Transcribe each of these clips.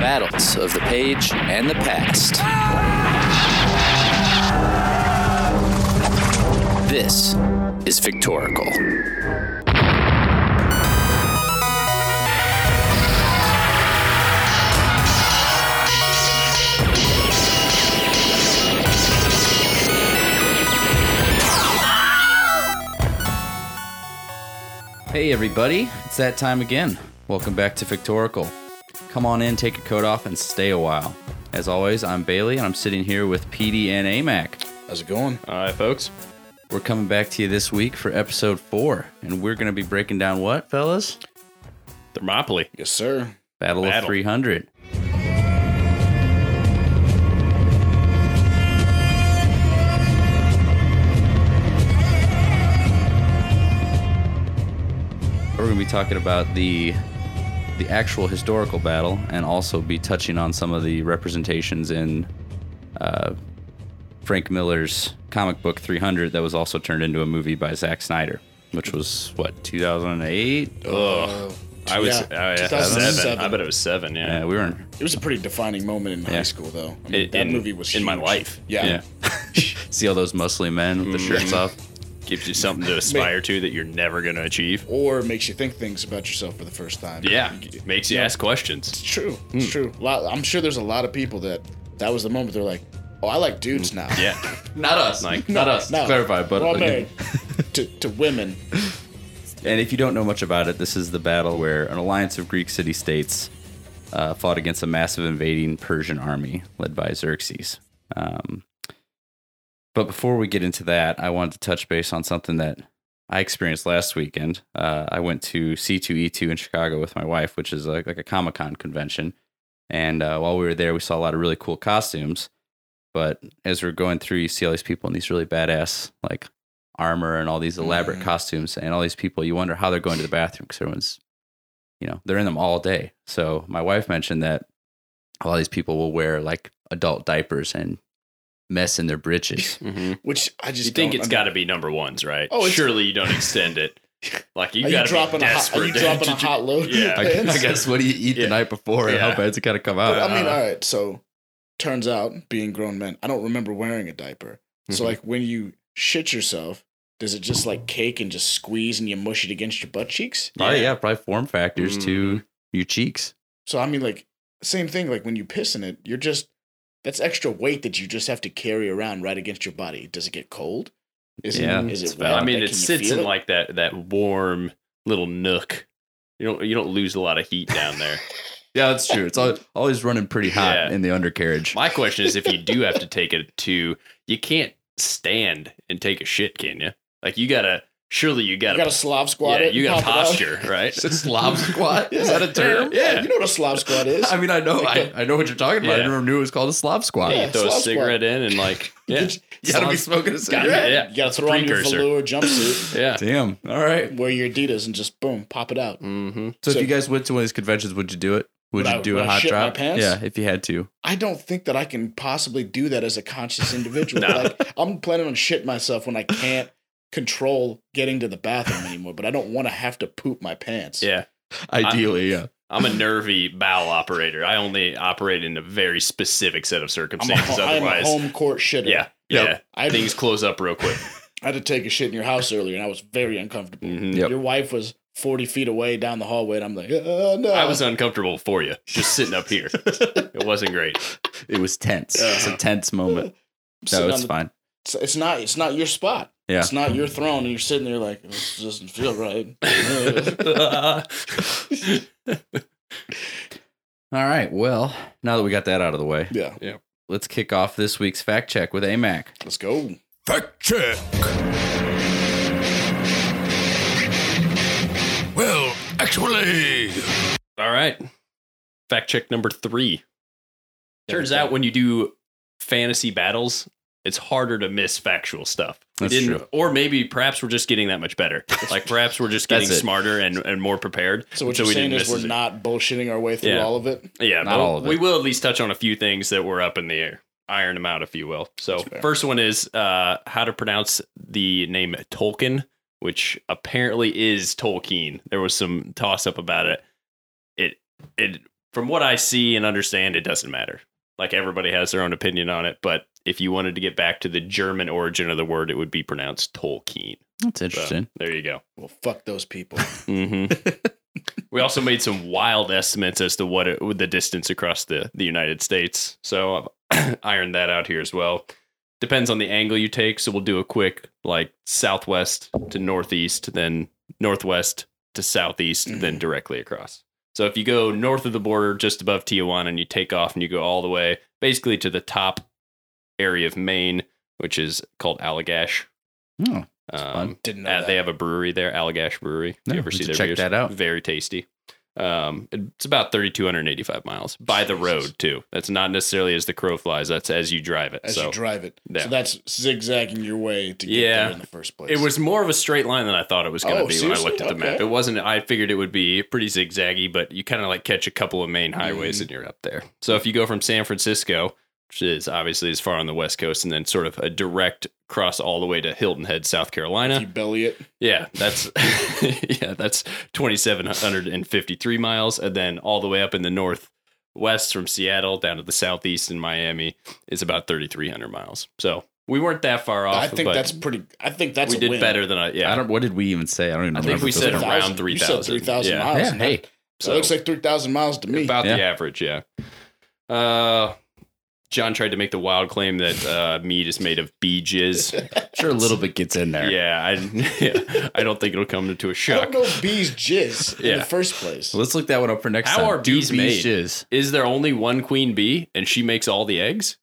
Battles of the page and the past. This is Victorical. Hey everybody, it's that time again. Welcome back to Victorical. Come on in, take your coat off, and stay a while. As always, I'm Bailey, and I'm sitting here with PD and AMAC. How's it going? All right, folks. We're coming back to you this week for episode four, and we're going to be breaking down what, fellas? Thermopylae. Yes, sir. Battle, of 300. We're going to be talking about the the actual historical battle, and also be touching on some of the representations in uh, Frank Miller's comic book 300 that was also turned into a movie by Zack Snyder, which was what 2008. Ugh. I was yeah, yeah, 2007. seven. I bet it was seven. Yeah. Yeah, we were in It was a pretty defining moment in Yeah. high school, though. I mean, In- that in- movie was in my life. Yeah. Yeah. See all those muscly men with the shirts off? Gives you something to aspire to that you're never going to achieve. Or makes you think things about yourself for the first time. Yeah. It's Makes you Yeah. ask questions. It's true. It's true. A lot, I'm sure there's a lot of people that that was the moment they're like, oh, I like dudes now. Yeah. Not us. Like- not us. No. Clarify, but Well, man, to, to women. And if you don't know much about it, this is the battle where an alliance of Greek city states uh, fought against a massive invading Persian army led by Xerxes. Um, but before we get into that, I wanted to touch base on something that I experienced last weekend. Uh, I went to C2E2 in Chicago with my wife, which is like, like a Comic Con convention. And uh, while we were there, we saw a lot of really cool costumes. But as we're going through, you see all these people in these really badass, like armor and all these elaborate Mhm. costumes and all these people you wonder how they're going to the bathroom because everyone's you know they're in them all day so my wife mentioned that a lot of these people will wear like adult diapers and mess in their britches hmm Which I just You think don't it's under- got to be number ones, right? Oh, Surely you don't extend it. Like you got to be dropping a hot? Are you dropping a hot load? Yeah. I, I guess what do you eat Yeah. the night before and Yeah. how bad's it got to come out But, I mean, all right. So turns out, being grown men, I don't remember wearing a diaper. So Mhm. like when you shit yourself, does it just like cake and just squeeze and you mush it against your butt cheeks? probably yeah probably form factors to your cheeks So I mean, like same thing. Like when you piss in it, you're just that's extra weight that you just have to carry around right against your body. Does it get cold? Is Yeah, it? Is it's it? valid. I mean, Like, it sits in it? like that that warm little nook. You don't you don't lose a lot of heat down there. yeah that's true it's al- always running pretty hot Yeah. in the undercarriage My question is, if you do have to take it to, you can't stand and take a shit, can you? Like you gotta. Surely you You gotta. got to Slav squat yeah, it. you gotta pop it out. posture, right? Slav squat is that a term Yeah, you know what a Slav squat is. I mean, I know, I, I know what you're talking about. I Yeah. never knew it was called a Slav squat. Yeah, Yeah, you throw a Slav cigarette in and like, yeah, You gotta be smoking a Got cigarette. it, yeah. You got to throw on your Precursor. velour jumpsuit, yeah. Damn. All right. wear your Adidas, and just boom, pop it out. Mm-hmm. So, So- if you guys went to one of these conventions, would you do it? Would Would you I- do would a I hot shit drop? Yeah, if you had to. I don't think that I can possibly do that as a conscious individual. No. Like I'm planning on shitting myself when I can't control getting to the bathroom anymore, but I don't want to have to poop my pants. Yeah. Ideally, yeah. I'm a nervy bowel operator. I only operate in a very specific set of I'm a, circumstances. I'm a Otherwise, home court shitter. yeah, yeah, I, things close up real quick. I had to take a shit in your house earlier, and I was very uncomfortable. Mhm. Yep. Your wife was 40 feet away down the hallway, and I'm like, oh, no. I was uncomfortable for you, just sitting up here. It wasn't great. It was tense. It's a tense moment. Sitting No, on it's the- fine. It's, it's not. It's not your spot. Yeah. It's not your throne, and you're sitting there like this doesn't feel right. All right. Well, now that we got that out of the way, yeah. Yeah. let's kick off this week's fact check with AMAC. Let's go. Fact check. Well, actually, All right. Fact check number three. Turns out when you do fantasy battles, it's harder to miss factual stuff. That's didn't, true. or maybe perhaps we're just getting that much better. Like perhaps we're just getting it. smarter and, and more prepared. So what So you're we saying is we're it. not bullshitting our way through Yeah. all of it. Yeah, Not all of it. we will at least touch on a few things that were up in the air, iron them out, if you will. So first one is uh, how to pronounce the name Tolkien, which apparently is Tolkien. There was some toss up about it. It it from what I see and understand, it doesn't matter. Like everybody has their own opinion on it, but if you wanted to get back to the German origin of the word, it would be pronounced Tolkien. That's So, interesting. there you go. Well, fuck those people. hmm we also made some wild estimates as to what it, the distance across the, the United States. So I've ironed that out here as well. Depends on the angle you take. So we'll do a quick like southwest to northeast, then northwest to southeast, then Mhm. directly across. So if you go north of the border, just above Tijuana, and you take off and you go all the way basically to the top area of Maine, which is called Allagash. Oh. Um, Didn't know uh, that. they have a brewery there, Allagash Brewery. Do No, you ever see should their check beers? that out. Very tasty. Um, it's about 3,285 miles by the Jesus. road too. That's not necessarily as the crow flies. That's as you drive it. as so you drive it. yeah. So that's zigzagging your way to get Yeah. there in the first place. it was more of a straight line than I thought it was going to Oh, be when I looked at the map. It wasn't. I figured it would be pretty zigzaggy, but you kind of like catch a couple of main highways Mhm. and you're up there. So if you go from San Francisco, which is obviously as far on the west coast, and then sort of a direct cross all the way to Hilton Head, South Carolina. If you belly it. Yeah, that's yeah, that's twenty seven hundred and fifty three miles, and then all the way up in the northwest from Seattle down to the southeast in Miami is about thirty three hundred miles. So we weren't that far off. I think but that's pretty. I think that's we a did win. better than I. Yeah, I don't. What did we even say? I don't even. I think we said point. around 3,000. three You said thousand. 3,000 yeah. miles. Yeah. Hey. so, That looks like three thousand miles to me. about Yeah. the average. Yeah. Uh, John tried to make the wild claim that uh, mead is made of bee jizz. sure a little bit gets in there. yeah, I, yeah, I don't think it'll come to a shock. don't know bees jizz in the first place. Let's look that one up for next How time. How are Do bees made? jizz? Is there only one queen bee and she makes all the eggs?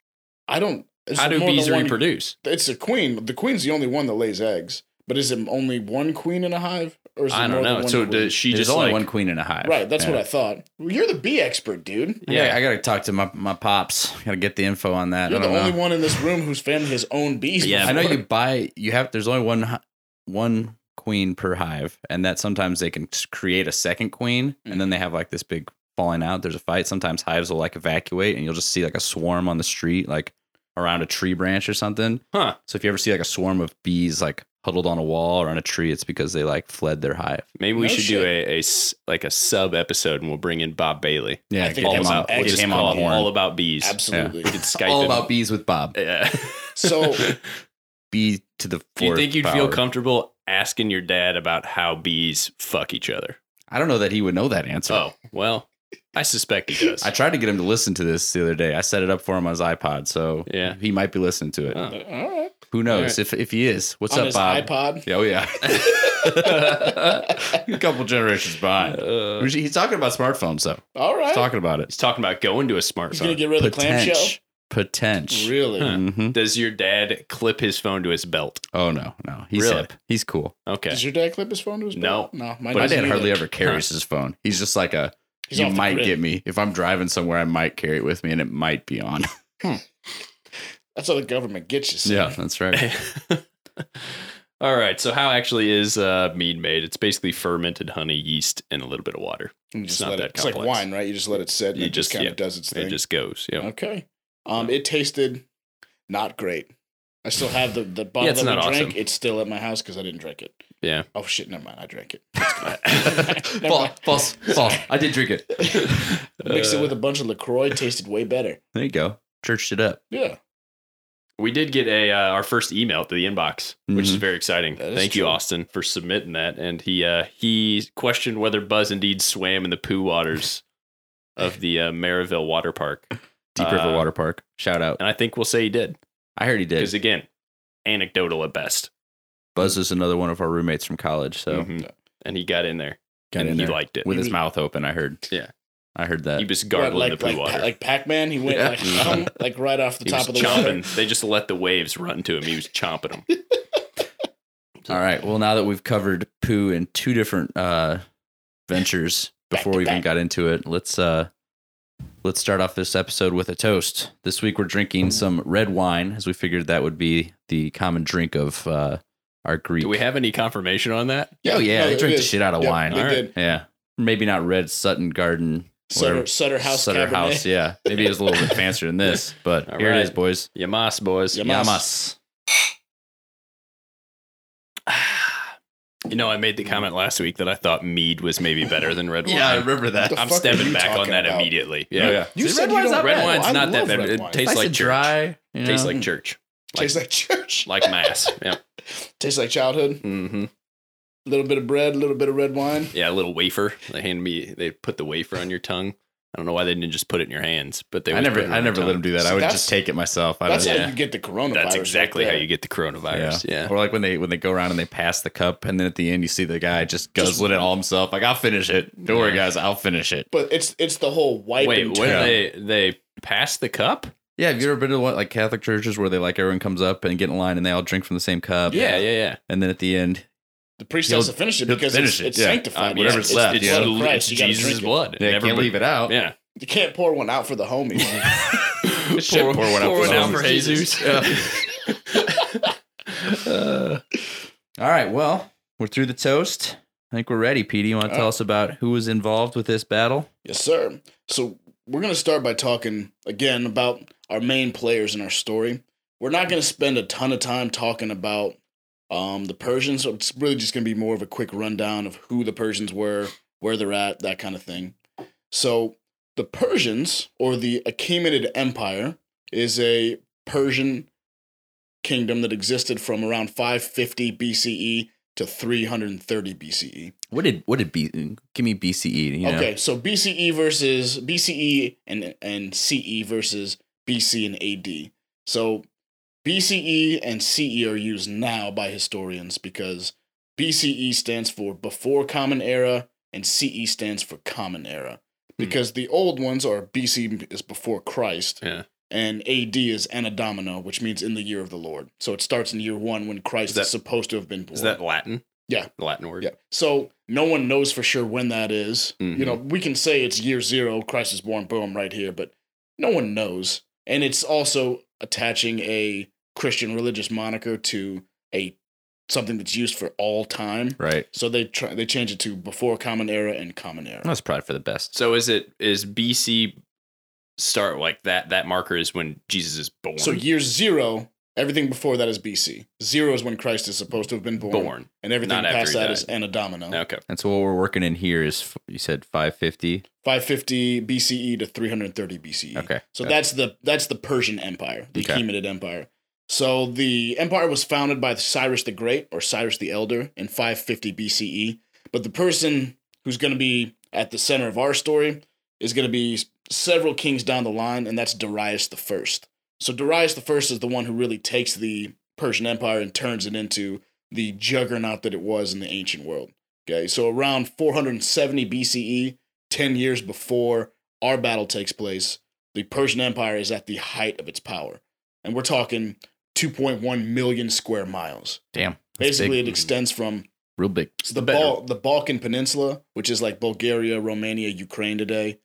I don't. How do more than bees one- reproduce? It's a queen. The queen's the only one that lays eggs. But is it only one queen in a hive, or is it I don't than know. one So queen? does she There's just only like one queen in a hive. Right, that's Yeah. what I thought. Well, you're the bee expert, dude. Yeah, Yeah. I got to talk to my, my pops. Got to get the info on that. You're I the don't only one in this room whose family has owned bees. Yeah, I know you buy. You have. There's only one hi- one queen per hive, and that sometimes they can s- create a second queen, and mm. then they have like this big falling out. There's a fight. Sometimes hives will like evacuate, and you'll just see like a swarm on the street, like around a tree branch or something. Huh. So if you ever see like a swarm of bees like huddled on a wall or on a tree, it's because they like fled their hive. Maybe we No should shit. do a, a s- like a sub episode and we'll bring in Bob Bailey. Yeah, I think All that's on, about excellent- get just call on the it horn. all about bees. Absolutely. We could Skype all him. about bees with Bob. Yeah. So Bee to the Do you think you'd feel comfortable asking your dad about how bees fuck each other? I don't know that he would know that answer. Oh, well, I suspect he does. I tried to get him to listen to this the other day. I set it up for him on his iPod, so Yeah. he might be listening to it. Oh. all right. Who knows All right. if if he is? What's on up, his Bob? iPod. Yeah, Oh yeah, a couple generations behind. Uh, He's talking about smartphones, though. All right. He's talking about it. he's talking about going to a smartphone. He's gonna get rid of the clamshell. Potential. Potential. Really? Huh. hmm Does your dad clip his phone to his belt? Oh no, no, he's Really? hip. He's cool. Okay. Does your dad clip his phone to his No. belt? No, mine My doesn't dad hardly ever carries his phone. He's just like a. He's you might grid. get me if I'm driving somewhere. I might carry it with me, and it might be on. That's how the government gets you. son. yeah, that's right. All right. So, how actually is uh, mead made? It's basically fermented honey, yeast, and a little bit of water. You It's just not let that it, it's like wine, right? You just let it sit and You it just just- kind yeah. of does its thing. It just goes. Yeah. Okay. Um, it tasted not great. I still have the the bottle Yeah, it's that we not drank. awesome. It's still at my house because I didn't drink it. Yeah. Oh shit! Never mind. I drank it. Never false, mind. false, false. I did drink it. Mixed Uh, it with a bunch of Lacroix. Tasted way better. There you go. Churched it up. Yeah. We did get a uh, our first email to the inbox, which is Mhm. very exciting. That is Thank you. Austin, for submitting that. And he uh, he questioned whether Buzz indeed swam in the poo waters of the uh, Maryville Water Park, Deep River Uh, Water Park. Shout out. and I think we'll say he did I heard he did. because again, anecdotal at best. Buzz is another one of our roommates from college, so Mhm. And he got in there got and in he there liked it. with his mouth open. I heard. Yeah. I heard that. he was What, gargling like the poo like, water. like Pac Man. He went Yeah. like hum, like right off the he top was of the water. chomping. They just let the waves run to him. He was chomping them. All right. Well, now that we've covered poo in two different uh, ventures before to we even back. got into it, let's uh, let's start off this episode with a toast. This week we're drinking some red wine, as we figured that would be the common drink of uh, our Greek. Do we have any confirmation on that? oh yeah, no, they it drink the shit out of Yep, wine. They All right. did. Yeah, maybe not red Sutton Garden. Sutter. Sutter House. Sutter Cabernet. House. Yeah, maybe it's a little bit fancier than this, but All here it is, boys. Yamas, boys. Yamas. Yamas. You know, I made the comment last week that I thought mead was maybe better than red wine. Yeah, I remember that. I'm stepping back on that about? immediately. Yeah. yeah. You See, said red you wine's don't- Red bad. wine's I not that bad. It tastes like dry. Tastes like church. Tastes like church. Like mass. Yeah. Tastes like childhood. Mm hmm A little bit of bread, a little bit of red wine. Yeah, a little wafer. They hand me. They put the wafer on your tongue. I don't know why they didn't just put it in your hands, but they. I never, put it on I never let them do that. See, I would just take it myself. I That's don't. how Yeah. you get the coronavirus. That's exactly right how you get the coronavirus. Yeah. Or like when they when they go around and they pass the cup, and then at the end you see the guy just guzzling it all himself. Like I'll finish it. Don't worry, guys. I'll finish it. But it's it's the whole wipe Wait, when they they pass the cup? Yeah, have you ever been to one like Catholic churches where they like everyone comes up and get in line and they all drink from the same cup? Yeah, yeah, yeah. And then at the end, The priest He'll- has to finish it because finish it's, it, it's yeah. sanctified. Um, whatever's it's, left, it's, yeah. blood of It's, Christ. You gotta Jesus' drink it. blood. yeah, Never can't leave it out. Yeah. You can't pour one out for the homies. pour, pour one out for out for Jesus. Jesus. Uh, all right, well, we're through the toast. I think we're ready. Petey, you want to All tell right. us about who was involved with this battle? yes, sir. So we're gonna start by talking again about our main players in our story. We're not gonna spend a ton of time talking about um, the Persians. So it's really just gonna be more of a quick rundown of who the Persians were, where they're at, that kind of thing. So the Persians, or the Achaemenid Empire, is a Persian kingdom that existed from around 550 BCE to 330 BCE. What did what did B? Give me BCE. You know? Okay, so BCE versus BCE and and CE versus BC and AD. So BCE and CE are used now by historians because BCE stands for before common era and CE stands for common era. Because the old ones are BC is before Christ Yeah. and AD is Anno Domini, which means in the year of the Lord. So it starts in year one when Christ is, that- supposed to have been born. Is that Latin? Yeah. The Latin word. Yeah. So no one knows for sure when that is. Mhm. You know, we can say it's year zero, Christ is born, boom, right here, but no one knows. And it's also attaching a Christian religious moniker to a something that's used for all time. Right. So they try they change it to before common era and common era. That's probably for the best. So is it is BC start like that? That marker is when Jesus is born. So year zero, everything before that is BC. Zero is when Christ is supposed to have been born. born. And everything Not past he that died. is Anno Domini. Okay. And so what we're working in here is you said 550. 550 BCE to 330 BCE. Okay. So Okay. that's the that's the Persian Empire, the Okay. Achaemenid Empire. So the empire was founded by Cyrus the Great or Cyrus the Elder in 550 BCE. But the person who's going to be at the center of our story is going to be several kings down the line, and that's Darius the First. So Darius the First is the one who really takes the Persian Empire and turns it into the juggernaut that it was in the ancient world. Okay, so around 470 BCE, 10 years before our battle takes place, the Persian Empire is at the height of its power. And we're talking 2.1 million square miles. Damn. Basically, big. it extends from real big. So the, better- Bal- the Balkan Peninsula, which is like Bulgaria, Romania, Ukraine today,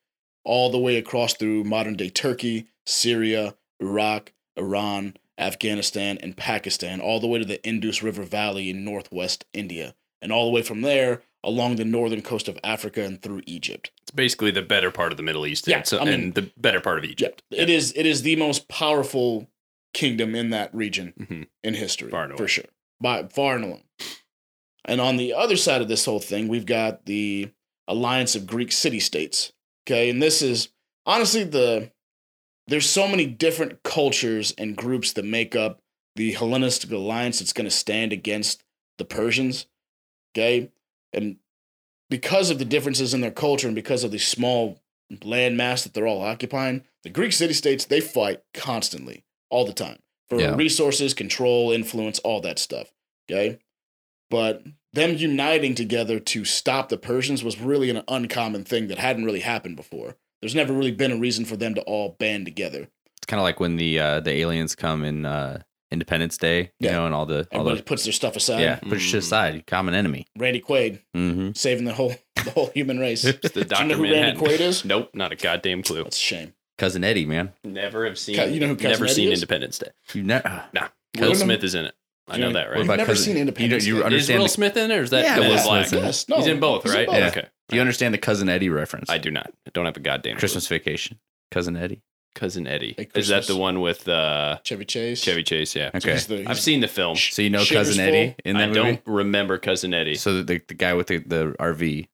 all the way across through modern day Turkey, Syria, Iraq, Iran, Afghanistan, and Pakistan, all the way to the Indus River Valley in northwest India, and all the way from there along the northern coast of Africa and through Egypt. It's basically the better part of the Middle East. Yeah, and, so, I mean- and the better part of Egypt. Yeah, it is. It is the most powerful kingdom in that region Mhm. in history, Far and for sure, by far and alone. And on the other side of this whole thing, we've got the alliance of Greek city states. Okay, and this is honestly the there's so many different cultures and groups that make up the Hellenistic alliance that's going to stand against the Persians. Okay, and because of the differences in their culture and because of the small land mass that they're all occupying, the Greek city states they fight constantly, all the time for Yeah. resources, control, influence, all that stuff. Okay, but them uniting together to stop the Persians was really an uncommon thing that hadn't really happened before. There's never really been a reason for them to all band together. It's kind of like when the uh, the aliens come in uh, Independence Day, you Yeah. know, and all the all Everybody the puts their stuff aside. yeah, push shit Mm. aside, common enemy. Randy Quaid Mm-hmm. saving the whole the whole human race. Do It's the you Dr. know who Manhattan. Randy Quaid is? Nope, not a goddamn clue. That's a shame. Cousin Eddie, man. Never have seen. Ca- you know who Cousin Never Eddie seen is? Independence Day. You never. Nah, Will Smith is in it. I know that, What right? You've never cousin- seen Independence You, Day. you Is understand? Will the, Smith in it, or is that Yeah, Will Will Black? Smith's in it. Yes, no, He's in both, he's in right? both. Yeah. Okay. do you understand the cousin Eddie reference? I do not. I don't have a goddamn. Christmas clue. Vacation. Cousin Eddie. Cousin Eddie. Hey, Is that the one with uh, Chevy Chase. Chevy Chase? Yeah. Okay. he's the- I've seen the film. So you know Shitter's cousin Eddie full? in I that movie? don't remember Cousin Eddie. So the the guy with the, the RV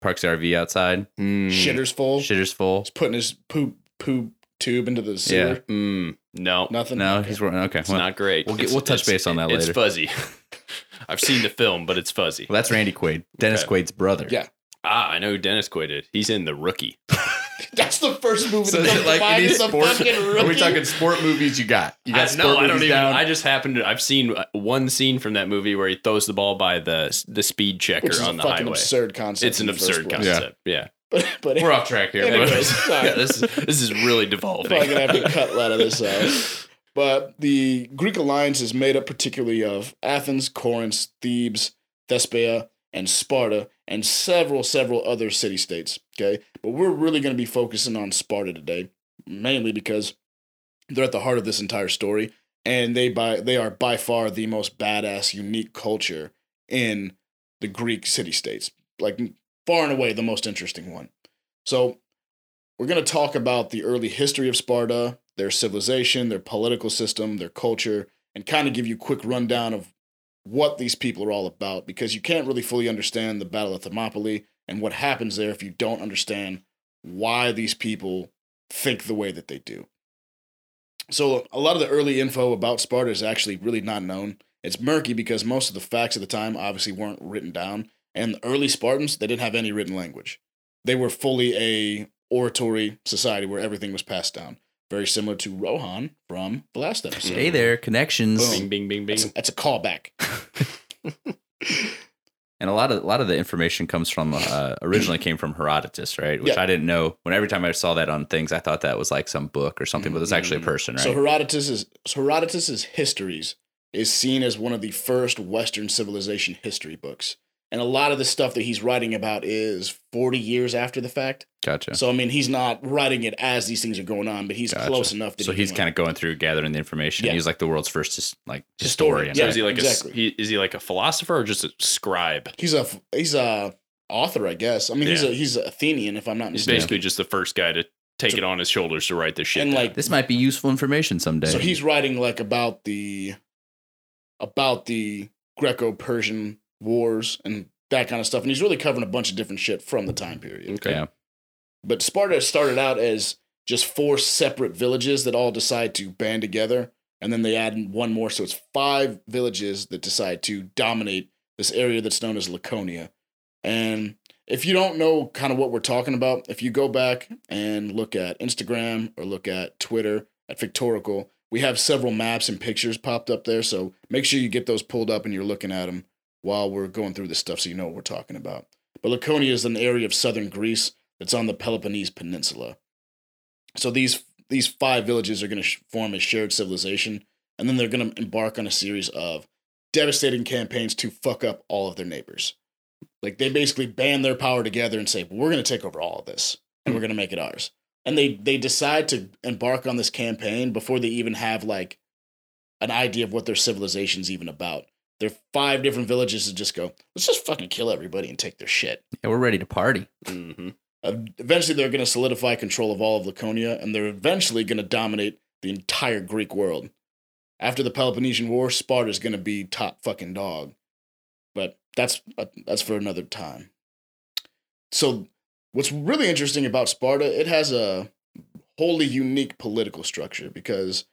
parks the RV outside. Mm, Shitter's full. Shitter's full. He's putting his poop poop tube into the sewer. mm, no, Nothing. No, Okay. he's okay. Okay, it's well, not great. we'll get- we'll touch base on that It's later. It's fuzzy. I've seen the film, but it's fuzzy. well, that's Randy Quaid, Dennis Okay. Quaid's brother. Yeah. Ah, I know who Dennis Quaid is. He's in The Rookie. That's the first movie So that is comes it to like mind any is the sport? fucking Are we talking sport movies? You got you got I, sport no, I don't movies even. down. I just happened to. I've seen uh, one scene from that movie where he throws the ball by the the speed checker Which is on a the fucking highway. absurd concept. It's an in the first absurd concept. Yeah. But, but We're off track here. Anyways, but- yeah. This is this is really devolving. Probably gonna have to cut a lot of this out. But the Greek alliance is made up particularly of Athens, Corinth, Thebes, Thespeia, and Sparta, and several, several other city states. Okay, but we're really going to be focusing on Sparta today, mainly because they're at the heart of this entire story, and they by they are by far the most badass, unique culture in the Greek city states. Like far and away the most interesting one. So we're going to talk about the early history of Sparta, their civilization, their political system, their culture, and kind of give you a quick rundown of what these people are all about because you can't really fully understand the Battle of Thermopylae and what happens there if you don't understand why these people think the way that they do. So, a lot of the early info about Sparta is actually really not known. It's murky because most of the facts at the time obviously weren't written down, and the early Spartans, they didn't have any written language. They were fully a oratory society where everything was passed down. Very similar to Rohan from the last episode. hey there, connections. Boom. Bing, bing, bing, bing. That's a, that's a callback. And a lot of a lot of the information comes from uh, originally came from Herodotus, right? Which Yeah. I didn't know. When every time I saw that on things, I thought that was like some book or something, but it's actually a person, right? So Herodotus's so Herodotus's histories is seen as one of the first Western civilization history books. And a lot of the stuff that he's writing about is 40 years after the fact. gotcha. So I mean, he's not writing it as these things are going on, but he's Gotcha. close enough that so he's kind of going through gathering the information. Yeah. He's like the world's first his, like Historian. historian. So Yeah, is he like exactly. a he, is he like a philosopher or just a scribe? he's a he's a author, I guess. I mean, he's a he's a Athenian, if I'm not He's basically just the first guy to take it on his shoulders to write this shit. and down. like This might be useful information someday. So he's writing like about the about the Greco-Persian wars and that kind of stuff, and he's really covering a bunch of different shit from the time period. okay. yeah. But Sparta started out as just four separate villages that all decide to band together, and then they add one more, so it's five villages that decide to dominate this area that's known as Laconia. And if you don't know kind of what we're talking about, if you go back and look at Instagram or look at Twitter at Victorical, we have several maps and pictures popped up there. So make sure you get those pulled up and you're looking at them while we're going through this stuff so you know what we're talking about. But Laconia is an area of southern Greece that's on the Peloponnese Peninsula. So these these five villages are going to form a shared civilization, and then they're going to embark on a series of devastating campaigns to fuck up all of their neighbors. Like they basically band their power together and say, "We're going to take over all of this, and we're going to make it ours." And they they decide to embark on this campaign before they even have like an idea of what their civilization's even about. There are five different villages that just go, "Let's just fucking kill everybody and take their shit." yeah, we're ready to party. hmm Uh, eventually, they're going to solidify control of all of Laconia, and they're eventually going to dominate the entire Greek world. After the Peloponnesian War, Sparta's going to be top fucking dog, but that's uh, that's for another time. So, what's really interesting about Sparta, it has a wholly unique political structure because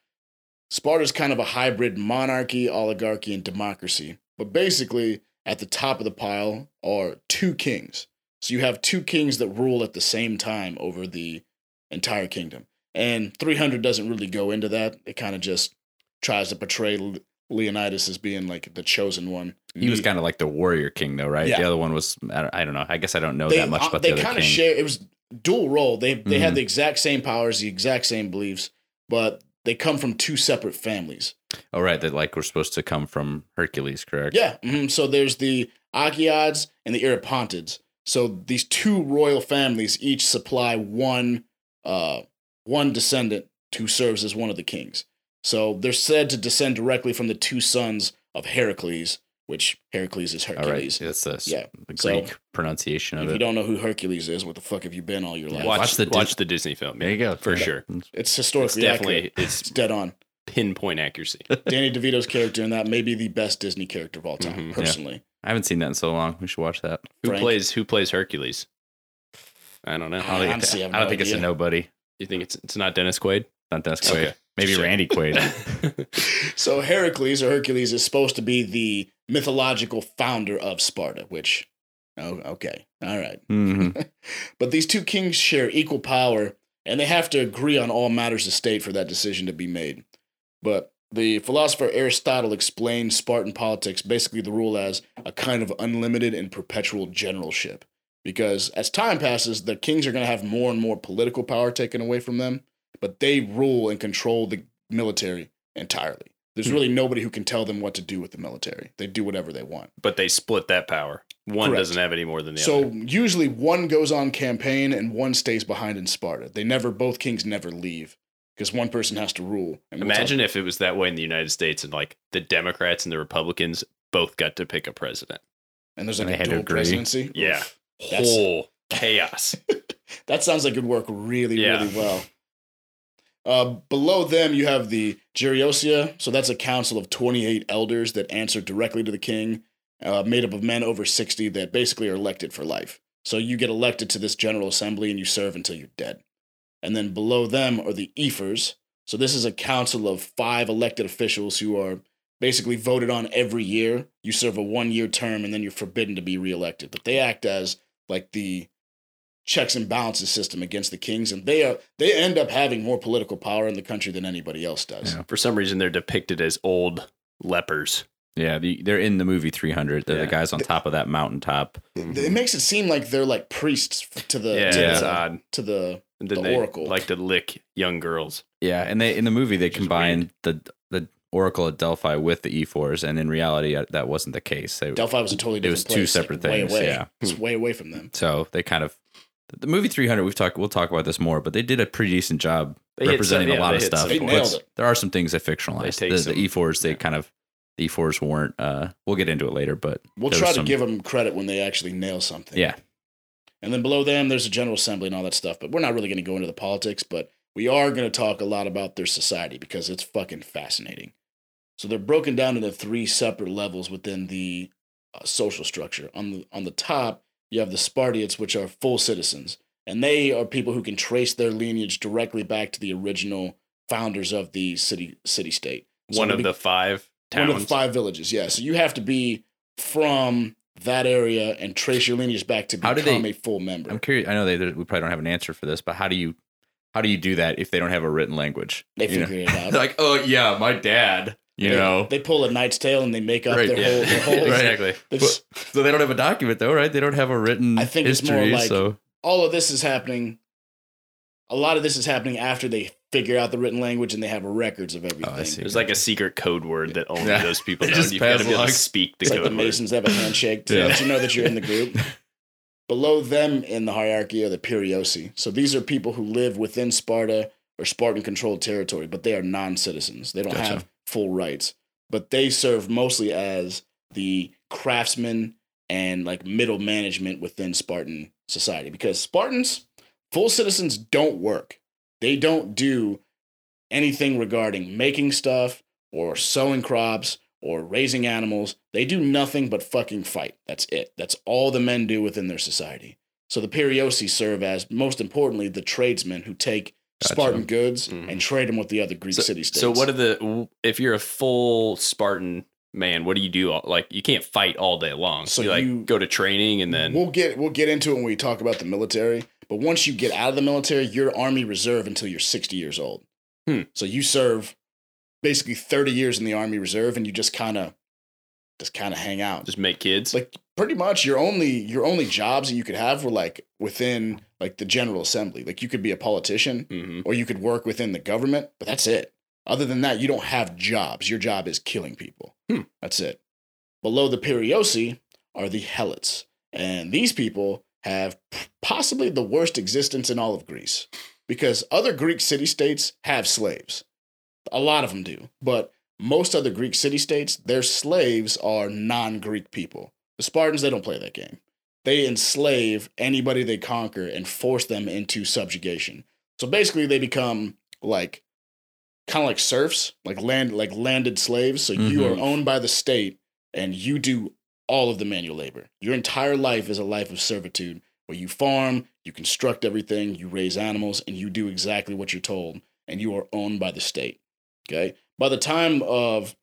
Sparta's kind of a hybrid monarchy, oligarchy, and democracy. But basically, at the top of the pile are two kings. So you have two kings that rule at the same time over the entire kingdom. And 300 doesn't really go into that. It kind of just tries to portray Leonidas as being like the chosen one. He was kind of like the warrior king, though, right? Yeah. The other one was I don't, know. I guess I don't know they, that much uh, about they the other kind of share. It was dual role. They they Mhm. had the exact same powers, the exact same beliefs, but they come from two separate families. oh, right. That like we're supposed to come from Hercules, correct? Yeah. mhm. So there's the Agiads and the Eurypontids. So these two royal families each supply one uh, one descendant who serves as one of the kings. So they're said to descend directly from the two sons of Heracles, which Heracles is All right, Hercules. that's the, Yeah. the So, pronunciation of it. If you don't know who Hercules is, what the fuck have you been all your life? Watch, watch the watch, Dis- the Disney film. There you go, For Yeah. sure. It's It's historically definitely accurate. it's It's dead on. pinpoint accuracy. Danny DeVito's character in that may be the best Disney character of all time, Mhm. Yeah. personally. I haven't seen that in so long. We should watch that. Who Frank. plays who plays Hercules? I don't know. I don't think, honestly it- have I don't no think it's a nobody. You think it's it's not Dennis Quaid? Not Dennis Okay. Quaid. Maybe Just Randy. Quaid. So Heracles or Hercules is supposed to be the mythological founder of Sparta, which, oh, okay, all right. hmm But these two kings share equal power, and they have to agree on all matters of state for that decision to be made. But the philosopher Aristotle explained Spartan politics basically the rule as a kind of unlimited and perpetual generalship. Because as time passes, the kings are going to have more and more political power taken away from them, but they rule and control the military entirely. There's hmm. really nobody who can tell them what to do with the military. They do whatever they want. but they split that power. One Correct. doesn't have any more than the So other. So usually one goes on campaign and one stays behind in Sparta. They never, both kings never leave because one person has to rule. And we'll Imagine if it was that way in the United States and like the Democrats and the Republicans both got to pick a president. and there's like they a had dual presidency. Yeah. Oof. Whole chaos. That sounds like it would work really, Yeah. really well. Uh, below them, you have the Gerousia. So that's a council of 28 elders that answer directly to the king, uh, made up of men over 60 that basically are elected for life. So you get elected to this general assembly and you serve until you're dead. And then below them are the Ephors. So this is a council of five elected officials who are basically voted on every year. You serve a one year term and then you're forbidden to be reelected. But they act as like the checks and balances system against the kings and they are they end up having more political power in the country than anybody else does. Yeah. For some reason, they're depicted as old lepers. Yeah, the, they're in the movie 300. They're Yeah. the guys on top of that mountaintop. It makes it seem like they're like priests to the Yeah, to, it's the, odd. to the And then The they Oracle. like to lick young girls. Yeah, and they in the movie they Which is combined the the Oracle at Delphi with the Ephors, and in reality uh, that wasn't the case. They, Delphi was a totally different. It different was two separate like, way things, away. yeah. It's way away from them. so they kind of the movie 300. We've talked. We'll talk about this more, but they did a pretty decent job They representing some- a lot of stuff. but. There are some things that fictionalized. The, some- the Ephors, they yeah. kind of the Ephors weren't. uh We'll get into it later, but We'll try was to give them credit when they actually nail something. Yeah, And then below them, there's a general assembly and all that stuff. But we're not really going to go into the politics, but we are going to talk a lot about their society because it's fucking fascinating. So they're broken down into three separate levels within the uh, social structure. On the on the top, you have the Spartiates, which are full citizens, and they are people who can trace their lineage directly back to the original founders of the city city state. So One of be- the five towns. one of the five villages. Yeah, so you have to be from that area and trace your lineage back to How become they- a full member. I'm curious. I know they we probably don't have an answer for this, but how do you how do you do that if they don't have a written language? They figure it out. Like, oh yeah, my dad. You They- know, they pull a knight's tale and they make up Right, their yeah. whole. Their whole Right. exactly. there's- so they don't have a document though, right? They don't have a written I think it's more like- so all of this is happening. A lot of this is happening after they figure out the written language and they have records of everything. Oh, I see. There's like a secret code word that only Yeah. those people know. just You've got to be able to speak the It's like the word. Masons have a handshake to Yeah. let you know that you're in the group. Below them in the hierarchy are the Perioeci. So these are people who live within Sparta or Spartan controlled territory, but they are non citizens. They don't Gotcha. have full rights, but they serve mostly as the craftsmen and like middle management within Spartan society because Spartans, full citizens, don't work. They don't do anything regarding making stuff or sowing crops or raising animals. They do nothing but fucking fight. That's it. That's all the men do within their society. So the Perioeci serve as, most importantly, the tradesmen who take Gotcha. Spartan goods Mhm. and trade them with the other Greek So, city states. so what are the if you're a full Spartan man, what do you do? Like you can't fight all day long. So So you like you- go to training and then we'll get we'll get into it when we talk about the military. But once you get out of the military, you're Army Reserve until you're 60 years old. Hmm. So you serve basically 30 years in the Army Reserve, and you just kind of just kind of hang out. just make kids. like pretty much your only your only jobs that you could have were like within like the General Assembly. Like you could be a politician hmm or you could work within the government, but that's it. Other than that, you don't have jobs. Your job is killing people. Hmm. That's it. Below the Perioeci are the Helots. And these people have possibly the worst existence in all of Greece because other Greek city states have slaves. A lot of them do. But most other Greek city states, their slaves are non-Greek people. The Spartans, they don't play that game. They enslave anybody they conquer and force them into subjugation. So basically, they become like kind of like serfs, like land like landed slaves. So you Mhm. are owned by the state and you do all of the manual labor. Your entire life is a life of servitude where you farm, you construct everything, you raise animals, and you do exactly what you're told, and you are owned by the state. Okay. By the time of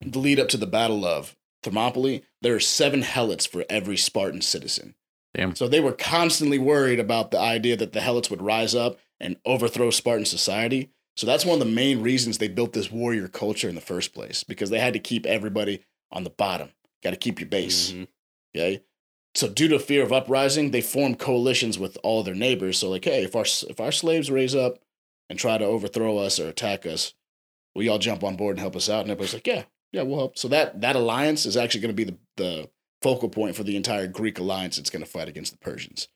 the lead up to the Battle of Thermopylae, there are seven helots for every Spartan citizen. Damn. So they were constantly worried about the idea that the helots would rise up and overthrow Spartan society. So that's one of the main reasons they built this warrior culture in the first place, because they had to keep everybody on the bottom. Got to keep your base. Mhm. Okay. So due to fear of uprising, they formed coalitions with all their neighbors. So like, hey, if our if our slaves raise up and try to overthrow us or attack us, will y'all jump on board and help us out? And everybody's like, yeah, yeah, we'll help. So that that alliance is actually going to be the the focal point for the entire Greek alliance that's going to fight against the Persians.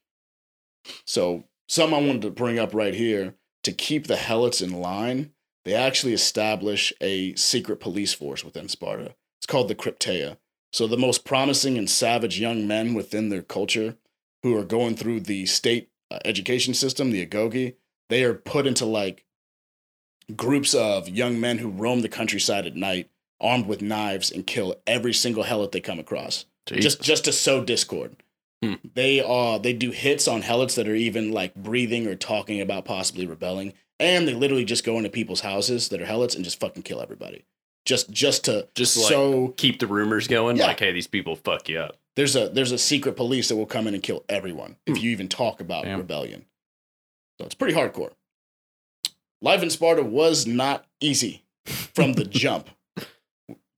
So some I wanted to bring up right here to keep the helots in line. They actually establish a secret police force within Sparta. It's called the Crypteia. So the most promising and savage young men within their culture who are going through the state uh, education system, the Agoge, they are put into like groups of young men who roam the countryside at night, armed with knives, and kill every single helot they come across, just just to sow discord. Hmm. They are they do hits on helots that are even like breathing or talking about possibly rebelling, and they literally just go into people's houses that are helots and just fucking kill everybody, just just to Just like so keep the rumors going. Yeah. Like, hey, these people fuck you up. there's a there's a secret police that will come in and kill everyone if you even talk about Damn. rebellion. So it's pretty hardcore. Life in Sparta was not easy from the jump.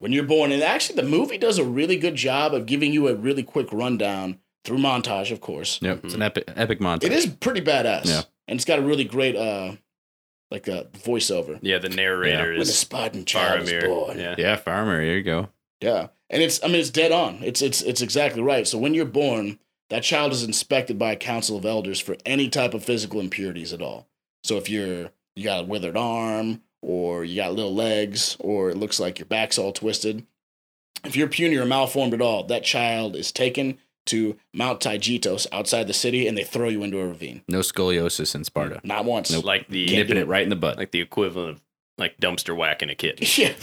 When you're born, and actually the movie does a really good job of giving you a really quick rundown through montage, of course. Yep, it's an epic epic montage. It is pretty badass. Yeah. And it's got a really great uh like a voiceover. Yeah, the narrator When a is Spartan child is born. Yeah. Yeah, farmer. Here you go. Yeah, and it's I mean it's dead on. It's it's it's exactly right. So when you're born, that child is inspected by a council of elders for any type of physical impurities at all. So if you're you got a withered arm, or you got little legs, or it looks like your back's all twisted, if you're puny or malformed at all, that child is taken to Mount Taygetos outside the city, and they throw you into a ravine. No scoliosis in Sparta. Not once. like the Can't Nipping do it right in the butt. like the equivalent of like dumpster whacking a kid. Yeah,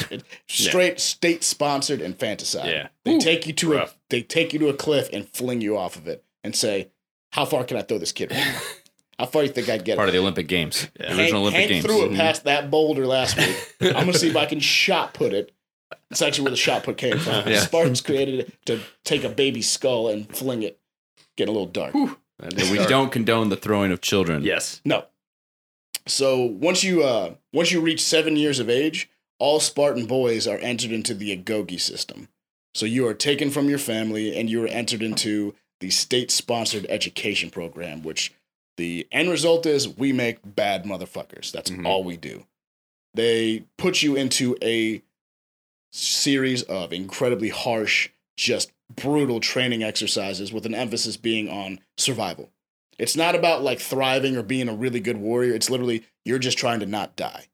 straight state sponsored infanticide. Yeah. they take you to rough. a they take you to a cliff and fling you off of it and say, "How far can I throw this kid? right? How far do you think I'd get?" Part of the Olympic Games. The Hank, original Olympic Hank Games. threw it Mhm. past that boulder last week. I'm gonna see if I can shot put it. It's actually where the shot put came from. Yeah. Spartans created it to take a baby skull and fling it. Get a little dark. And we dark. don't condone the throwing of children. Yes. No. So once you uh once you reach seven years of age, all Spartan boys are entered into the Agoge system. So you are taken from your family and you are entered into the state-sponsored education program, which the end result is we make bad motherfuckers. That's Mhm. all we do. They put you into a series of incredibly harsh, just brutal training exercises with an emphasis being on survival. It's not about like thriving or being a really good warrior. It's literally you're just trying to not die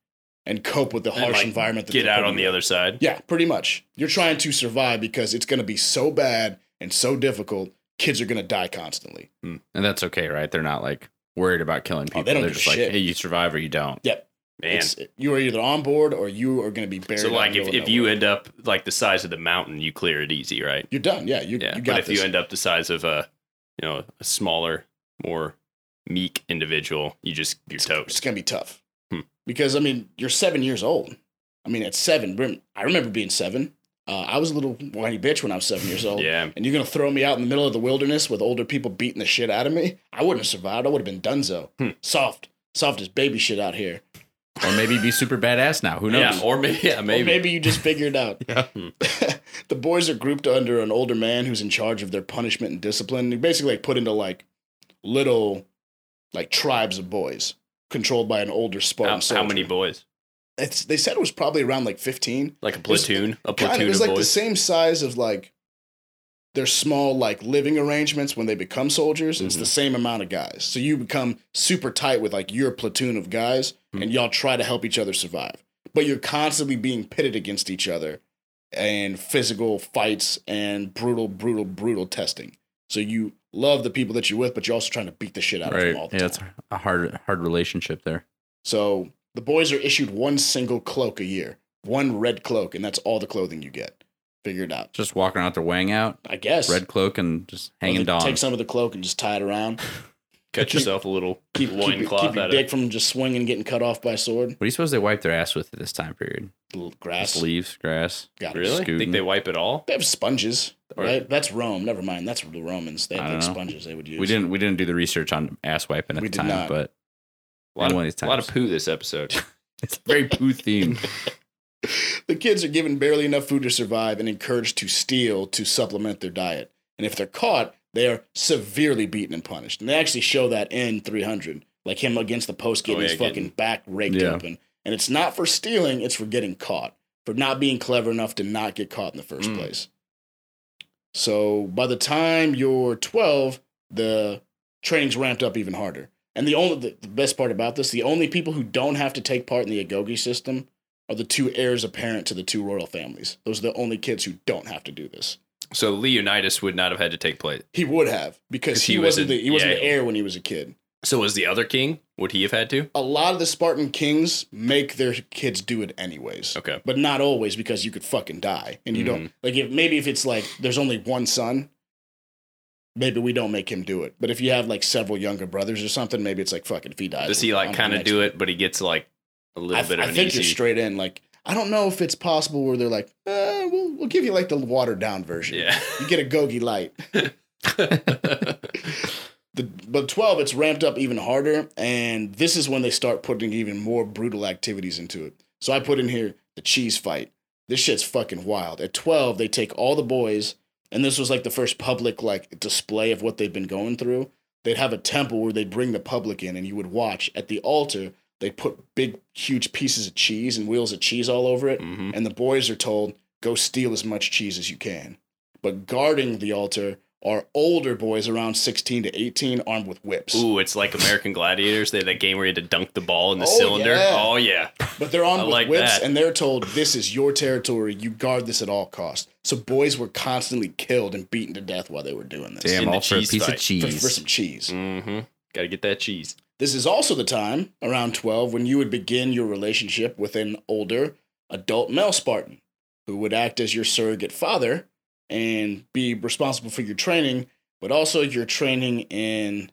and cope with the And, harsh like, environment. That Get out on the in. other side. Yeah, pretty much. You're trying to survive because it's going to be so bad and so difficult. Kids are going to die constantly. And that's okay, right? They're not like worried about killing people. Oh, they don't give just a like, shit. hey, you survive or you don't. Yep. Man. It's, you are either on board or you are going to be buried. So like if, if you end up like the size of the mountain, you clear it easy, right? you're done. Yeah, you, Yeah. you but if this. you end up the size of a you know, a smaller, more meek individual, you just you're it's toast. It's going to be tough. Hmm. Because, I mean, you're seven years old. I mean, at seven, I remember being seven. Uh, I was a little whiny bitch when I was seven years old. Yeah. And you're going to throw me out in the middle of the wilderness with older people beating the shit out of me? I wouldn't have survived. I would have been dunzo. Hmm. Soft. Soft as baby shit out here. Or maybe be super badass now. Who knows? Yeah. Or maybe yeah, Or maybe. maybe you just figured it out. Yeah. the boys are grouped under an older man who's in charge of their punishment and discipline. They basically like put into like little like tribes of boys controlled by an older Spartan how, soldier. how many boys? It's, they said it was probably around like 15. Like a was platoon? A platoon of, it was like the same size of like their small like living arrangements when they become soldiers. It's Mhm. the same amount of guys. So you become super tight with like your platoon of guys Hmm. and y'all try to help each other survive. but you're constantly being pitted against each other and physical fights and brutal, brutal, brutal testing. So you love the people that you're with, but you're also trying to beat the shit out of them all the Yeah, time. it's a hard hard relationship there. So the boys are issued one single cloak a year, one red cloak, and that's all the clothing you get. Figure it out. Just walking out there weighing out, I guess. red cloak and just hanging they down. Take some of the cloak and just tie it around. Cut yourself a little Keep, keep, your- loincloth keep your out dick of from just swinging and getting cut off by a sword. What do you suppose they wipe their ass with at this time period? Little grass. Just leaves, grass. Got it. Really? Scooting. Think they wipe it all? They have sponges, Or- right? That's Rome. Never mind. That's the Romans. They I have like know. sponges they would use. We didn't we didn't do the research on ass wiping at We the time, not. but A lot, One of, of these a lot of poo this episode. it's very poo themed. The kids are given barely enough food to survive and encouraged to steal to supplement their diet. And if they're caught, they are severely beaten and punished. And they actually show that in 300, like him against the post getting Oh, yeah, his fucking getting- back raked Yeah. open. And it's not for stealing; it's for getting caught, for not being clever enough to not get caught in the first Mm. place. So by the time you're 12, the training's ramped up even harder. And the only the, the best part about this, the only people who don't have to take part in the Agoge system are the two heirs apparent to the two royal families. Those are the only kids who don't have to do this. so Leonidas would not have had to take place. He would have because he, he was wasn't a- the he wasn't yeah. the heir when he was a kid. So was the other king? Would he have had to? A lot of the Spartan kings make their kids do it anyways. Okay. But not always because you could fucking die. And you Mm-hmm. don't like if maybe if it's like there's only one son, maybe we don't make him do it. But if you have like several younger brothers or something, maybe it's like fucking if he dies. Does he like kind of do it, but he gets like a little I, bit of I think easy? you're straight in. Like I don't know if it's possible where they're like, eh, we'll we'll give you like the watered down version. Yeah. You get Agoge light. The, but 12, it's ramped up even harder. And this is when they start putting even more brutal activities into it. So I put in here the cheese fight. This shit's fucking wild. At 12, they take all the boys, and this was like the first public like display of what they've been going through. They'd have a temple where they'd bring the public in, and you would watch. At the altar, they'd put big, huge pieces of cheese and wheels of cheese all over it. Mhm. And the boys are told, go steal as much cheese as you can. But guarding the altar are older boys around 16 to 18 armed with whips. Ooh, it's like American Gladiators. They had that game where you had to dunk the ball in the Oh, cylinder. yeah. Oh yeah. But they're armed I with like whips that. and they're told, this is your territory. You guard this at all costs. So boys were constantly killed and beaten to death while they were doing this Damn, In all for a piece fight. of for, cheese. for some cheese. Mm-hmm. Got to get that cheese. This is also the time, around 12, when you would begin your relationship with an older adult male Spartan who would act as your surrogate father and be responsible for your training, but also your training in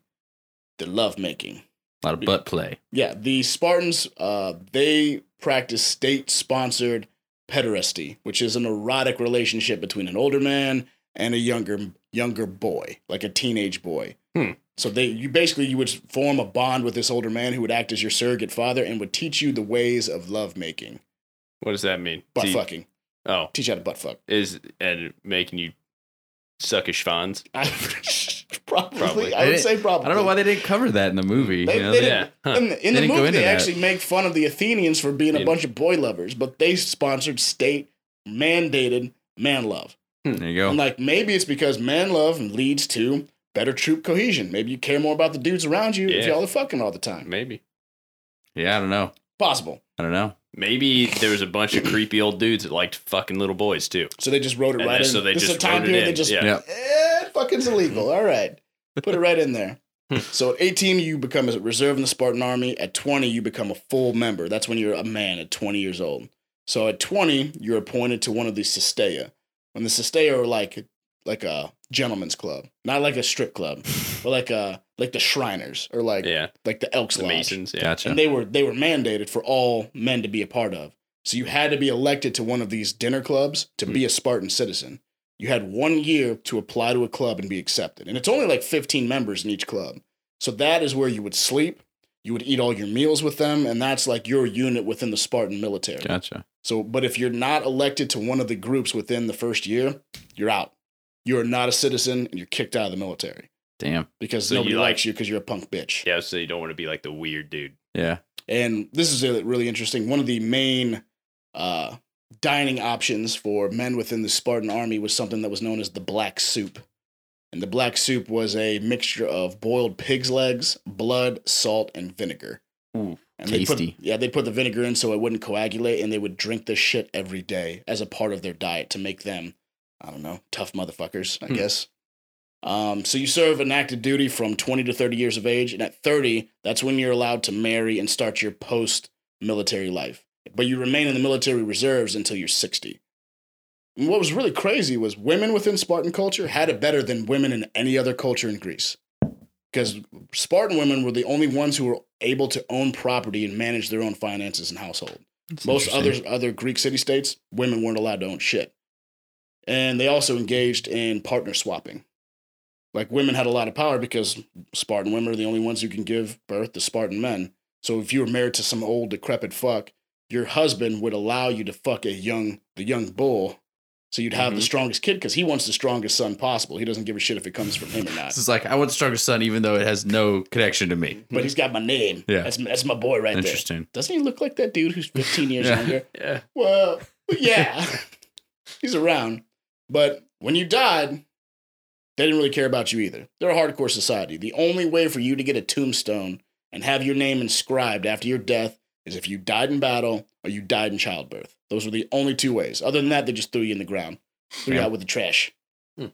the lovemaking. a lot of butt play. Yeah, the Spartans, uh, they practice state-sponsored pederasty, which is an erotic relationship between an older man and a younger younger boy, like a teenage boy. Hmm. So they, you basically, you would form a bond with this older man who would act as your surrogate father and would teach you the ways of lovemaking, What does that mean? butt you- fucking, Oh, teach you how to butt fuck. is and making you suck his schwanz. I, probably, Probably. I would say probably. I don't know why they didn't cover that in the movie. They- you know, they they- Yeah. Huh. In the, in They the movie, they that. actually make fun of the Athenians for being a bunch of boy lovers, but they sponsored state mandated man love. Hmm. there you go. And like maybe it's because man love leads to better troop cohesion. Maybe you care more about the dudes around you if y'all are fucking all the time. Maybe. yeah, I don't know. Possible. I don't know. Maybe there was a bunch of creepy old dudes that liked fucking little boys too. So they just wrote it And right then- in. so they this is just a time wrote it period they in, just yeah. Yep. eh, fucking's illegal. All right. Put it right in there. Hmm. so at 18, you become a reserve in the Spartan army. At 20, you become a full member. That's when you're a man at 20 years old. So at 20, you're appointed to one of the Syssitia. When the Syssitia are like like a gentleman's club, not like a strip club, but like a like the Shriners or like Yeah. like the Elks The Lodge. Masons. Yeah. Gotcha. and they were they were mandated for all men to be a part of. So you had to be elected to one of these dinner clubs to be hmm. a Spartan citizen. You had one year to apply to a club and be accepted, and it's only like 15 members in each club. So that is where you would sleep. You would eat all your meals with them, and that's like your unit within the Spartan military. Gotcha. So, but if you're not elected to one of the groups within the first year, you're out. You are not a citizen, and you're kicked out of the military Damn. because So you nobody like- likes you because you're a punk bitch. Yeah. So you don't want to be like the weird dude. Yeah. And this is uh, really interesting. One of the main uh, dining options for men within the Spartan army was something that was known as the black soup. And the black soup was a mixture of boiled pig's legs, blood, salt, and vinegar. Ooh. And they Tasty. put, yeah, they put the vinegar in so it wouldn't coagulate, and they would drink this shit every day as a part of their diet to make them, I don't know, tough motherfuckers, I Hmm. guess. Um, so you serve an active duty from 20 to 30 years of age, and at 30, that's when you're allowed to marry and start your post-military life. But you remain in the military reserves until you're 60. And what was really crazy was women within Spartan culture had it better than women in any other culture in Greece. Because Spartan women were the only ones who were able to own property and manage their own finances and household. Most other other Greek city states, women weren't allowed to own shit. And they also engaged in partner swapping. Like women had a lot of power because Spartan women are the only ones who can give birth to Spartan men. So if you were married to some old decrepit fuck, your husband would allow you to fuck a young the young bull. So you'd have the Mhm. strongest kid because he wants the strongest son possible. He doesn't give a shit if it comes from him or not. Is like I want the strongest son, even though it has no connection to me. But he's got my name. Yeah. That's that's my boy right there. Interesting. Doesn't he look like that dude who's 15 years Yeah. younger? Yeah. Well, yeah, he's around. But when you died, they didn't really care about you either. They're a hardcore society. The only way for you to get a tombstone and have your name inscribed after your death is if you died in battle or you died in childbirth. Those were the only two ways. Other than that, they just threw you in the ground, threw you Yeah. out with the trash. Hmm.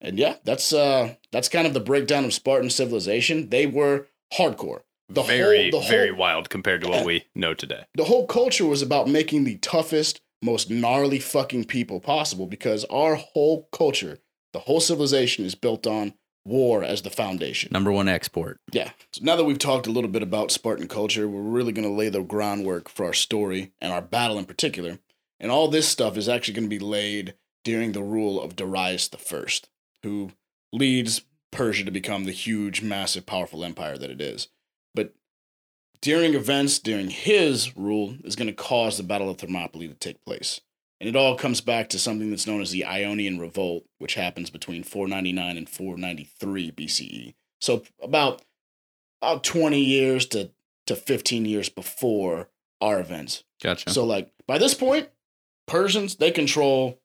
And yeah, that's uh that's kind of the breakdown of Spartan civilization. They were hardcore. The whole- very, whole- very wild compared to what we know today. the whole culture was about making the toughest, most gnarly fucking people possible because our whole culture, the whole civilization is built on war as the foundation. Number one export. Yeah. So now that we've talked a little bit about Spartan culture, we're really going to lay the groundwork for our story and our battle in particular. And all this stuff is actually going to be laid during the rule of Darius the First, who leads Persia to become the huge, massive, powerful empire that it is. But during events during his rule is going to cause the Battle of Thermopylae to take place. And it all comes back to something that's known as the Ionian Revolt, which happens between 499 and 493 BCE. So about about 20 years to, to 15 years before our events. Gotcha. So like by this point, Persians they control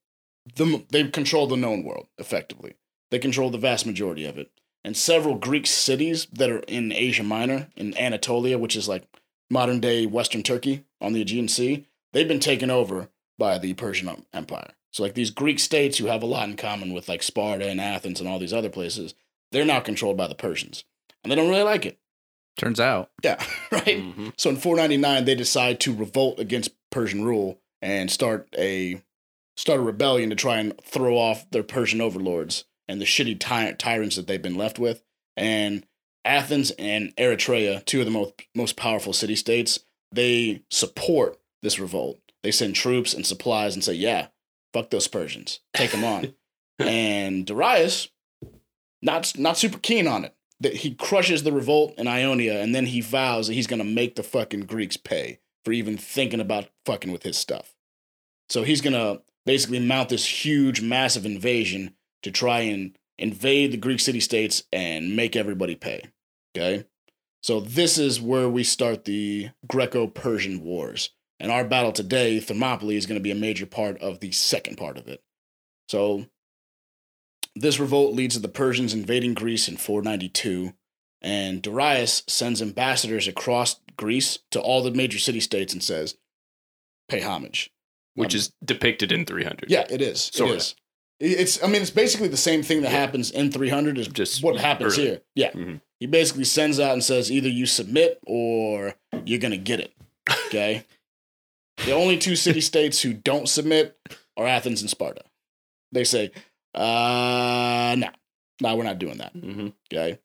the they control the known world effectively. They control the vast majority of it. And several Greek cities that are in Asia Minor, in Anatolia, which is like modern day Western Turkey on the Aegean Sea, they've been taken over by the Persian Empire. So like these Greek states who have a lot in common with like Sparta and Athens and all these other places, they're now controlled by the Persians. And they don't really like it. Turns out. Yeah, right. Mhm. So in 499, they decide to revolt against Persian rule and start a start a rebellion to try and throw off their Persian overlords and the shitty ty- tyrants that they've been left with. And Athens and Eritrea, two of the most most powerful city states, they support this revolt. They send troops and supplies and say, "Yeah, fuck those Persians, take them on." and Darius, not not super keen on it that he crushes the revolt in Ionia and then he vows that he's going to make the fucking Greeks pay for even thinking about fucking with his stuff. So he's going to basically mount this huge, massive invasion to try and invade the Greek city states and make everybody pay. Okay? So this is where we start the Greco Persian Wars. And our battle today, Thermopylae, is going to be a major part of the second part of it. So this revolt leads to the Persians invading Greece in 492, and Darius sends ambassadors across Greece to all the major city states and says, "Pay homage." Which Um, is depicted in 300. yeah, it is. It is. It's. I mean, it's basically the same thing that happens in 300 is Just what happens early. here. Yeah, Mhm. he basically sends out and says, either you submit or you're gonna get it. Okay. The only two city states who don't submit are Athens and Sparta. They say, uh, no, no, we're not doing that. Mhm. Okay.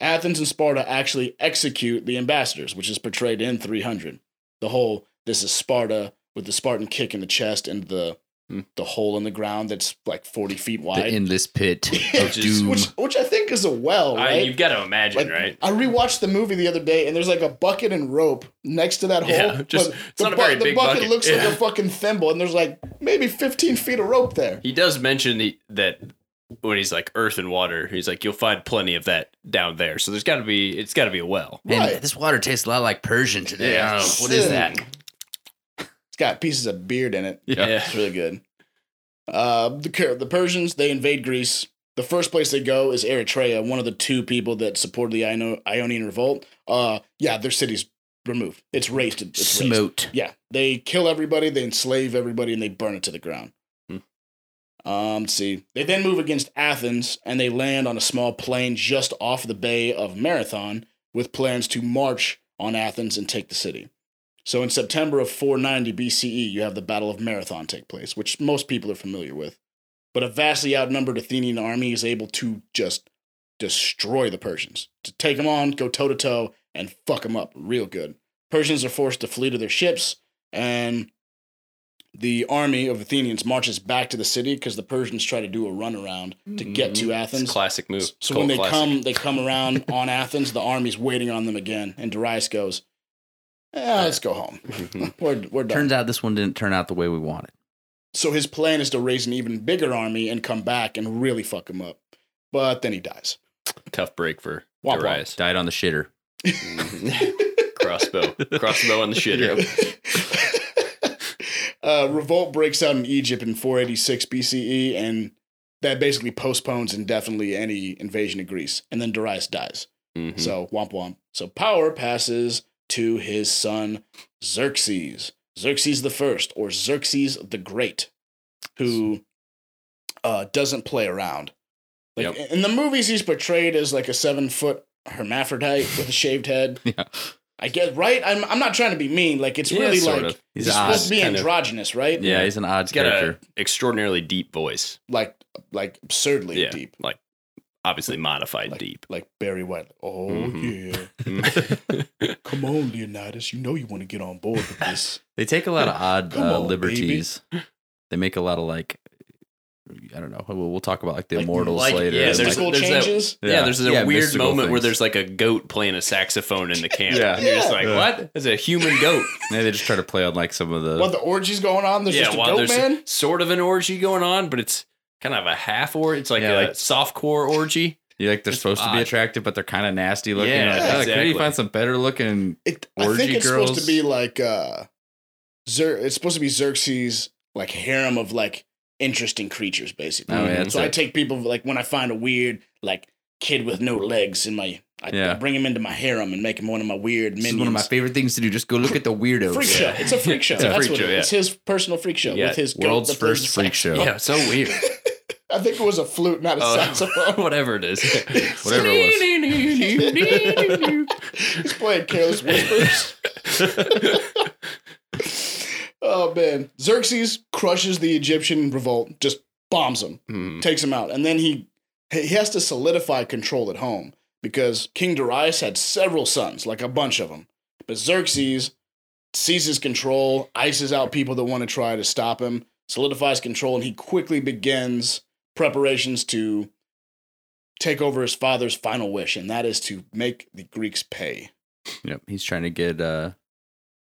Athens and Sparta actually execute the ambassadors, which is portrayed in 300. The whole this is Sparta with the Spartan kick in the chest and the Hmm. the hole in the ground that's like 40 feet wide. The endless pit of doom. which, which I think is a well, I, right? you've got to imagine, Like, right? I rewatched the movie the other day, and there's like a bucket and rope next to that hole. Yeah, just- but it's the not a very the bucket. bucket. looks like a fucking thimble, and there's like maybe 15 feet of rope there. He does mention he, that when he's like earth and water, he's like, you'll find plenty of that down there. So there's got to be, it's got to be a well. Man, Right. this water tastes a lot like Persian today. Yeah. I don't know. What is that? It's got pieces of beard in it. Yeah. It's really good. Uh, the the Persians they invade Greece. The first place they go is Eritrea, one of the two people that supported the Ino- Ionian revolt. Uh, yeah, their city's removed. It's razed. It's razed. Smote. Yeah, they kill everybody, they enslave everybody, and they burn it to the ground. Hmm. Um, let's see. They then move against Athens, and they land on a small plain just off the bay of Marathon, with plans to march on Athens and take the city. So in September of 490 BCE, you have the Battle of Marathon take place, which most people are familiar with. But a vastly outnumbered Athenian army is able to just destroy the Persians, to take them on, go toe to toe, and fuck them up real good. Persians are forced to flee to their ships, and the army of Athenians marches back to the city because the Persians try to do a runaround to get to It's a Athens. classic move. So Cult when they classic. come, they come around on Athens. The army's waiting on them again, and Darius goes, "Yeah, let's go home. Mhm. we're we're done." Turns out this one didn't turn out the way we wanted. So his plan is to raise an even bigger army and come back and really fuck him up. But then he dies. tough break for Womp womp. Darius. Died on the shitter. Crossbow, crossbow on the shitter. uh, revolt breaks out in Egypt in 486 BCE, and that basically postpones indefinitely any invasion of Greece. And then Darius dies. Mhm. So womp womp. So power passes to his son Xerxes, Xerxes the First, or Xerxes the Great, who uh, doesn't play around. Like in the movies, he's portrayed as like a seven foot hermaphrodite with a shaved head. Yeah. I get right. I'm I'm not trying to be mean. Like it's Yeah, really sort like of. He's he's odd. supposed to be kind of. androgynous, right? Yeah, he's an odd He's got character. an extraordinarily deep voice. Like like absurdly Yeah, deep. like obviously modified Like, deep. like Barry White. Oh Mhm. yeah. Come on, Leonidas. You know you want to get on board with this. They take a lot of odd uh, on, liberties. They make a lot of like, I don't know. We'll, we'll talk about like the Like- immortals like- later. yeah, there's- like- Mystical there's that- changes. Yeah, there's a Yeah, weird mystical moment where there's like a goat playing a saxophone in the camp. Yeah. And you're just like, Yeah. what? There's a human goat. Maybe they just try to play on like some of the. While the orgy's going on, there's yeah, just a while goat there's man. sort of an orgy going on, but it's kind of a half or It's like Yeah, a like- soft core orgy. you like they're it's supposed to be attractive, but they're kind of nasty looking. Yeah, like, oh, Can you find some better looking? It, I think it's supposed to be like uh, Xer- it's supposed to be Xerxes like harem of like interesting creatures, basically. Oh, yeah, that's so I take people like when I find a weird like kid with no legs in my, I, Yeah. I bring him into my harem and make him one of my weird This is one of my favorite things to do. Just go look at the weirdos. freak Yeah. show. It's a freak show. It's a That's freak what show, it is. yeah. It's his personal freak show Yeah. with his goat World's that plays first freak show. Yeah, so weird. I think it was a flute, not a Oh, saxophone. Whatever it is. Whatever it He's playing Careless Whispers. Oh man, Xerxes crushes the Egyptian revolt, just bombs them, Hmm. takes them out, and then he he has to solidify control at home because King Darius had several sons, like a bunch of them, but Xerxes seizes control, ices out people that want to try to stop him, solidifies control, and he quickly begins preparations to take over his father's final wish, and that is to make the Greeks pay. Yep, he's trying to get uh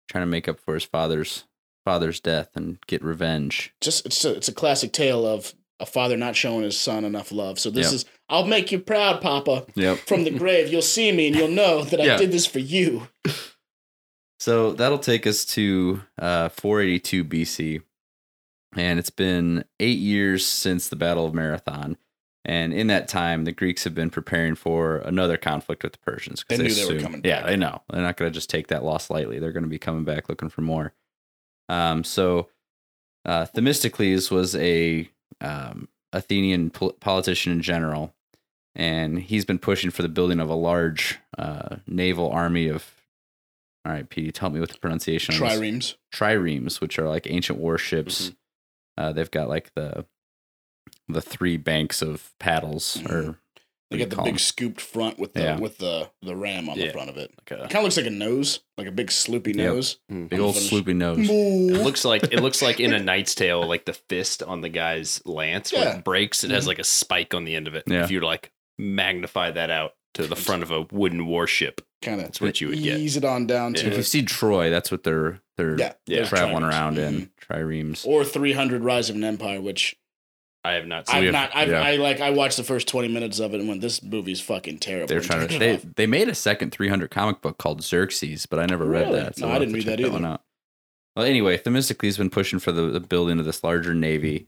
trying to make up for his father's father's death and get revenge. Just it's a, it's a classic tale of a father not showing his son enough love. So this Yep. is I'll make you proud, Papa. Yep. From the grave, you'll see me and you'll know that I did this for you. So that'll take us to uh 482 BC. And it's been 8 years since the Battle of Marathon. And in that time, the Greeks have been preparing for another conflict with the Persians. They knew they were coming Yeah, back. they know. They're not going to just take that loss lightly. They're going to be coming back looking for more. Um, so uh, Themistocles was a um, Athenian pol- politician in general, and he's been pushing for the building of a large uh, naval army of. All right, Petey, tell me what the pronunciation. Triremes. Triremes, which are like ancient warships. Uh, they've got like the the three banks of paddles, Mhm. or They got the big big 'em? scooped front with the Yeah. with the the ram on the front of it. Like a- It kind of looks like a nose, like a big sloopy Yep. nose. big old Finish. swoopy nose. It looks like it looks like in a Knight's Tale, like the fist on the guy's lance when Yeah. it breaks, it Mhm. has like a spike on the end of it. Yeah. If you like magnify that out to the front of a wooden warship, Kind of that's what you would get. ease it on down to If you see Troy, that's what they're they're Yeah, Yeah. traveling triremes. around in Mhm. triremes. Or 300 Rise of an Empire, which I have not I've not. I've, yeah. I like. I watched the first 20 minutes of it and went, "This movie's fucking terrible." They're trying to. turned They, they made a second 300 comic book called Xerxes, but I never read Really? that. No, I didn't read that either. one out. Well, anyway, Themistocles been pushing for the, the building of this larger navy.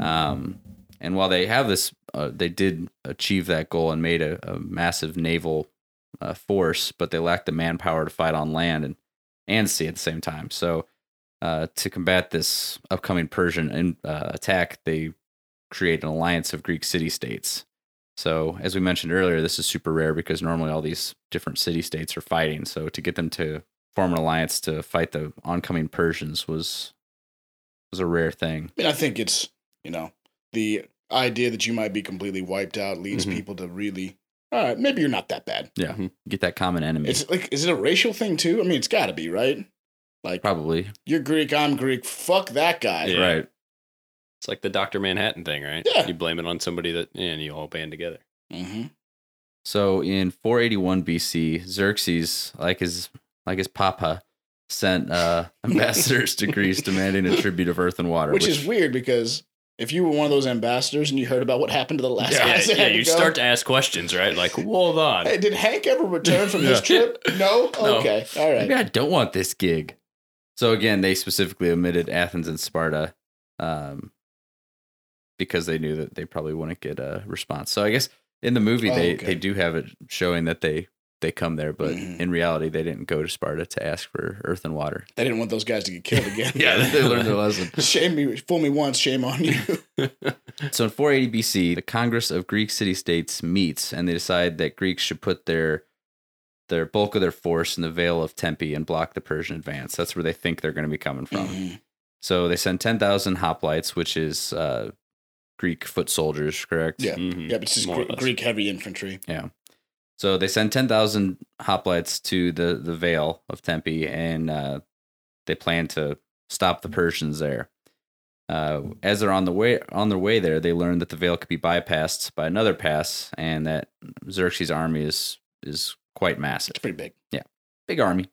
Um, and while they have this, uh, they did achieve that goal and made a, a massive naval uh, force, but they lacked the manpower to fight on land and and sea at the same time. So, uh, to combat this upcoming Persian in, uh, attack, they create an alliance of Greek city states. So, as we mentioned earlier, this is super rare because normally all these different city states are fighting. So, to get them to form an alliance to fight the oncoming Persians was was a rare thing. I mean, I think it's you know the idea that you might be completely wiped out leads Mhm. people to really. All right, maybe you're not that bad. Yeah, Mhm. get that common enemy. It's like, is it a racial thing too? I mean, it's got to be right. Like, Probably you're Greek, I'm Greek. Fuck that guy. Yeah. right. It's like the Doctor Manhattan thing, right? Yeah. You blame it on somebody that, and you all band together. Mm-hmm. So in 481 BC, Xerxes, like his like his papa, sent uh, ambassadors to Greece demanding a tribute of earth and water. Which, is weird because if you were one of those ambassadors and you heard about what happened to the last Yeah, guys that yeah. You go, start to ask questions, right? Like, hold on. Hey, did Hank ever return from his trip? No. No. Okay. All right. maybe I don't want this gig. So again, they specifically omitted Athens and Sparta, um, because they knew that they probably wouldn't get a response. So I guess in the movie Oh, they okay. they do have it showing that they they come there, but Mhm. in reality they didn't go to Sparta to ask for earth and water. They didn't want those guys to get killed again. Yeah, they learned their lesson. shame me, fool me once, shame on you. So in 480 BC, the Congress of Greek city states meets and they decide that Greeks should put their their bulk of their force in the Vale of Tempe and block the Persian advance. That's where they think they're going to be coming from. Mhm. So they send 10,000 hoplites, which is uh, Greek foot soldiers, correct? Yeah. Mhm. Yeah, but it's More or Greek heavy infantry. Yeah. So they send 10,000 hoplites to the, the Vale of Tempe and uh, they plan to stop the Persians there. Uh, as they're on the way on their way there, they learn that the Vale could be bypassed by another pass, and that Xerxes' army is is quite massive, It's pretty big. Yeah, big army.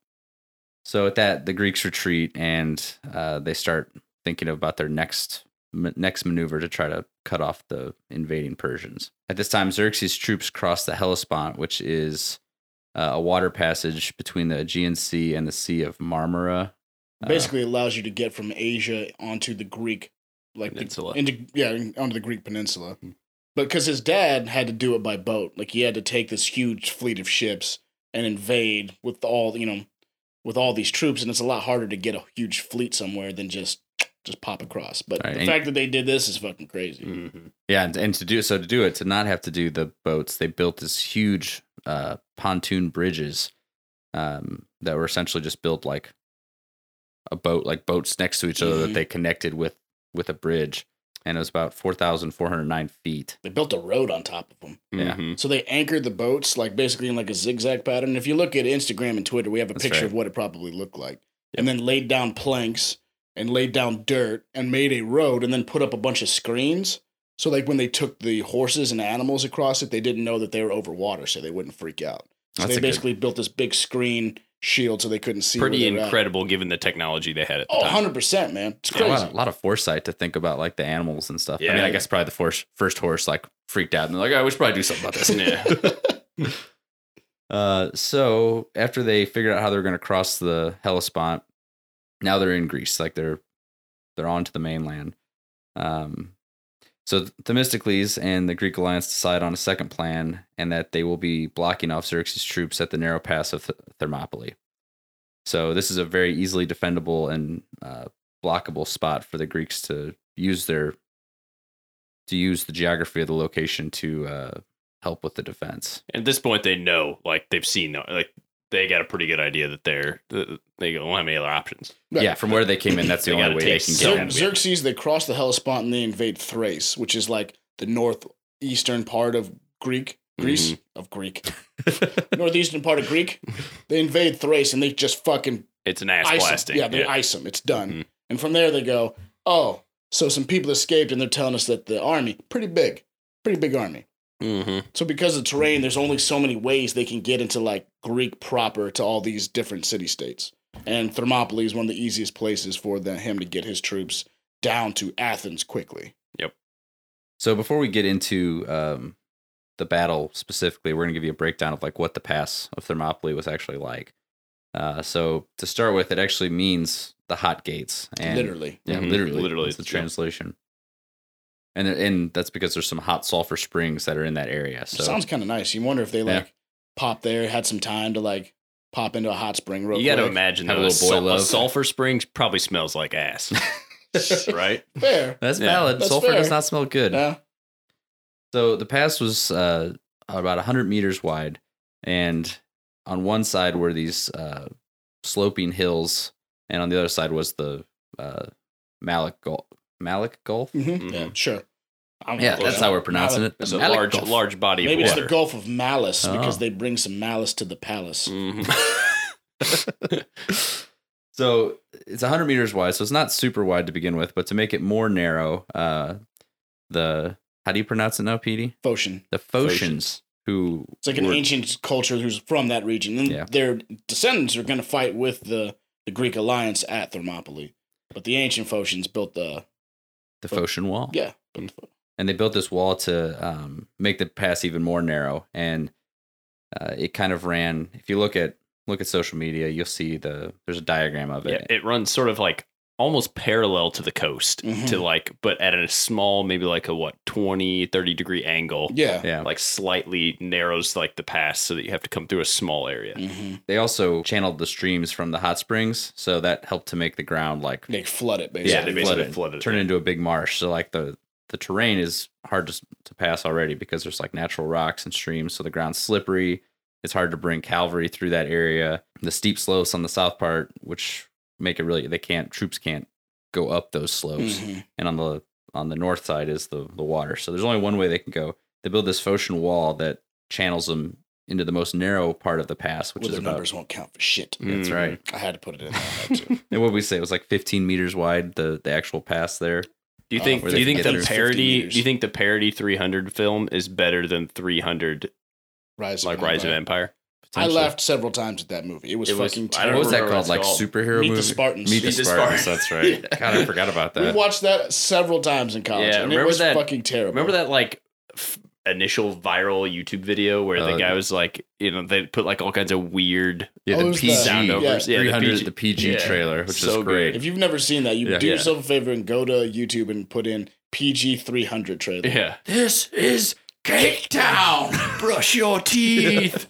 So at that, the Greeks retreat and uh, they start thinking about their next next maneuver to try to cut off the invading Persians. At this time, Xerxes' troops cross the Hellespont, which is uh, a water passage between the Aegean Sea and the Sea of Marmara. Uh, Basically, allows you to get from Asia onto the Greek, like the- Peninsula. into yeah, onto the Greek peninsula. But because his dad had to do it by boat, like he had to take this huge fleet of ships and invade with all you know, with all these troops, and it's a lot harder to get a huge fleet somewhere than just just pop across. But Right, the and- fact that they did this is fucking crazy. Mhm. Yeah, and, and to do so to do it to not have to do the boats, they built this huge uh, pontoon bridges um, that were essentially just built like a boat, like boats next to each other Mhm. that they connected with with a bridge, and it was about four thousand four hundred nine feet. They built a road on top of them. Yeah. Mhm. So they anchored the boats like basically in like a zigzag pattern. If you look at Instagram and Twitter, we have a That's picture right. of what it probably looked like. And then laid down planks and laid down dirt and made a road and then put up a bunch of screens. So like when they took the horses and animals across it, they didn't know that they were over water, so they wouldn't freak out. So That's they a good- basically built this big screen shield so they couldn't see. where Pretty they were at. incredible given the technology they had at the Oh, time. 100 percent, man. It's Yeah, a, crazy. lot, a lot of foresight to think about like the animals and stuff. Yeah, I Yeah. mean, I guess probably the first first horse like freaked out and they're like, "Oh, we should probably do something about this." Yeah. Uh, so after they figured out how they're going to cross the Hellespont, now they're in Greece, like they're they're on to the mainland. Um, so Themistocles and the Greek alliance decide on a second plan, and that they will be blocking off Xerxes' troops at the narrow pass of Thermopylae. So this is a very easily defendable and uh, blockable spot for the Greeks to use their to use the geography of the location to uh, help with the defense. At this point, they know, like they've seen, like they got a pretty good idea that they're they don't have any other options. Right. Yeah, from where they came in, that's the They only way they can some- get Xer- in. Xerxes, they cross the Hellespont and they invade Thrace, which is like the northeastern part of Greek, Greece, Mm-hmm. of Greek, northeastern part of Greek. They invade Thrace and they just fucking It's an ass blasting. Yeah, they ice them. It's done. Mhm. And from there they go, oh, so some people escaped and they're telling us that the army, pretty big, pretty big army. Mm-hmm. So because of terrain, there's only so many ways they can get into like Greek proper to all these different city states. And Thermopylae is one of the easiest places for the, him to get his troops down to Athens quickly. Yep. So before we get into um, the battle specifically, we're going to give you a breakdown of like what the pass of Thermopylae was actually like. Uh, so to start with, it actually means the hot gates. And literally. Yeah, Mhm. literally. Literally, It's the yeah. translation. And and that's because there's some hot sulfur springs that are in that area. So Sounds kind of nice. You wonder if they Yeah. like popped there, had some time to like pop into a hot spring real You got to imagine Have though, a a, little boy sul- a sulfur springs probably smells like ass, right? Fair. that's Yeah. valid. That's sulfur fair. does not smell good. Yeah. So the pass was uh, about 100 meters wide, and on one side were these uh, sloping hills, and on the other side was the uh, Malik Gulf. Malik Gulf. hmm Mhm. Yeah. Sure. I don't Yeah, know. that's how we're pronouncing it. It's a Malik large, Gulf. large body Maybe of it's the Gulf of Malice because Oh. they bring some malice to the palace. Mhm. So it's 100 meters wide, so it's not super wide to begin with, but to make it more narrow, uh, the how do you pronounce it now, Petey? Phocian. The Phocians, who It's like an were- ancient culture who's from that region. And Yeah. their descendants are going to fight with the, the Greek alliance at Thermopylae. But the ancient Phocians built the. The Phocian Wall. Yeah. and they built this wall to um, make the pass even more narrow and uh, it kind of ran if you look at look at social media you'll see the there's a diagram of it. yeah, it it runs sort of like almost parallel to the coast Mhm. to like, but at a small, maybe like a what 20, 30 degree angle. Yeah. yeah Like slightly narrows like the pass so that you have to come through a small area. hmm they also channeled the streams from the hot springs so that helped to make the ground like They flood it, basically. Yeah, they basically flooded, flooded it, turn it into a big marsh so like the the terrain is hard to, to pass already because there's like natural rocks and streams so the ground's slippery it's hard to bring cavalry through that area the steep slopes on the south part which make it really they can't troops can't go up those slopes Mhm. and on the on the north side is the the water so there's only one way they can go they build this Phocian wall that channels them into the most narrow part of the pass which Well, is their about numbers won't count for shit. that's Mhm. right I had to put it in there. I and what we say it was like 15 meters wide the the actual pass there Do you Uh, think? where do you think the get through 50 parody? Do you think the parody 300 film is better than 300 Rise like of Rise of Empire. Empire? I laughed several times at that movie. It was It fucking I don't what was that called like it's superhero Meet the movie Spartans. Meet the, Meet the Spartans. Spartans. That's right. God, I forgot about that. We that. watched that several times in college. Yeah, and it remember was that- fucking terrible. Remember that like f- initial viral YouTube video where the Uh, guy was like, you know, they put like all kinds of weird Yeah, Oh, the was PG the- sound overs. Yeah, the 300, PG the PG yeah. trailer, which So is great. good. If you've never seen that, you Yeah. do Yeah. yourself a favor and go to YouTube and put in PG 300 trailer. Yeah. This is Cake Town. Brush your teeth.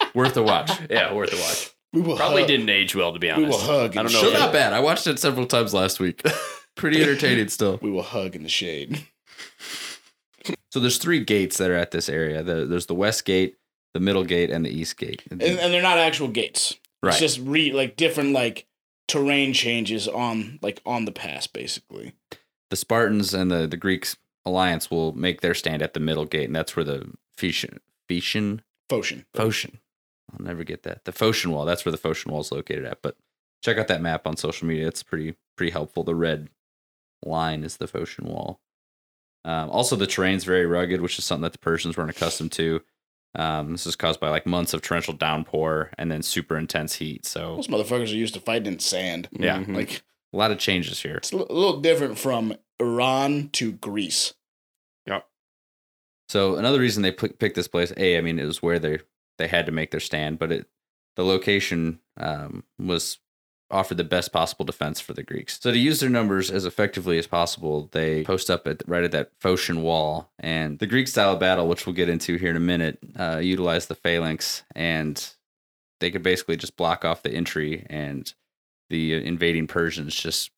Worth a watch. yeah, worth a watch. We will Probably hug, didn't age well, to be honest. We honest. will hug. I don't know. Still if not bad. I watched it several times last week. Pretty entertaining still. We will hug in the shade. So there's three gates that are at this area. The, there's the west gate, the middle gate, and the east gate. And, and they're not actual gates. right. It's just re like different like terrain changes on like on the pass basically. the Spartans and the, the Greeks alliance will make their stand at the middle gate, and that's where the Phocian Phocian Phocian. Phocian. I'll never get that. The Phocian Wall. That's where the Phocian Wall is located at. But check out that map on social media. It's pretty pretty helpful. The red line is the Phocian Wall. Um, also, the terrain's very rugged, which is something that the Persians weren't accustomed to. Um, this is caused by like months of torrential downpour and then super intense heat. So Those motherfuckers are used to fighting in sand. Yeah. Mhm. Like a lot of changes here. it's a little different from Iran to Greece. Yep. So another reason they pick picked this place, a, I mean, it was where they they had to make their stand, but it the location um, was offered the best possible defense for the Greeks. So to use their numbers as effectively as possible, they post up at right at that Phocian wall, and the Greek style of battle, which we'll get into here in a minute, uh, utilized the phalanx, and they could basically just block off the entry, and the invading Persians just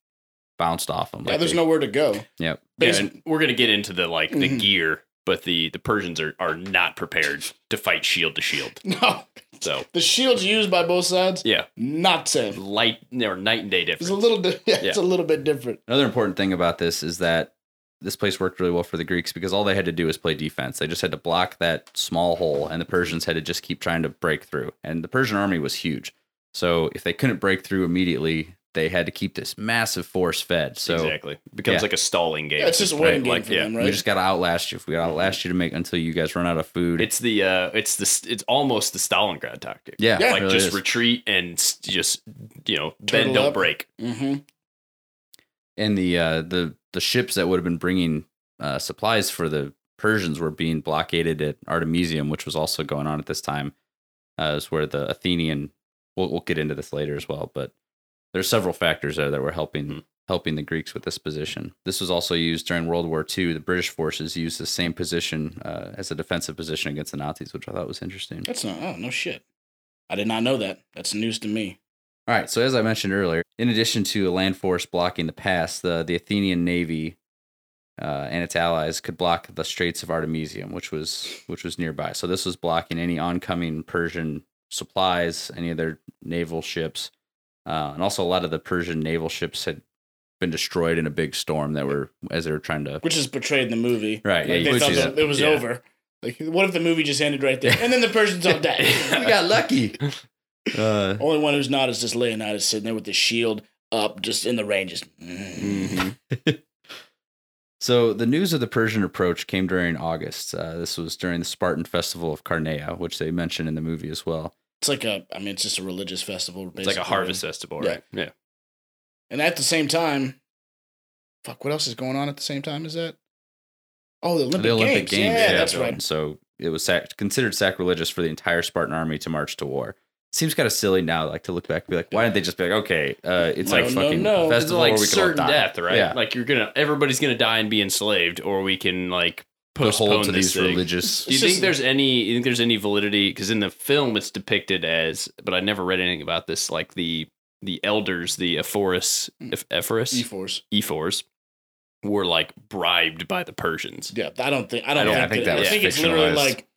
bounced off them. Yeah, there's nowhere to go. Yep. Yeah, and we're gonna get into the like the Mhm. gear, but the the Persians are are not prepared to fight shield to shield. No, So the shields used by both sides, yeah, not same. light or night and day difference. It's a little, di- yeah, it's a little bit different. Another important thing about this is that this place worked really well for the Greeks because all they had to do was play defense. They just had to block that small hole, and the Persians had to just keep trying to break through. And the Persian army was huge. So if they couldn't break through immediately, they had to keep this massive force fed. So exactly becomes yeah. like a stalling game. Yeah, it's just a right? waiting game Like for yeah, them, we just got to outlast you. If we got to outlast you to make until you guys run out of food. It's the uh, it's the it's almost the Stalingrad tactic. yeah, Yeah. like really just is. retreat and just you know Turtle bend don't up. break. Mm-hmm. and the uh, the the ships that would have been bringing uh, supplies for the Persians were being blockaded at Artemisium, which was also going on at this time. Uh, is where the Athenian. We'll we'll get into this later as well, but there's several factors there that were helping Hmm. helping the Greeks with this position. This was also used during World War II. The British forces used the same position uh, as a defensive position against the Nazis, which I thought was interesting. That's not. Oh no shit. I did not know that. That's news to me. All right. So as I mentioned earlier, in addition to a land force blocking the pass, the the Athenian navy uh, and its allies could block the Straits of Artemisium, which was which was nearby. So this was blocking any oncoming Persian supplies, any of their naval ships, uh, and also a lot of the Persian naval ships had been destroyed in a big storm that were as they were trying to. Which is portrayed in the movie. Right, yeah, Like, you they thought that it was Yeah. over. Like, what if the movie just ended right there, and then the Persians all died? we got lucky. Uh, Only one who's not is just Leonidas sitting there with the shield up, just in the rain, just. Mhm. So the news of the Persian approach came during August. Uh, this was during the Spartan festival of Carneia, which they mention in the movie as well. It's like a. I mean, it's just a religious festival. It's like a harvest festival, right? Yeah. And at the same time, fuck, what else is going on at the same time? Is that? Oh, the Olympic, the Olympic Games. Games, Yeah, that's right. So it was sac- considered sacrilegious for the entire Spartan army to march to war. Seems kind of silly now, like to look back and be like, why didn't they just be like, okay, uh, it's No, like no, fucking no. a It's festival, like or we could all certain death, right? Yeah, Like you're gonna, everybody's gonna die and be enslaved, or we can like postpone hold to these thing. religious. Do you think there's any? You think there's any validity? Because in the film, it's depicted as, but I never read anything about this. Like the the elders, the Ephorus, Eph- Ephorus, E-Force. Ephors, were like bribed by the Persians. Yeah, I don't think. I don't I don't- think, I think that. that was I think it's literally like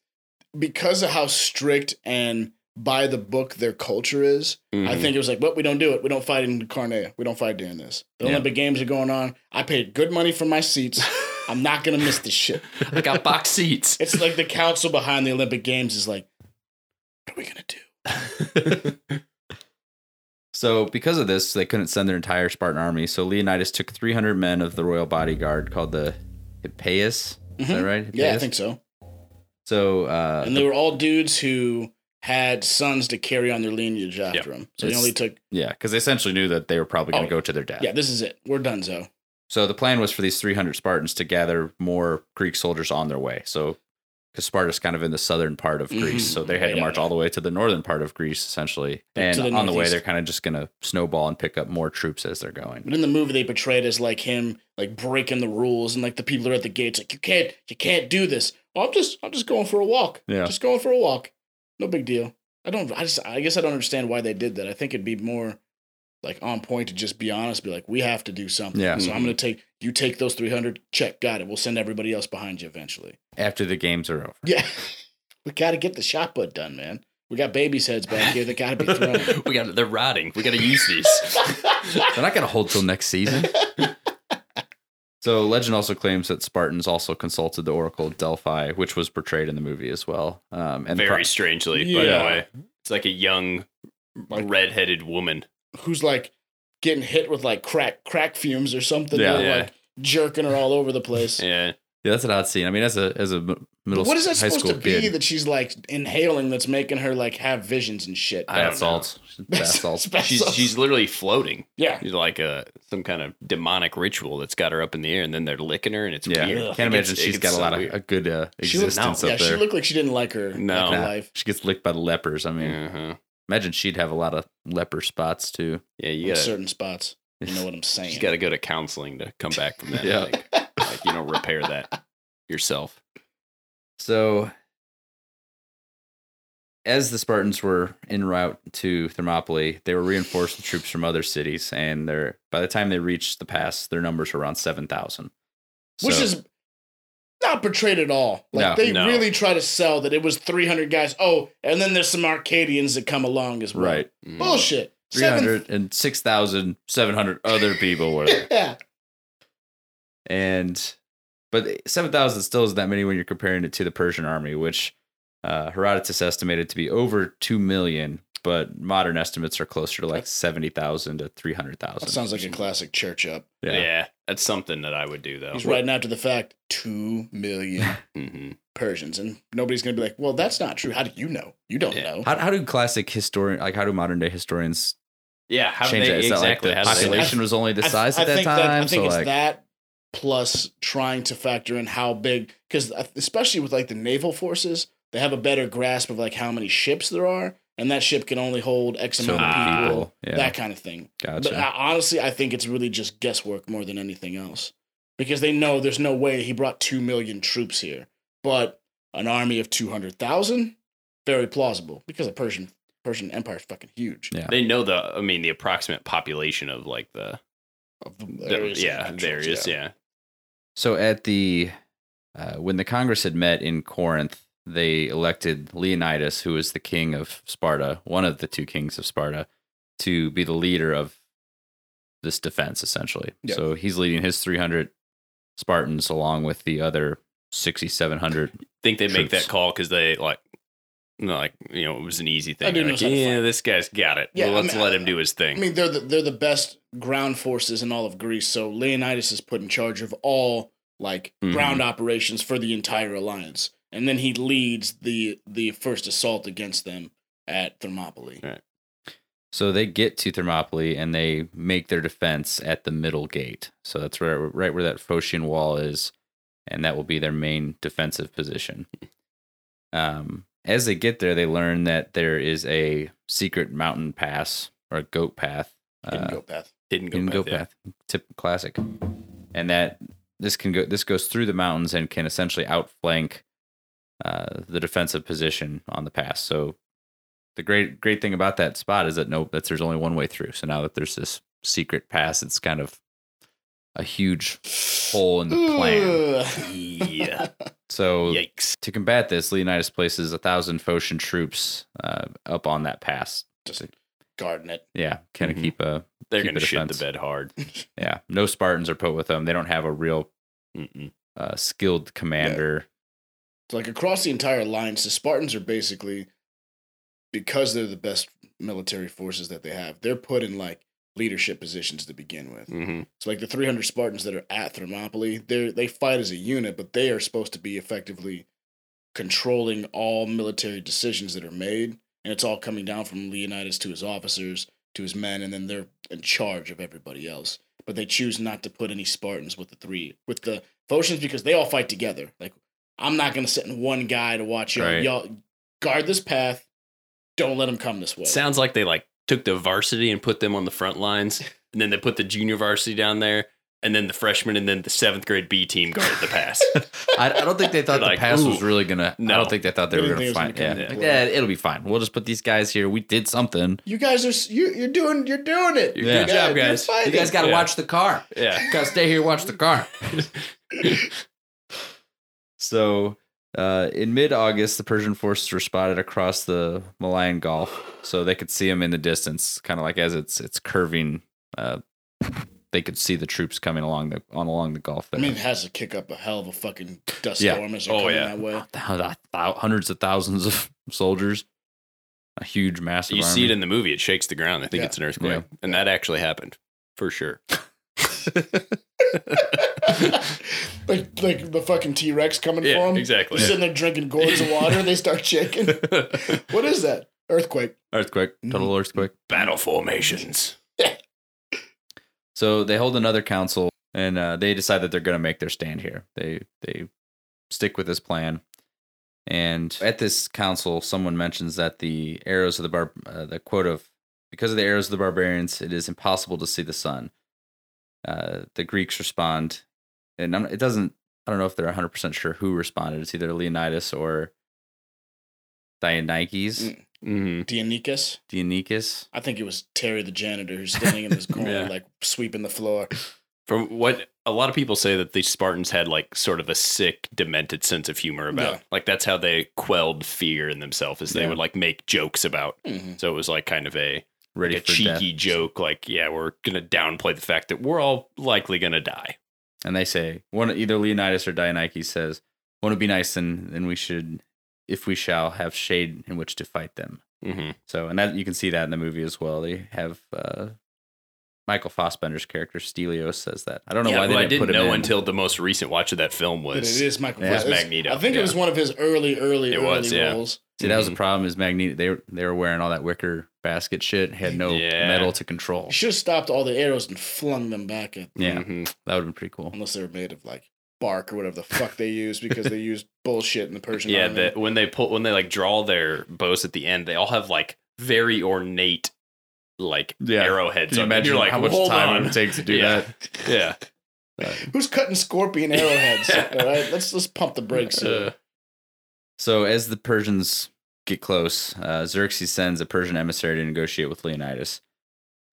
because of how strict and by the book their culture is. I Mhm. think it was like, well, we don't do it. We don't fight in Carneia. We don't fight during this. The Yeah. Olympic Games are going on. I paid good money for my seats. I'm not gonna miss this shit. I got box seats. It's like the council behind the Olympic Games is like, what are we gonna do? So, because of this, they couldn't send their entire Spartan army. So, Leonidas took 300 men of the royal bodyguard called the Hippias. Is that Mhm. right? Yeah, I think so. so. Uh, And they were all dudes who had sons to carry on their lineage after them. So he It's- only took. yeah, because they essentially knew that they were probably going Oh, to go to their death. Yeah, this is it. We're done, Zo. So, the plan was for these 300 Spartans to gather more Greek soldiers on their way. So, because Sparta's kind of in the southern part of Greece, Mhm. so they had Right to march all the way to the northern part of Greece, essentially. And the on the way, they're kind of just going to snowball and pick up more troops as they're going. But in the movie, they portrayed as like him, like breaking the rules, and like the people are at the gates, like you can't, you can't do this. Oh, I'm just, I'm just going for a walk. Yeah. just going for a walk. No big deal. I don't, I just, I guess I don't understand why they did that. I think it'd be more like on point to just be honest, be like, we have to do something. Yeah. So I'm gonna take you take those 300. Check, got it. We'll send everybody else behind you eventually. After the games are over. Yeah, we got to get the shot put done, man. We got babies' heads back here that got to be thrown. we got they're rotting. We got to use these. They're not going to hold till next season. so legend also claims that Spartans also consulted the Oracle of Delphi, which was portrayed in the movie as well. Um, and Very pro- strangely, by the way. It's like a young, Like- red-headed woman. Who's like getting hit with like crack crack fumes or something? Yeah. Yeah. like jerking her all over the place. Yeah, yeah, that's an odd scene. I mean, as a as a m- middle What is that high supposed to be kid, that she's like inhaling that's making her like have visions and shit? I don't bath salts, bath salts. She's she's literally floating. yeah. She's like a some kind of demonic ritual that's got her up in the air, and then they're licking her, and it's Yeah, weird. Ugh. can't It imagine gets- it she's gets got a so lot of a good uh, She looked, existence yeah, up she looked like she didn't like her, No. like her Nah, life. she gets licked by the lepers. I mean, Uh-huh. Imagine she'd have a lot of leper spots too. Yeah, you gotta certain spots. You know what I'm saying? you got to go to counseling to come back from that. Yeah. Like, like you know, repair that yourself. So, as the Spartans were en route to Thermopylae, they were reinforced with troops from other cities, and their by the time they reached the pass, their numbers were around seven thousand. Which is not portrayed at all. Like No, they no. really try to sell that it was 300 guys. Oh, and then there's some Arcadians that come along as well. right. Mm. Bullshit. Three Seven- hundred and six thousand seven hundred other people were there, Yeah. and but seven thousand still isn't that many when you're comparing it to the Persian army, which uh, Herodotus estimated to be over two million. But modern estimates are closer to like seventy thousand to three hundred thousand. That sounds like a classic church up. Yeah. That's something that I would do though. He's writing after the fact 2 million hmm Persians. And nobody's going to be like, well, that's not true. How do you know? You don't Yeah. know. How, how do classic historian like how do modern day historians Yeah, how change they that? Is exactly? that like the do they- population was only the I- size I at that think time? I think so it's like, that plus trying to factor in how big, because especially with like the naval forces, they have a better grasp of like how many ships there are. And that ship can only hold X So amount of people. people, yeah. That kind of thing. Gotcha. But uh, honestly, I think it's really just guesswork more than anything else, because they know there's no way he brought two million troops here, but an army of two hundred thousand, very plausible because the Persian Persian Empire is fucking huge. Yeah. They know the, I mean, the approximate population of like the, Of the the areas yeah, and there controls, is, yeah. So at the uh, when the Congress had met in Corinth, they elected Leonidas, who was the king of Sparta, one of the two kings of Sparta, to be the leader of this defense, essentially. Yeah. So he's leading his 300 Spartans along with the other 6,700. think they make that call because they like, you know, like you know, it was an easy thing. dude Like, knows how to yeah, this guy's got it. Yeah, Well, let's mean, let I- him do his thing. I mean, they're the, they're the best ground forces in all of Greece. So Leonidas is put in charge of all like Mhm. ground operations for the entire alliance, and then he leads the the first assault against them at Thermopylae. Right. So they get to Thermopylae and they make their defense at the middle gate. So that's where, right where that Phocian wall is, and that will be their main defensive position. Um, as they get there, they learn that there is a secret mountain pass or a goat path. Hidden uh, goat path. Hidden go Hidden path, goat yeah. path, tip classic, and that this can go. This goes through the mountains and can essentially outflank uh, the defensive position on the pass. So the great great thing about that spot is that no, that there's only one way through. So now that there's this secret pass, it's kind of a huge hole in the plan. Yeah. So Yikes. to combat this, Leonidas places a thousand Phocian troops uh, up on that pass. Just guarding it. Yeah, kind of Mhm. keep a They're keep gonna a shit the bed hard. yeah. No Spartans are put with them. They don't have a real uh, skilled commander. So like across the entire alliance, the Spartans are basically because they're the best military forces that they have. They're put in like leadership positions to begin with. hmm So like the 300 Spartans that are at Thermopylae, they they fight as a unit, but they are supposed to be effectively controlling all military decisions that are made, and it's all coming down from Leonidas to his officers to his men, and then they're in charge of everybody else. But they choose not to put any Spartans with the three with the Phocians because they all fight together. Like I'm not gonna sit in one guy to watch y'all. Right. Y'all guard this path. Don't let them come this way. Sounds like they like took the varsity and put them on the front lines, and then they put the junior varsity down there, and then the freshman, and then the seventh grade B team guarded the pass. I, I don't think they thought Like, the pass was really gonna. No. I don't think they thought they They were gonna find. it Yeah, Like, yeah, it'll be fine. We'll just put these guys here. We did something. you guys are you, you're doing you're doing it. Good Yeah. job, you're guys. You guys got to Yeah. watch the car. yeah. Got to stay here, watch the car. so, uh, in mid-August, the Persian forces were spotted across the Malian Gulf, so they could see them in the distance, kind of like as it's it's curving. Uh, they could see the troops coming along the on along the Gulf. I mean, it has to kick up a hell of a fucking dust Yeah. storm as they're Oh, coming yeah. that way. Thou- thou- hundreds of thousands of soldiers, a huge, massive. You army. see it in the movie; it shakes the ground. I think Yeah. it's an earthquake, and that actually happened for sure. like like the fucking T Rex coming Yeah, for them. exactly. You're sitting there drinking gourds of water. They start shaking. what is that? Earthquake. earthquake, total Mhm. earthquake. Battle formations. So they hold another council and uh, they decide that they're going to make their stand here. They they stick with this plan. And at this council, someone mentions that the arrows of the bar, uh, the quote of, because of the arrows of the barbarians, it is impossible to see the sun. Uh, the Greeks respond, and I'm, it doesn't. I don't know if they're 100 percent sure who responded. It's either Leonidas or Dionychus, Mm. Mm-hmm. Dionyscus. Dionychus. I think it was Terry the janitor who's standing in this corner, Yeah. like sweeping the floor. From what a lot of people say that the Spartans had like sort of a sick, demented sense of humor about. Yeah. Like that's how they quelled fear in themselves, is they Yeah. would like make jokes about. Mhm. So it was like kind of a Ready like a for cheeky death. joke, like yeah, we're gonna downplay the fact that we're all likely gonna die. And they say one either Leonidas or Dionychus says, "Want to be nice, and then we should, if we shall, have shade in which to fight them." Mm-hmm. So, and that you can see that in the movie as well. They have uh, Michael Fassbender's character Stelios says that. I don't know yeah, why they I didn't didn't put him know in. until the most recent watch of that film But was. it is Michael. Yeah. Fassbender. Was Magneto, I think it was one of his early, early, It early was, yeah. roles. See, that was the Mhm. problem. Is Magneto? They were they were wearing all that wicker basket shit. Had no Yeah. metal to control. You should have stopped all the arrows and flung them back at, Yeah, Mhm. that would have been pretty cool. unless they were made of like bark or whatever the fuck they use because they use bullshit in the Persian Yeah, army. that when they pull when they like draw their bows at the end, they all have like very ornate like Yeah. arrowheads. Can you imagine You're like, how much hold time on. it would take to do Yeah. that? Yeah. Who's cutting scorpion arrowheads? All right, let's let's pump the brakes. Uh, So as the Persians get close, uh, Xerxes sends a Persian emissary to negotiate with Leonidas.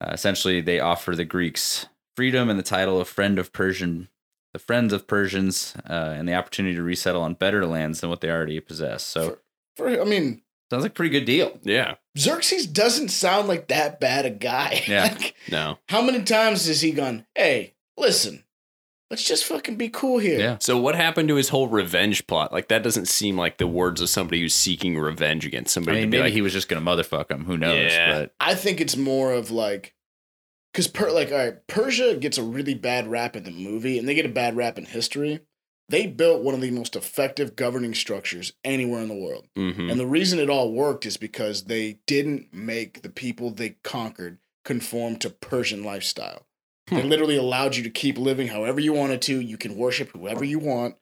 Uh, essentially, they offer the Greeks freedom and the title of friend of Persian, the friends of Persians, uh, and the opportunity to resettle on better lands than what they already possess. So For, I mean, sounds like a pretty good deal. yeah. Xerxes doesn't sound like that bad a guy. Yeah. Like, No. how many times has he gone? Hey, listen, let's just fucking be cool here. Yeah. So what happened to his whole revenge plot? Like that doesn't seem like the words of somebody who's seeking revenge against I somebody. mean, to be maybe like, he was just gonna motherfuck him. Who knows? Yeah. But I think it's more of like, because per like, all right, Persia gets a really bad rap in the movie, and they get a bad rap in history. They built one of the most effective governing structures anywhere in the world. Mhm. And the reason it all worked is because they didn't make the people they conquered conform to Persian lifestyle. They Hmm. literally allowed you to keep living however you wanted to. You can worship whoever you want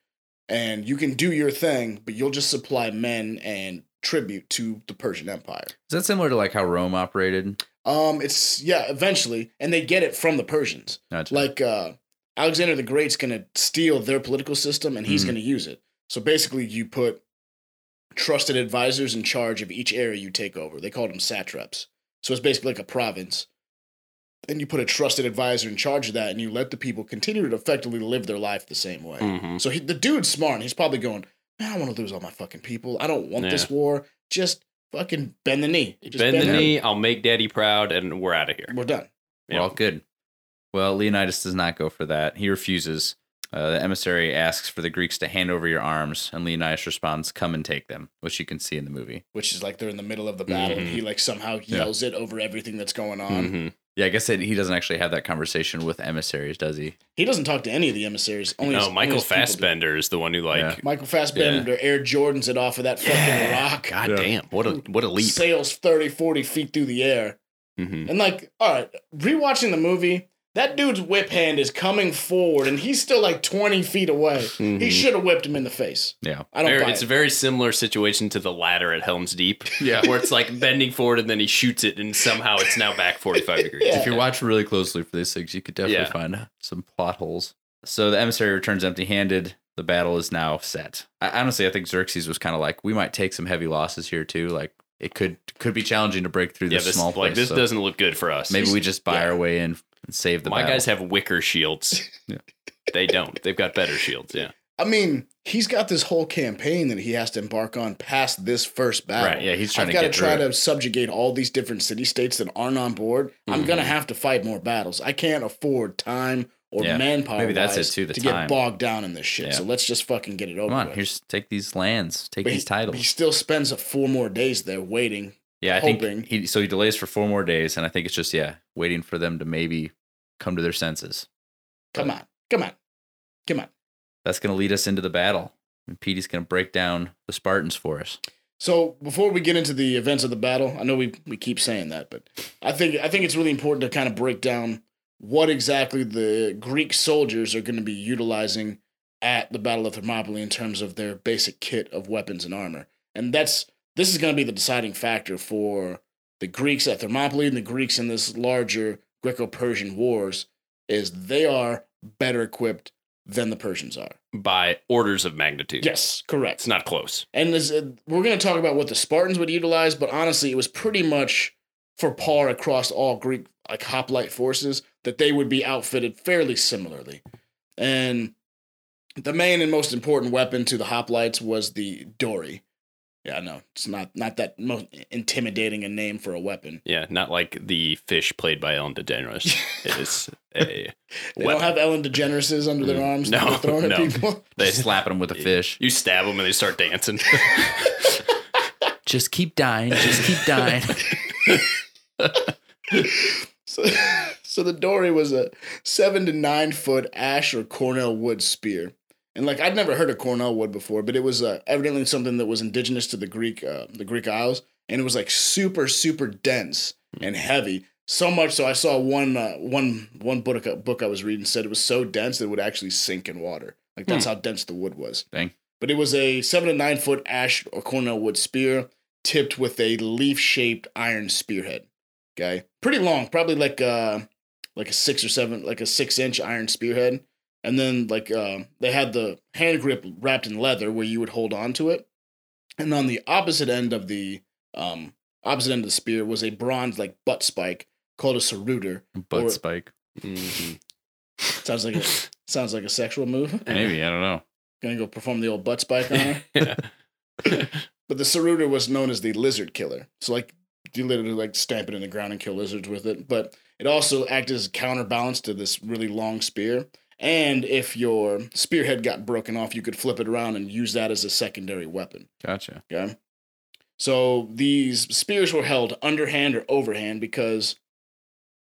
and you can do your thing, but you'll just supply men and tribute to the Persian Empire. is that similar to like how Rome operated? Um it's yeah, eventually, and they get it from the Persians. Gotcha. Like uh Alexander the Great's going to steal their political system and he's Mhm. going to use it. So basically you put trusted advisors in charge of each area you take over. They called them satraps. So it's basically like a province. And you put a trusted advisor in charge of that and you let the people continue to effectively live their life the same way. Mhm. So he, the dude's smart. and He's probably going, man, I don't want to lose all my fucking people. I don't want this war. Just fucking bend the knee. Just bend the knee. knee. I'll make Daddy proud, and we're out of here. We're done. We're all good. Well, Leonidas does not go for that. He refuses. Uh, the emissary asks for the Greeks to hand over your arms, and Leonidas responds, "Come and take them," which you can see in the movie. Which is like they're in the middle of the battle and Mhm. he like somehow yells it over everything that's going on. Mhm. Yeah, I guess that he doesn't actually have that conversation with emissaries, does he? He doesn't talk to any of the emissaries. Only No, only Michael his people do. Fassbender is the one who like. Yeah. Michael Fassbender Air Jordans it off of that fucking rock. God Yeah. damn! What a what a leap. Sails 30, 40 feet through the air. Mhm. And like, all right, rewatching the movie, that dude's whip hand is coming forward and he's still like 20 feet away. He Mhm. should have whipped him in the face. Yeah. I don't Very- buy it's it. a very similar situation to the ladder at Helm's Deep. Yeah. where it's like bending forward and then he shoots it and somehow it's now back 45 degrees. Yeah. If you watch really closely for these things, you could definitely Yeah. find some plot holes. So the emissary returns empty-handed. The battle is now set. I, honestly, I think Xerxes was kind of like, we might take some heavy losses here too. Like it could could be challenging to break through Yeah, this this small like place. this so doesn't look good for us. maybe we just buy yeah. our way in and save the My battle. guys have wicker shields. Yeah. They don't. They've got better shields. Yeah. I mean, he's got this whole campaign that he has to embark on past this first battle. Right, yeah, he's trying I've to got to get try through to subjugate all these different city states that aren't on board. I'm gonna Mhm. have to fight more battles. I can't afford time or Yeah, manpower. maybe that's it too, the to time. get bogged down in this shit. Yeah. So let's just fucking get it over Come on, with. here's take these lands, take But these he- titles. He still spends four more days there waiting. Yeah, I hoping. think he so he delays for four more days, and I think it's just yeah, waiting for them to maybe come to their senses. Come on, come on, come on. That's going to lead us into the battle, and Petey's going to break down the Spartans for us. So before we get into the events of the battle, I know we we keep saying that, but I think I think it's really important to kind of break down what exactly the Greek soldiers are going to be utilizing at the Battle of Thermopylae in terms of their basic kit of weapons and armor. And that's this is going to be the deciding factor for the Greeks at Thermopylae and the Greeks in this larger Greco-Persian wars is they are better equipped than the Persians are. By orders of magnitude. Yes, correct. It's not close. And this, uh, we're going to talk about what the Spartans would utilize, but honestly, it was pretty much for par across all Greek like hoplite forces that they would be outfitted fairly similarly. And the main and most important weapon to the hoplites was the dory. Yeah, no, it's not not that most intimidating a name for a weapon. Yeah, not like the fish played by Ellen DeGeneres. it is a They weapon. don't have Ellen DeGeneres under their Mm, arms no, they're throwing no. at people. They slapping them with a fish. You stab them and they start dancing. Just keep dying. Just keep dying. So, so the dory was a seven to nine foot ash or cornel wood spear, and like I'd never heard of cornel wood before, but it was uh, evidently something that was indigenous to the Greek uh, the Greek Isles, and it was like super super dense and heavy. So much so, I saw one uh, one one book book I was reading said it was so dense that it would actually sink in water. Like that's how dense the wood was. Dang. But it was a seven to nine foot ash or cornel wood spear. tipped with a leaf-shaped iron spearhead. Okay, pretty long, probably like uh like a six or seven, like a six-inch iron spearhead, and then like uh, they had the hand grip wrapped in leather where you would hold on to it, and on the opposite end of the um opposite end of the spear was a bronze like butt spike called a sauroter. Butt Or- spike. Mhm. Sounds like a sounds like a sexual move. Maybe I don't know. Gonna go perform the old butt spike on her. Yeah. But the sauroter was known as the lizard killer. So like you literally like stamp it in the ground and kill lizards with it. But it also acted as a counterbalance to this really long spear. And if your spearhead got broken off, you could flip it around and use that as a secondary weapon. Gotcha. Okay. So these spears were held underhand or overhand because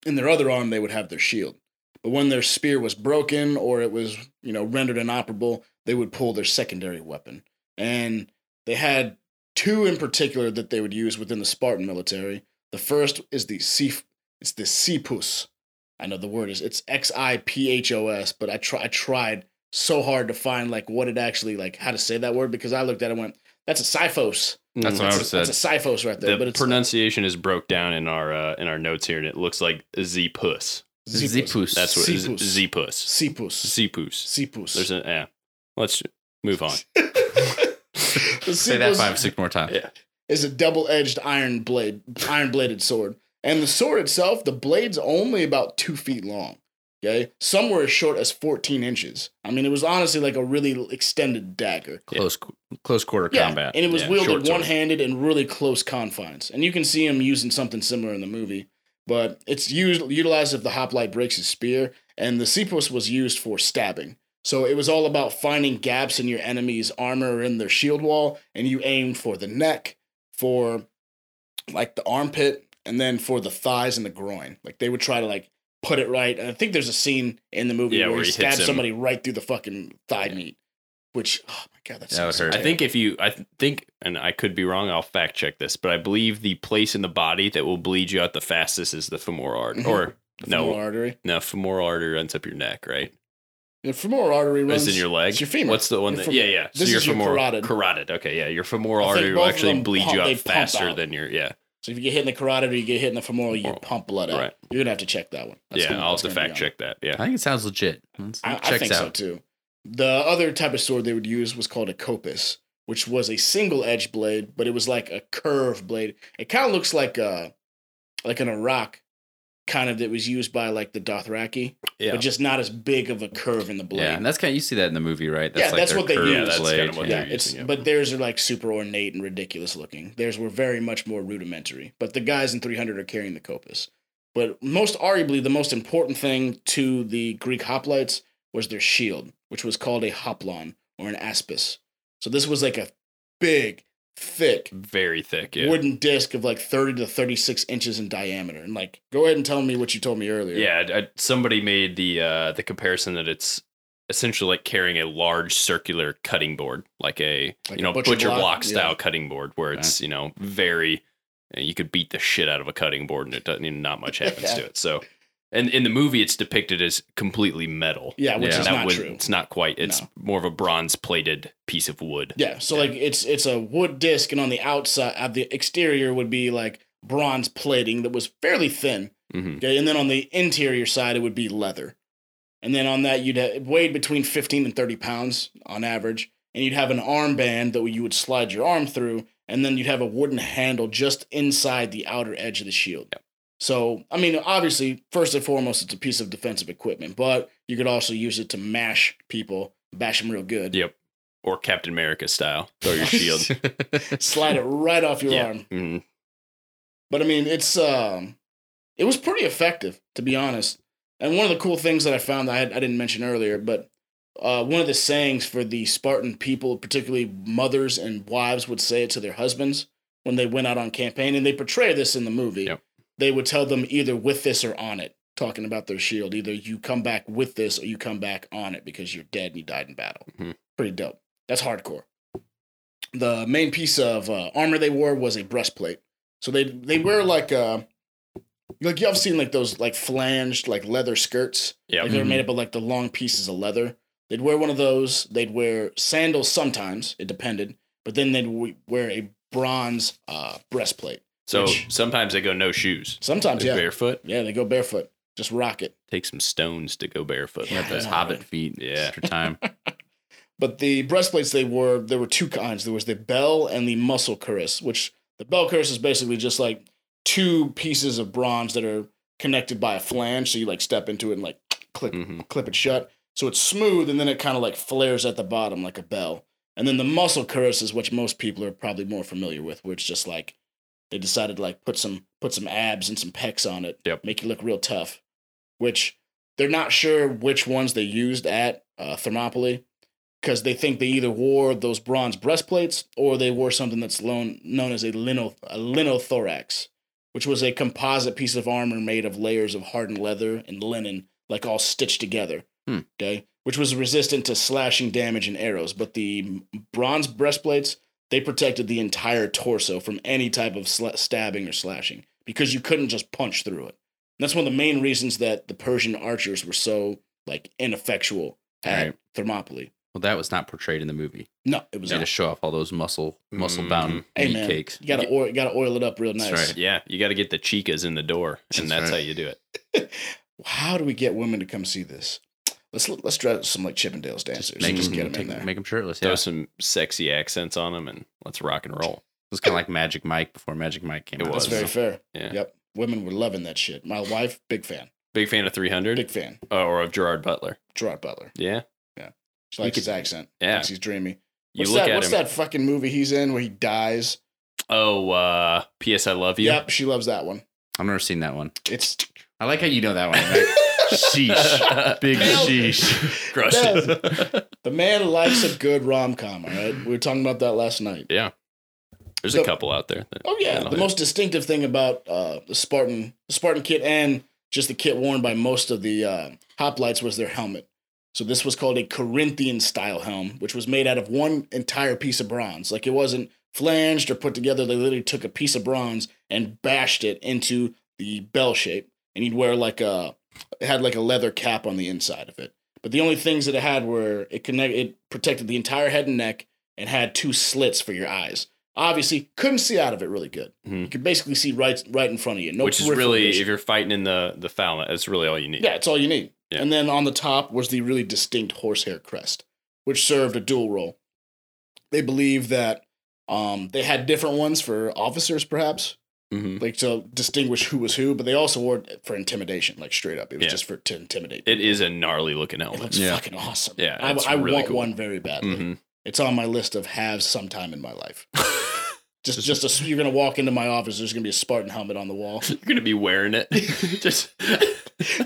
in their other arm they would have their shield. But when their spear was broken or it was, you know, rendered inoperable, they would pull their secondary weapon. And they had two in particular that they would use within the Spartan military. The first is the Sif it's the Sipus. I know the word is it's X I P H O S, but I try I tried so hard to find like what it actually like how to say that word because I looked at it and went, that's a Siphos. That's what I That's would a, said. that's a Siphos right there. the but it's pronunciation is broke down in our uh, in our notes here, and it looks like Z puss. Zipus. That's what Sipus. Z puss. Sipus. Z puss. There's a yeah. Let's move on. Say that Sipus five, six more times. Yeah. is a double-edged iron blade, iron bladed sword, and the sword itself, the blade's only about two feet long. Okay, some were as short as 14 inches. I mean, it was honestly like a really extended dagger. Close, close quarter Yeah, combat. and it was Yeah, wielded one-handed in really close confines. And you can see him using something similar in the movie, but it's used utilized if the hoplite breaks his spear, and the Sipos was used for stabbing. So it was all about finding gaps in your enemy's armor or in their shield wall, and you aimed for the neck, for like the armpit, and then for the thighs and the groin. Like they would try to like put it right. And I think there's a scene in the movie Yeah, where, where he he stabs somebody right through the fucking thigh meat. Which oh my god, that's That would hurt. I think if you, I think, and I could be wrong, I'll fact check this, but I believe the place in the body that will bleed you out the fastest is the femoral artery. Mhm. Or the no, femoral artery. no, femoral artery runs up your neck, right? The femoral artery runs It's in your leg. It's your femur. What's the one Your that? fem- yeah, yeah. This your is your femoral carotid. Carotid. Okay, yeah. Your femoral artery will actually bleed pump- you out faster out. than your yeah. So if you get hit in the carotid or you get hit in the femoral, you Femoral. pump blood out. Right. You're gonna have to check that one. That's yeah, gonna- I'll that's have to fact check that. Yeah. I think it sounds legit. It's- I, it I checks think so out. too. The other type of sword they would use was called a kopis, which was a single edged blade, but it was like a curved blade. It kind of looks like uh, a like an arakh kind of that was used by like the Dothraki, Yeah. but just not as big of a curve in the blade. Yeah, and that's kind of you see that in the movie, right? Yeah, that's what they use. Yeah, that's blade. kind of what yeah, they're it's using, yeah. but theirs are like super ornate and ridiculous looking. Theirs were very much more rudimentary. But the guys in 300 are carrying the kopis. But most arguably, the most important thing to the Greek hoplites was their shield, which was called a hoplon or an aspis. So this was like a big, thick Very thick. Yeah. wooden disc of like 30 to 36 inches in diameter. And like, go ahead and tell me what you told me earlier. Yeah, I, somebody made the uh, the comparison that it's essentially like carrying a large circular cutting board, like a Like you a know butcher butcher, block? block, style Yeah. cutting board, where it's you know very you could beat the shit out of a cutting board and it doesn't you know, not much happens to it. So, and in the movie, it's depicted as completely metal. Yeah, which Yeah. is That not would- true. It's not quite. It's No. more of a bronze plated piece of wood. Yeah, so like it's it's a wood disc, and on the outside, at the exterior would be like bronze plating that was fairly thin. hmm Okay, and then on the interior side, it would be leather, and then on that you'd have, weighed between fifteen and thirty pounds on average, and you'd have an armband that you would slide your arm through, and then you'd have a wooden handle just inside the outer edge of the shield. Yep. So, I mean, obviously, first and foremost, it's a piece of defensive equipment, but you could also use it to mash people, bash them real good. Yep. Or Captain America style. Throw your shield. Slide it right off your yeah. arm. Mhm. But I mean, it's um, it was pretty effective to be honest. And one of the cool things that I found that I, had, I didn't mention earlier, but uh, one of the sayings for the Spartan people, particularly mothers and wives, would say it to their husbands when they went out on campaign, and they portray this in the movie. Yep. They would tell them either with this or on it, talking about their shield. Either you come back with this or you come back on it because you're dead and you died in battle. Mhm. Pretty dope. That's hardcore. The main piece of uh, armor they wore was a breastplate. So they they wear like uh like y'all have seen like those like flanged like leather skirts. Yep. Like they're made up of like the long pieces of leather. They'd wear one of those. They'd wear sandals sometimes. It depended. But then they'd wear a bronze uh, breastplate. So Which- sometimes they go no shoes. Sometimes, They're yeah, barefoot. yeah, they go barefoot, just rock it. Take some stones to go barefoot. Yeah. Those hobbit right? feet. Yeah. Extra time. But the breastplates they were there were two kinds. There was the bell and the muscle cuirass, which the bell cuirass is basically just like two pieces of bronze that are connected by a flange. So you like step into it and like click Mhm. clip it shut. So it's smooth and then it kind of like flares at the bottom like a bell. And then the muscle cuirass is what most people are probably more familiar with, where it's just like they decided to like put some put some abs and some pecs on it, Yep. make you look real tough. Which they're not sure which ones they used at uh, Thermopylae because they think they either wore those bronze breastplates or they wore something that's known, known as a, lino, a linothorax, which was a composite piece of armor made of layers of hardened leather and linen, like all stitched together. Hmm. Okay, which was resistant to slashing damage and arrows. But the bronze breastplates they protected the entire torso from any type of sla- stabbing or slashing because you couldn't just punch through it. And that's one of the main reasons that the Persian archers were so like ineffectual at Right. Thermopylae. Well, that was not portrayed in the movie. No, it was They not. just show off all those muscle muscle bound Mhm. Meat man, cakes. you gotta oil, you gotta oil it up real nice. That's right. Yeah, you got to get the chicas in the door, and That's that's right. how you do it. How do we get women to come see this? Let's let's dress some like Chippendales dancers. Make and just them, get them take, in there. make them shirtless. Throw Yeah. some sexy accents on them, and let's rock and roll. It was kind of like Magic Mike before Magic Mike came It out. That's was. very fair. Yeah. Yep, women were loving that shit. My wife, big fan, Big fan of 300 big fan. Oh, or of Gerard Butler. Gerard Butler. Yeah, Yeah. She likes could- his accent. yeah. Thinks he's dreamy. You What's look that? at What's him. that fucking movie he's in where he dies? Oh, uh, P.S. I love you. Yep, she loves that one. I've never seen that one. It's I like how you know that one. Right? Sheesh. Big Nailed sheesh. Crushed it. the man likes a good rom com. All right, we were talking about that last night. yeah. There's So- a couple out there. that- Oh yeah, the hit. most distinctive thing about uh, the Spartan, the Spartan kit, and just the kit worn by most of the uh, hoplites was their helmet. So this was called a Corinthian style helm, which was made out of one entire piece of bronze. Like it wasn't flanged or put together. They literally took a piece of bronze and bashed it into the bell shape, and you'd wear like a it had like a leather cap on the inside of it. But the only things that it had were it connect it protected the entire head and neck and had two slits for your eyes. Obviously, couldn't see out of it really good. Mhm. You could basically see right right in front of you. No Which is really, vision. if you're fighting in the the foul, that's really all you need. yeah, it's all you need. Yeah. And then on the top was the really distinct horsehair crest, which served a dual role. They believe that um, they had different ones for officers, perhaps, hmm like to distinguish who was who, but they also wore it for intimidation, like straight up. It was Yeah. just for to intimidate. It is a gnarly looking It helmet. looks Yeah. fucking awesome. Yeah, I, it's I really want cool. one very badly. hmm It's on my list of haves sometime in my life. Just, just a, you're gonna walk into my office. There's gonna be a Spartan helmet on the wall. You're gonna be wearing it. Just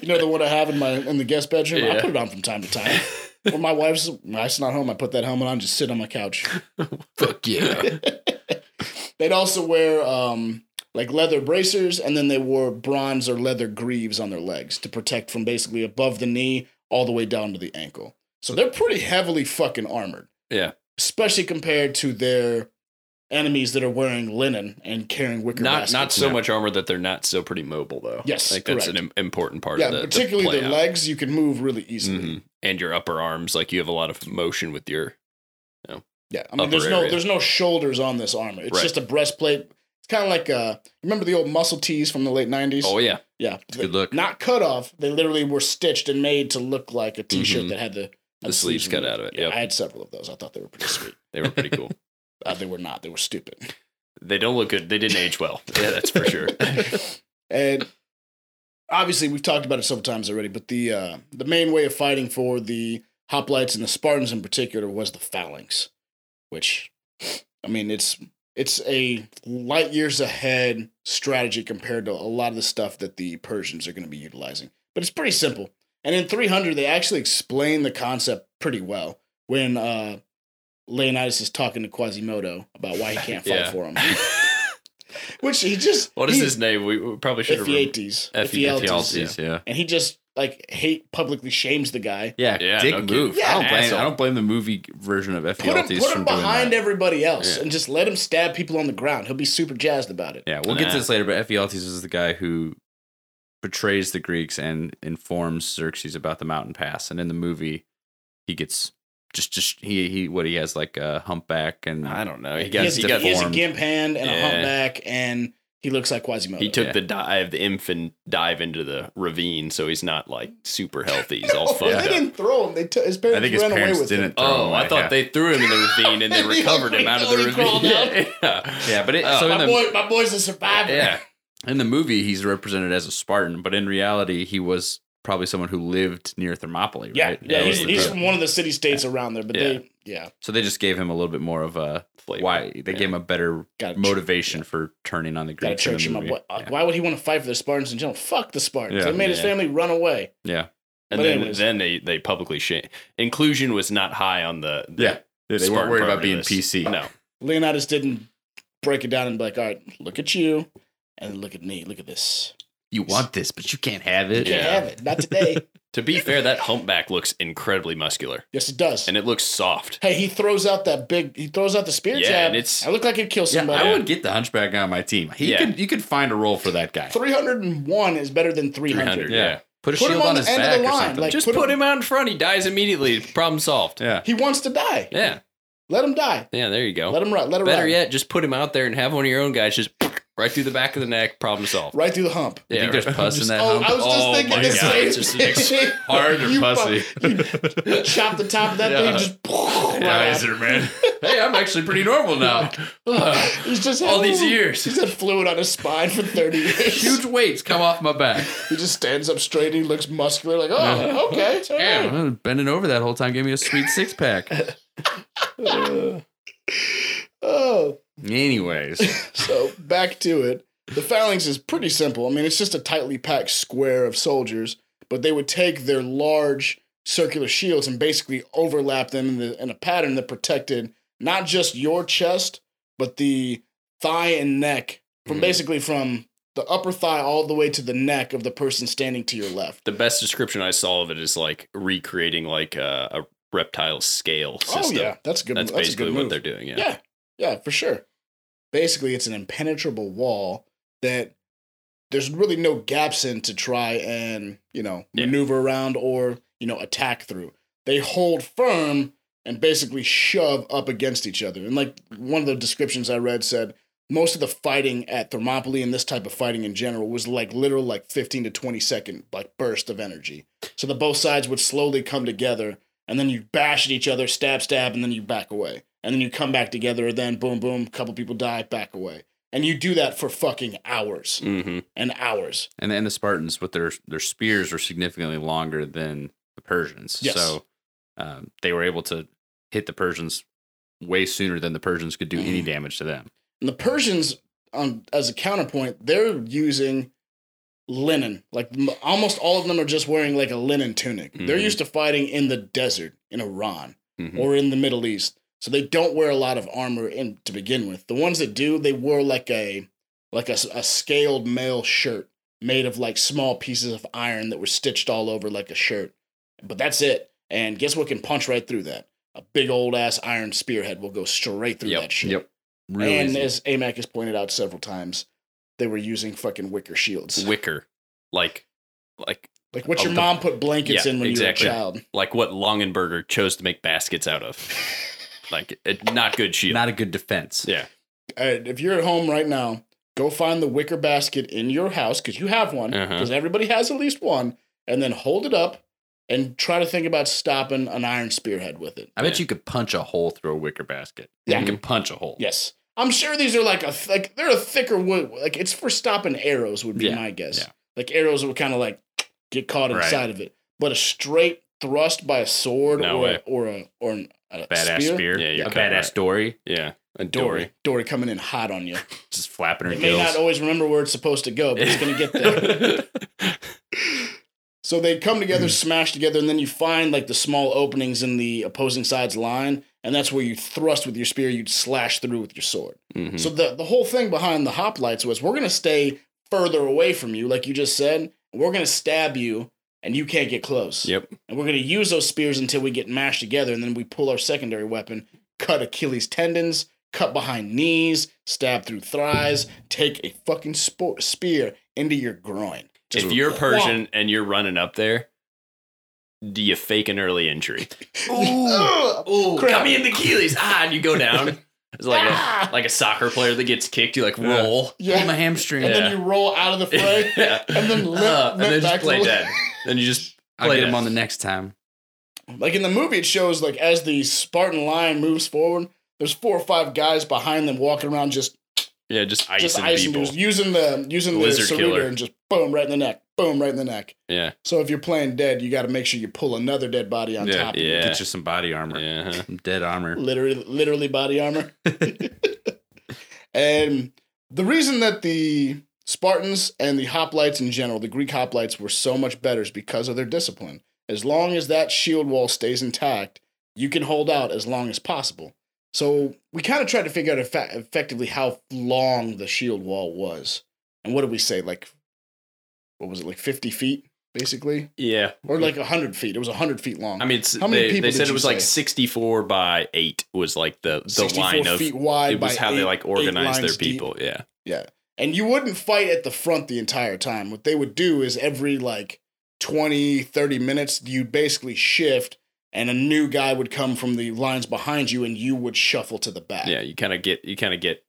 You know the one I have in my in the guest bedroom. I put it on from time to time. When my wife's my wife's not home, I put that helmet on, just sit on my couch. Fuck yeah. They'd also wear um like leather bracers, and then they wore bronze or leather greaves on their legs to protect from basically above the knee all the way down to the ankle. So they're pretty heavily fucking armored. Yeah. especially compared to their enemies that are wearing linen and carrying wicker not baskets. not so much armor that they're not so pretty mobile though. Yes, like that's an im- important part yeah, of the particularly the their out. legs, you can move really easily. Mhm. and your upper arms. Like you have a lot of motion with your. Yeah, I mean, Upper there's no there's no shoulders on this armor. It's Right. just a breastplate. It's kind of like uh, remember the old muscle tees from the late '90s? Oh yeah, yeah, good look. Not cut off. They literally were stitched and made to look like a t-shirt Mhm. that had the had The sleeves cut out of it, Yeah, yep. I had several of those. I thought they were pretty sweet. they were pretty cool. Uh, they were not. They were stupid. they don't look good. They didn't age well. Yeah, that's for sure. and obviously we've talked about it several times already but the uh, the main way of fighting for the hoplites and the spartans in particular was the phalanx which i mean it's it's a light years ahead strategy compared to a lot of the stuff that the persians are going to be utilizing but it's pretty simple and in 300 they actually explain the concept pretty well when uh leonidas is talking to quasimodo about why he can't fight Yeah. for him which he just what is he- his name? We, probably should have. Ephialtes. Ephialtes. Ephialtes, yeah. And he just like hate publicly shames the guy. Yeah, Yeah, dick no move. Yeah. I don't blame. Asshole. I don't blame the movie version of Put him, Ephialtes put from him doing behind that. everybody else Yeah. and just let him stab people on the ground. He'll be super jazzed about it. Yeah, we'll An get to this later, but Ephialtes is the guy who betrays the Greeks and informs Xerxes about the mountain pass. And in the movie, he gets just just he he what he has like a humpback and I don't know. He He has, he a- got he has a gimp hand and a humpback, and he looks like Quasimodo. he took Yeah. the dive, the infant dive into the ravine, so he's not like super healthy. He's all fucked they up. didn't throw him. They took his parents I think his ran parents with didn't. throw oh, him Oh, I thought yeah. they threw him in the ravine and then He recovered him out of the ravine. yeah. Yeah, but it, Oh. so My the, boy, my boy's a survivor. yeah. in the movie he's represented as a Spartan, but in reality he was probably someone who lived near Thermopylae, yeah, right? yeah. That He's, he's from one of the city states around there, but Yeah. they, yeah, so they just gave him a little bit more of a Flavor. why they Yeah. gave him a better got motivation for turning on the Got to Greeks. in the church him up. movie. Uh, yeah. Why would he want to fight for the Spartans in general? Fuck the Spartans. Yeah. they made his family run away. yeah, And But then, anyways. then they, they publicly shame. Inclusion was not high on the, the yeah. They, they weren't worried about being. PC. No. Leonidas didn't break it down and be like, all right, look at you, and look at me. Look at this. You want this, but you can't have You it. can't Yeah. have it. Not today. To be fair, that humpback looks incredibly muscular yes, it does. and it looks soft. hey, he throws out that big. He throws out the spear Yeah, jab. and it's- I look like he'd kill Yeah, somebody. I would get the hunchback on my team. He Yeah. could you could find a role for that guy. 301 is better than 300. 300, Yeah. yeah. Put a Put him shield on on the his end of back the or line, something. like- Just put put, him- him out in front. He dies immediately. Problem solved. yeah. He wants to die. Yeah. Let him die. Yeah, there you go. Let him run. Let him Better ride. yet, just put him out there and have one of your own guys just right through the back of the neck. Problem solved. Right through the hump. You think Yeah, there's pus in just- that Oh, hump? I was just Oh thinking my the God, same it's just thing. hard or You pussy. fu- you chop the top of that Yeah. thing, just right Guys out. are man. hey, I'm actually pretty normal now. He's just All had- these years. He's had fluid on his spine for 30 years. Huge weights come off my back. He just stands up straight. He looks muscular. Like, oh, okay. It's all right. Yeah, bending over that whole time gave me a sweet six pack. Oh, Anyways, so back to it. The phalanx is pretty simple. I mean, it's just a tightly packed square of soldiers, but they would take their large circular shields and basically overlap them in, the, in a pattern that protected not just your chest, but the thigh and neck from Mhm. basically from the upper thigh all the way to the neck of the person standing to your left. The best description I saw of it is like recreating like a, a reptile scale system. Oh yeah, that's a good. That's, That's, basically good what they're doing. Yeah. Yeah, yeah, for sure. Basically, it's an impenetrable wall that there's really no gaps in to try and you know Yeah. maneuver around or you know attack through. They hold firm and basically shove up against each other. And like one of the descriptions I read said, most of the fighting at Thermopylae and this type of fighting in general was like literal like 15 to 20 second like burst of energy. So the both sides would slowly come together and then you bash at each other, stab, stab, and then you back away. And then you come back together, and then boom, boom, a couple people die, back away. And you do that for fucking hours Mm-hmm. and hours. and then the Spartans with their their spears were significantly longer than the Persians. Yes. So um, they were able to hit the Persians way sooner than the Persians could do any Mhm. damage to them. And the Persians, um, as a counterpoint, they're using linen. Like m- almost all of them are just wearing like a linen tunic. They're Mhm. used to fighting in the desert in Iran Mhm. or in the Middle East, so they don't wear a lot of armor in to begin with. The ones that do, they wore like a like a, a scaled mail shirt made of like small pieces of iron that were stitched all over like a shirt. But that's it. And guess what can punch right through that? A big old ass iron spearhead will go straight through Yep, that shit. yep. Really and easy. as Amac has pointed out several times, they were using fucking wicker shields. Wicker, like, like, like what your the- mom put blankets Yeah, in when exactly. you were a child. like what Longaberger chose to make baskets out of. Like, it, not good shield. not a good defense. yeah. Uh, if you're at home right now, go find the wicker basket in your house because you have one, Uh-huh. because everybody has at least one, and then hold it up and try to think about stopping an iron spearhead with it. I bet Yeah. you could punch a hole through a wicker basket. Yeah. You can punch a hole. Yes. I'm sure these are like a th- like they're a thicker wood like it's for stopping arrows would be Yeah, my guess. yeah. Like arrows would kind of like get caught Right. inside of it, but a straight thrust by a sword No or a, or a or an, a Badass spear. spear. Yeah, you're a badass right. Dory Yeah. A Dory, Dory. Dory coming in hot on you. just flapping her It may not always remember where it's supposed to go, but it's gonna get there. So they come together, smash together, and then you find like the small openings in the opposing side's line, and that's where you thrust with your spear, you'd slash through with your sword. Mhm. So the the whole thing behind the hoplites was we're gonna stay further away from you, like you just said. We're gonna stab you, and you can't get close. Yep. And we're gonna use those spears until we get mashed together, and then we pull our secondary weapon, cut Achilles tendons, cut behind knees, stab through thighs, take a fucking spo- spear into your groin. Just if you're whomp. Persian and you're running up there, do you fake an early injury? Ooh, Got me in the Achilles. Ah, and you go down. It's like a like a soccer player that gets kicked. You like roll. Yeah. my hamstring. And Yeah. then you roll out of the fray. yeah. And then limp, Uh, and then back just play the- dead. Then you just I'll play get him on the next time. Like in the movie, it shows like as the Spartan line moves forward, there's four or five guys behind them walking around just Yeah, just icing just icing people. dudes, using the using the Lizard sauroter killer. and just boom right in the neck, boom right in the neck. Yeah. So if you're playing dead, you got to make sure you pull another dead body on Yeah, top. of. Yeah. Get you some body armor. Yeah. Some dead armor. literally literally body armor. and the reason that the Spartans and the hoplites in general, the Greek hoplites, were so much better because of their discipline. As long as that shield wall stays intact, you can hold out as long as possible. So we kind of tried to figure out effe- effectively how long the shield wall was. And what did we say? Like, what was it? Like 50 feet, basically? Yeah. Or like 100 feet. It was 100 feet long. I mean, it's, How many they, people they said it was like 64 by 8 was like the, the line of feet wide it was how they like eight organize their lines deep. people. Yeah. Yeah. And you wouldn't fight at the front the entire time. What they would do is every like 20, 30 minutes, you'd basically shift and a new guy would come from the lines behind you and you would shuffle to the back. Yeah. You kind of get, you kind of get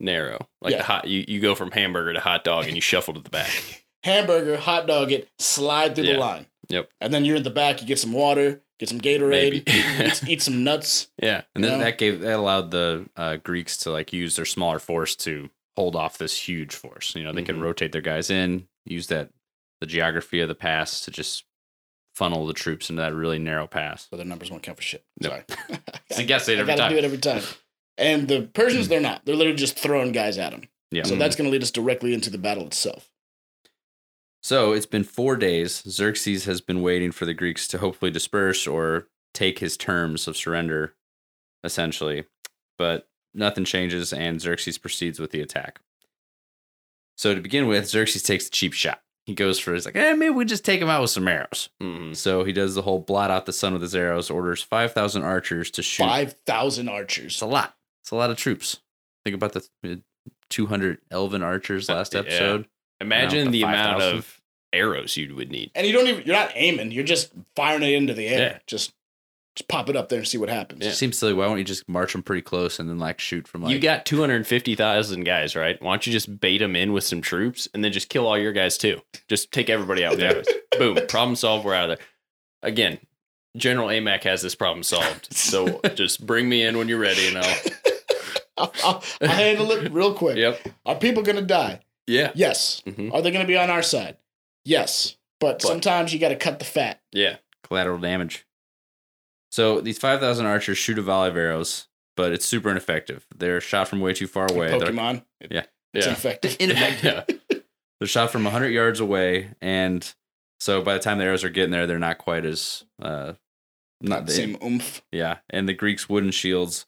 narrow. Like Yeah. the hot, you, you go from hamburger to hot dog and you shuffle to the back. Hamburger, hot dog it, slide through Yeah. the line. Yep. And then you're in the back, you get some water, get some Gatorade, eat, eat some nuts. Yeah. And then Yeah. that gave that allowed the uh, Greeks to like use their smaller force to hold off this huge force. You know, they could Mhm. rotate their guys in, use that the geography of the pass to just funnel the troops into that really narrow pass. So their numbers won't count for shit. No. Sorry. So you gotta it every gotta time. do it every time. And the Persians, they're not. They're literally just throwing guys at them. Yeah. So that's going to lead us directly into the battle itself. So it's been four days. Xerxes has been waiting for the Greeks to hopefully disperse or take his terms of surrender, essentially. But nothing changes, and Xerxes proceeds with the attack. So to begin with, Xerxes takes the cheap shot. He goes for his like, eh, maybe we just take him out with some arrows. Mhm. So he does the whole blot out the sun with his arrows, orders 5,000 archers to shoot. 5,000 archers. It's a lot. It's a lot of troops. Think about the uh, 200 elven archers last Yeah. episode. Imagine the the amount 5,000. of arrows you would need. And you don't even, you're not aiming, you're just firing it into the air. Yeah. Just just pop it up there and see what happens. Yeah. Seems silly. Why don't you just march them pretty close and then like shoot from like you got 250,000 guys, right? Why don't you just bait them in with some troops and then just kill all your guys too? Just take everybody out there. Boom. Problem solved. We're out of there. Again, General AMAC has this problem solved. So just bring me in when you're ready and I'll. I'll, I'll, I'll handle it real quick. Yep. Are people going to die? Yeah. Yes. Mhm. Are they going to be on our side? Yes. But, But- sometimes you got to cut the fat. Yeah. collateral damage. So these 5,000 archers shoot a volley of arrows, but it's super ineffective. They're shot from way too far away. They're, Pokemon. It- Yeah. It's Yeah. ineffective. ineffective. yeah. they're shot from 100 yards away. And so by the time the arrows are getting there, they're not quite as, uh, not the Same oomph. Yeah, and the Greeks' wooden shields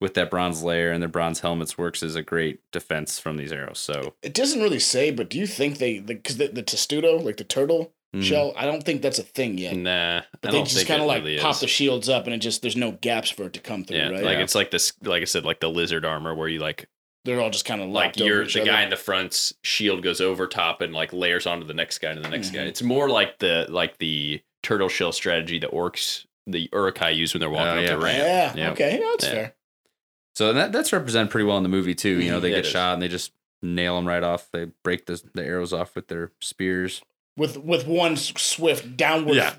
with that bronze layer and their bronze helmets works as a great defense from these arrows. So It doesn't really say, but do you think they, because the, the, testudo, like the turtle mm, shell, I don't think that's a thing yet. Nah. But I they don't just kind of like really pop is. the shields up and it just, there's no gaps for it to come through, Yeah, right? like Yeah. it's like this, like I said, like the lizard armor where you like, They're all just kind of like you're each the other. guy in the front's shield goes over top and like layers onto the next guy and the next guy. Mhm. It's more like the like the turtle shell strategy the orcs, the Uruk-hai use when they're walking Oh, up yeah. the ramp. Yeah, Yeah. okay, yeah, that's Yeah. fair. So that that's represented pretty well in the movie too. You know, they Yeah, get it is. shot and they just nail them right off. They break the the arrows off with their spears. With with one swift downward, Yeah.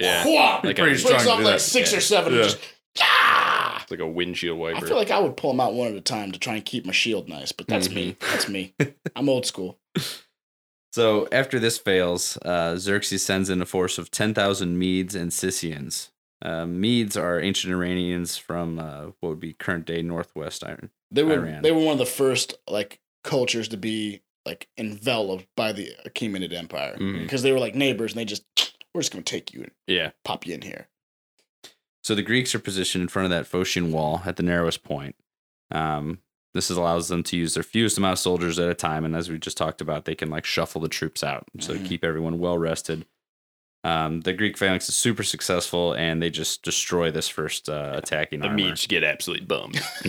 Yeah. Whop! Like a- breaks Pretty strong off like that. six Yeah. or seven. Yeah. And just, ah! It's like a windshield wiper. I feel like I would pull them out one at a time to try and keep my shield nice, but that's me. Mm-hmm. That's me. I'm old school. So after this fails, uh, Xerxes sends in a force of ten thousand Medes and Scythians. Uh, Medes are ancient Iranians from uh, what would be current day northwest Iran. They were Iran. they were one of the first like cultures to be like enveloped by the Achaemenid Empire Mhm. because they were like neighbors and they just we're just gonna take you and yeah. pop you in here. So the Greeks are positioned in front of that Phocian wall at the narrowest point. Um, this allows them to use their fewest amount of soldiers at a time, and as we just talked about, they can like shuffle the troops out, so Mhm. to keep everyone well rested. Um, the Greek phalanx is super successful, and they just destroy this first uh, attacking The armor. meats get absolutely bummed.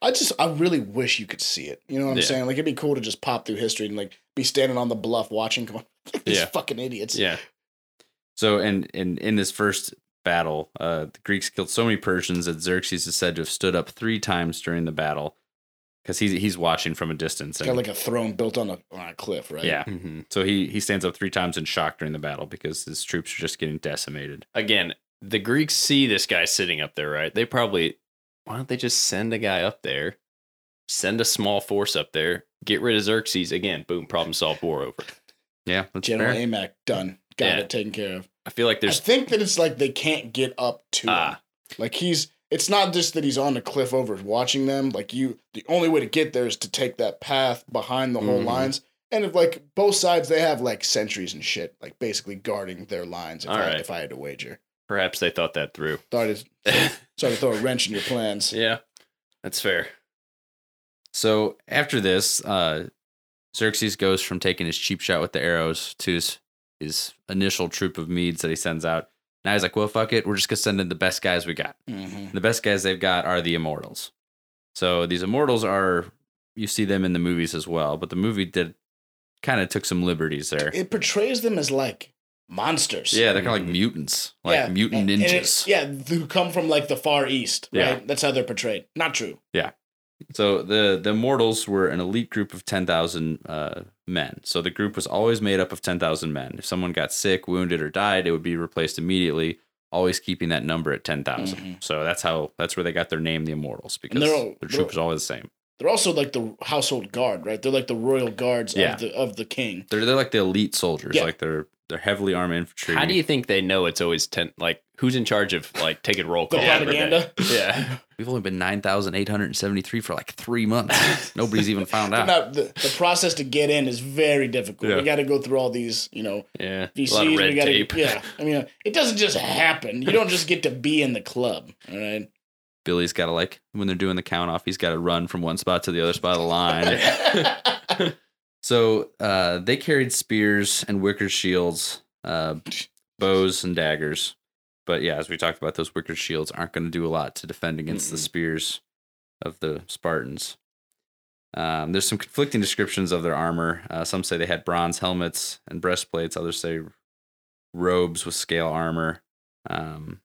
I just I really wish you could see it. You know what I'm Yeah. saying? Like it'd be cool to just pop through history and like be standing on the bluff watching going these Yeah. fucking idiots. yeah. So, and in in this first battle, uh, the Greeks killed so many Persians that Xerxes is said to have stood up three times during the battle because he's he's watching from a distance. It's got like a throne built on a on a cliff, right? yeah. Mm-hmm. So he he stands up three times in shock during the battle because his troops are just getting decimated. Again, the Greeks see this guy sitting up there, right? They probably why don't they just send a guy up there, send a small force up there, get rid of Xerxes again, boom, problem solved, war over. Yeah, that's General fair. AMAC done, got Yeah. it taken care of. I feel like there's. I there's think that it's like they can't get up to him. ah Like he's it's not just that he's on the cliff over watching them. Like you the only way to get there is to take that path behind the whole Mhm. lines. And if like both sides they have like sentries and shit, like basically guarding their lines if, All I, right. if I had to wager. Perhaps they thought that through. Sorry to, sorry to throw a wrench in your plans. yeah, that's fair. So after this, uh, Xerxes goes from taking his cheap shot with the arrows to his, his initial troop of Medes that he sends out. Now he's like, well, fuck it. We're just going to send in the best guys we got. hmm The best guys they've got are the Immortals. So these Immortals are, you see them in the movies as well, but the movie did kind of took some liberties there. It portrays them as like monsters. Yeah, they're kind of like mutants, like Yeah, mutant and- and ninjas. yeah, who come from like the far east. Yeah. Right? That's how they're portrayed. Not true. Yeah. So the the Immortals were an elite group of ten thousand uh, men. So the group was always made up of ten thousand men. If someone got sick, wounded, or died, it would be replaced immediately. Always keeping that number at ten Mhm. So that's how that's where they got their name, the Immortals, because all- their troop was always the same. They're also like the household guard, right? They're like the royal guards Yeah. of the of the king. They're they're like the elite soldiers. Yeah. Like they're they're heavily armed infantry. How do you think they know it's always ten? Like, who's in charge of like taking roll call? every day? propaganda. Yeah, We've only been nine thousand eight hundred and seventy three for like three months. Nobody's even found out. Now, the, the process to get in is very difficult. Yeah. We got to go through all these, you know, yeah. VCs. a lot of red we gotta, tape. Yeah, I mean, uh, it doesn't just happen. You don't just get to be in the club. All right. Billy's got to like when they're doing the count off, he's got to run from one spot to the other spot of the line. So uh, they carried spears and wicker shields, uh, bows and daggers. But yeah, as we talked about, those wicker shields aren't going to do a lot to defend against the Mm-mm. spears of the Spartans. Um, there's some conflicting descriptions of their armor. Uh, some say they had bronze helmets and breastplates. Others say robes with scale armor. Um,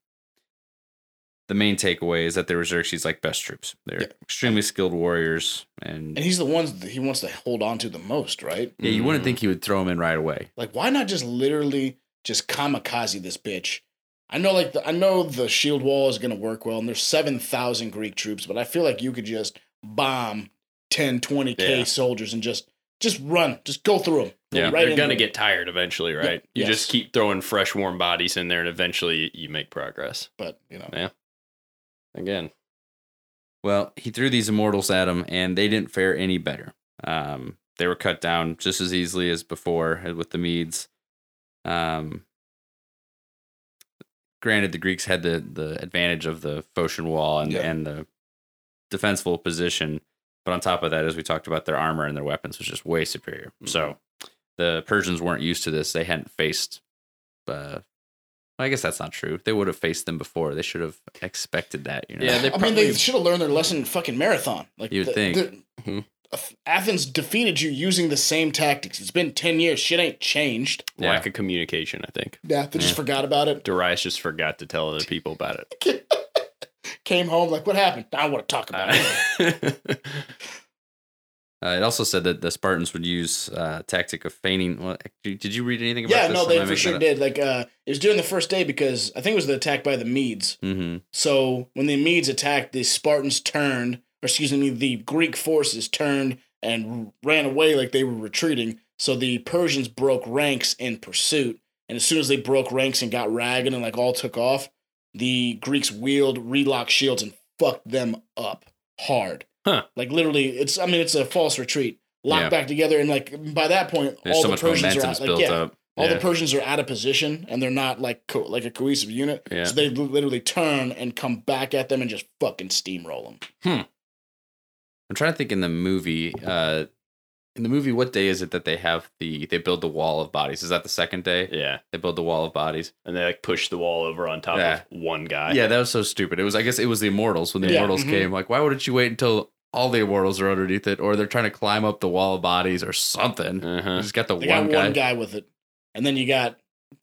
the main takeaway is that they were Xerxes' like best troops. They're Yeah. extremely skilled warriors, and and he's the ones that he wants to hold on to the most, right? yeah, you wouldn't Mhm. think he would throw them in right away. Like, why not just literally just kamikaze this bitch? I know, like, the, I know the shield wall is gonna work well, and there's seven thousand Greek troops, but I feel like you could just bomb 10, 20 k Yeah. soldiers and just just run, just go through them. Yeah, right they're gonna them. get tired eventually, right? You yes. just keep throwing fresh, warm bodies in there, and eventually you- you make progress. But you know, Yeah. Again, Well, he threw these immortals at him, and they didn't fare any better. Um, they were cut down just as easily as before uh, with the Medes. Um, granted, the Greeks had the the advantage of the Phocian wall and Yeah. and the defensivul position, but on top of that, as we talked about, their armor and their weapons was just way superior. So the Persians weren't used to this; they hadn't faced. Uh, I guess that's not true. They would have faced them before. They should have expected that. You know? Yeah, they I mean, they should have learned their lesson in fucking marathon. Like You'd the- think. the- Mhm. Athens defeated you using the same tactics. It's been ten years. Shit ain't changed. Yeah. lack of communication. I think Yeah, they just Yeah. forgot about it. Darius just forgot to tell other people about it. Came home like, what happened? I don't want to talk about it. Uh, it also said that the Spartans would use uh, tactic of feigning. Well, did did you read anything about Yeah, this? no, they for sure did. Like, uh, it was during the first day because I think it was the attack by the Medes. Mm-hmm. So when the Medes attacked, the Spartans turned, or excuse me, the Greek forces turned and ran away like they were retreating. So the Persians broke ranks in pursuit. And as soon as they broke ranks and got ragged and like all took off, the Greeks wheeled, relocked shields, and fucked them up hard. Huh. Like literally, it's I mean it's a false retreat. Locked Yeah. back together, and like by that point, There's all so the much Persians are out, like, built yeah, up. all Yeah. the Persians are out of position and they're not like co- like a cohesive unit. Yeah. So they literally turn and come back at them and just fucking steamroll them. Hmm. I'm trying to think in the movie. Uh, in the movie, what day is it that they have the they build the wall of bodies? Is that the second day yeah, they build the wall of bodies? and they like push the wall over on top Yeah. of one guy. yeah, that was so stupid. It was I guess it was the Immortals when the Yeah, Immortals mhm. came. Like, why wouldn't you wait until all the Immortals are underneath it, or they're trying to climb up the wall of bodies or something? Uh-huh. You just got the They one got guy. one guy with it, and then you got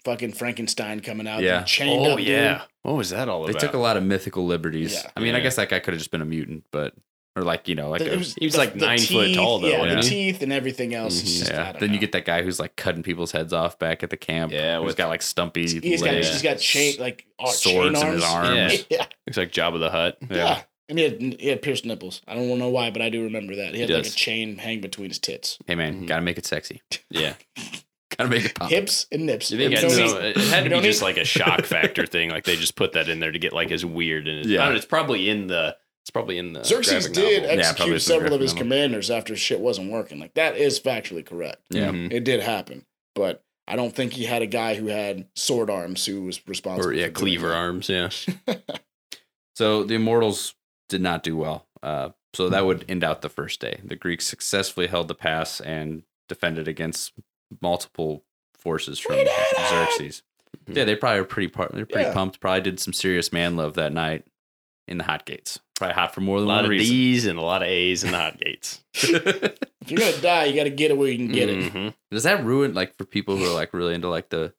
fucking Frankenstein coming out. Yeah. chained Oh up dude. yeah. What was that all They about? They took a lot of mythical liberties. Yeah. I mean, I guess that guy could have just been a mutant, but or like you know, like The- a, was he was the- like the nine foot tall, though, Yeah, wasn't the teeth and everything else. is Mhm. just, yeah. don't Then you get that guy who's like cutting people's heads off back at the camp. Yeah, who's with- got like stumpy He's got he's got chain like uh, swords chain in his arms. arms. Yeah. Yeah. Looks like Jabba the Hutt. Yeah. And he had he had pierced nipples. I don't know why, but I do remember that. He had He like a does. chain hang between his tits. Hey man, Mhm. gotta make it sexy. Yeah. Gotta make it pop. Hips and nips. You think We it, don't no, it had to be don't just like a shock factor thing? Like they just put that in there to get like as weird and Yeah. yeah. it's probably in the it's probably in the Xerxes graphic did novel. Yeah, probably execute some several of graphic his novel. commanders after shit wasn't working. Like that is factually correct. Yeah. Mhm. It did happen, but I don't think he had a guy who had sword arms who was responsible. or yeah, for doing cleaver that. arms. Yeah, So the Immortals did not do well. Uh, so that would end out the first day. The Greeks successfully held the pass and defended against multiple forces from We did it! Xerxes. Mhm. Yeah, they probably were pretty par- they're pretty Yeah. pumped. Probably did some serious man love that night in the hot gates. Probably hot for more than a lot one of reason. D's and a lot of A's in the hot gates. If you're gonna die, you got to get it where you can get it. Mhm. Does that ruin like for people who are like really into like the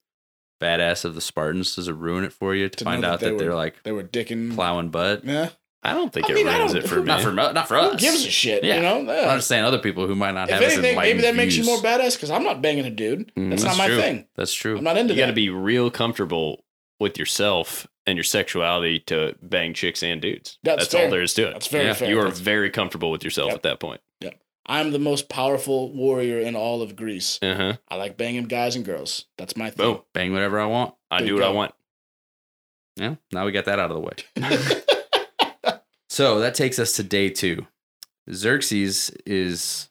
badass of the Spartans? Does it ruin it for you to, To find know out that that, they they are were- like They were dicking. plowing butt? Yeah. I don't think I it mean, ruins it for me. Not for not for us. Who gives a shit? Yeah. You know. I'm just saying other people who might not If have as anything, maybe enlightened that makes you more badass because I'm not banging a dude. Mhm. That's, That's not my thing. That's true. I'm not into you got to be real comfortable with yourself and your sexuality to bang chicks and dudes. That's That's, all there is to it. That's very Yeah, fair. you are That's- very comfortable with yourself Yep. at that point. I'm the most powerful warrior in all of Greece. Uh huh. I like banging guys and girls. That's my thing. Boom. Bang whatever I want. I There do you what I want. Yeah. Now we got that out of the way. So that takes us to day two. Xerxes is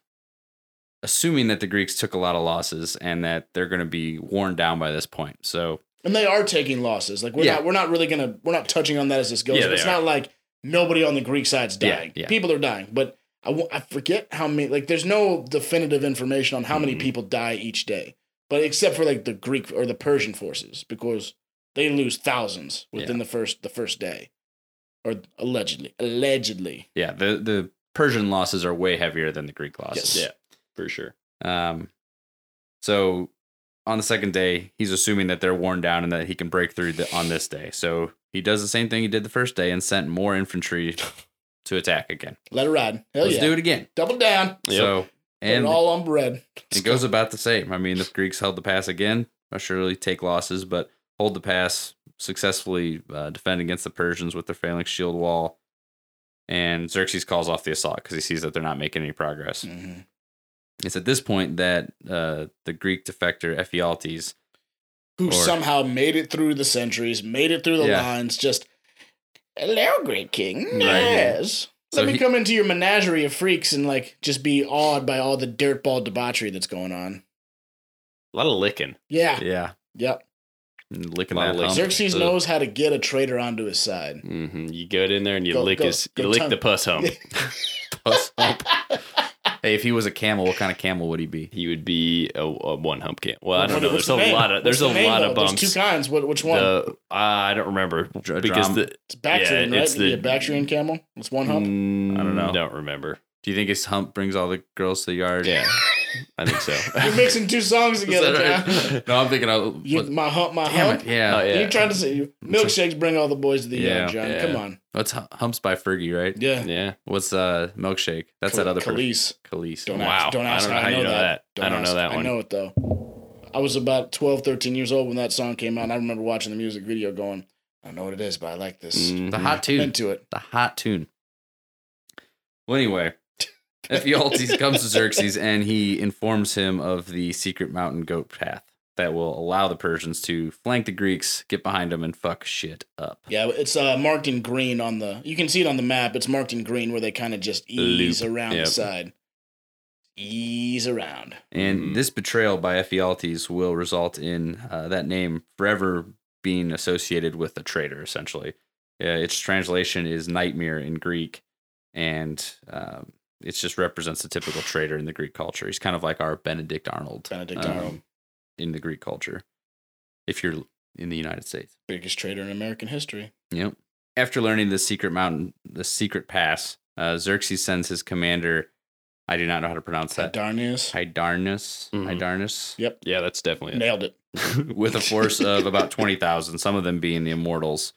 assuming that the Greeks took a lot of losses and that they're going to be worn down by this point. So and they are taking losses. Like we're Yeah. not we're not really gonna we're not touching on that as this goes. Yeah, but it's are. not like nobody on the Greek side's dying. yeah. People are dying, but I, w- I forget how many. Like there's no definitive information on how many Mhm. people die each day. But except for like the Greek or the Persian forces, because they lose thousands within the first the first day, or allegedly allegedly. yeah, the the Persian losses are way heavier than the Greek losses. Yes. Yeah, for sure. Um, so on the second day, he's assuming that they're worn down and that he can break through the, on this day. So he does the same thing he did the first day and sent more infantry to attack again. Let it ride. Hell Let's yeah. do it again. Double down. Yep. So Put and it all on bread. it goes about the same. I mean, the Greeks held the pass again. Not surely take losses, but hold the pass successfully, uh, defend against the Persians with their phalanx shield wall. And Xerxes calls off the assault because he sees that they're not making any progress. Mhm. It's at this point that uh, the Greek defector Ephialtes Who Or- somehow made it through the centuries, made it through the Yeah. lines. Just hello, great king. Right. Yes. So Let me he- come into your menagerie of freaks and like just be awed by all the dirtball debauchery that's going on. A lot of licking. Yeah. Yeah, Yep. And licking Lot that of hump. Xerxes Ugh. knows how to get a traitor onto his side. hmm You go in there and you Go- lick go- his, go you lick tongue. the pus hump. Puss hump. Hey, if he was a camel, what kind of camel would he be? he would be a, a one hump camel. Well, I don't know. what's There's a name? lot of there's What's a the name, lot though? of bumps. There's two kinds. What, which one? The I don't remember because drum- the it's Bactrian, yeah, right? it's the- yeah, Bactrian camel. It's one hump. Mm, I don't know. Don't remember. Do you think his hump brings all the girls to the yard? Yeah, I think so. You're mixing two songs together, that John. right? no, I'm thinking of You, my hump, my damn hump. it. Yeah. Oh, yeah. You're trying to say milkshakes bring all the boys to the Yeah, yard, John. yeah. Come on. What's humps by Fergie, right? Yeah. yeah. What's uh milkshake? That's that other person. Kelis. Kelis. Don't Wow. ask, don't I ask don't know how I know, that. I don't know ask. that I know it though. I was about 12, 13 years old when that song came out. And I remember watching the music video going, I don't know what it is, but I like this. Mhm. The hot I'm tune. into it. the hot tune. Well, anyway, Ephialtes comes to Xerxes and he informs him of the secret mountain goat path that will allow the Persians to flank the Greeks, get behind them, and fuck shit up. Yeah, it's uh, marked in green on the. You can see it on the map. It's marked in green where they kind of just ease Loop. around Yep. the side. Ease around. And Mhm. this betrayal by Ephialtes will result in uh, that name forever being associated with a traitor, essentially. Uh, its translation is nightmare in Greek, and um, it just represents a typical traitor in the Greek culture. He's kind of like our Benedict Arnold. Benedict um, Arnold, in the Greek culture if you're in the United States. biggest trader in American history. Yep. After learning the secret mountain, the secret pass, uh, Xerxes sends his commander, I do not know how to pronounce that, Darnius. Hydarnus. Mhm. Hydarnus. Yep. Yeah, that's definitely it. Nailed it. with a force of about 20,000, some of them being the immortals,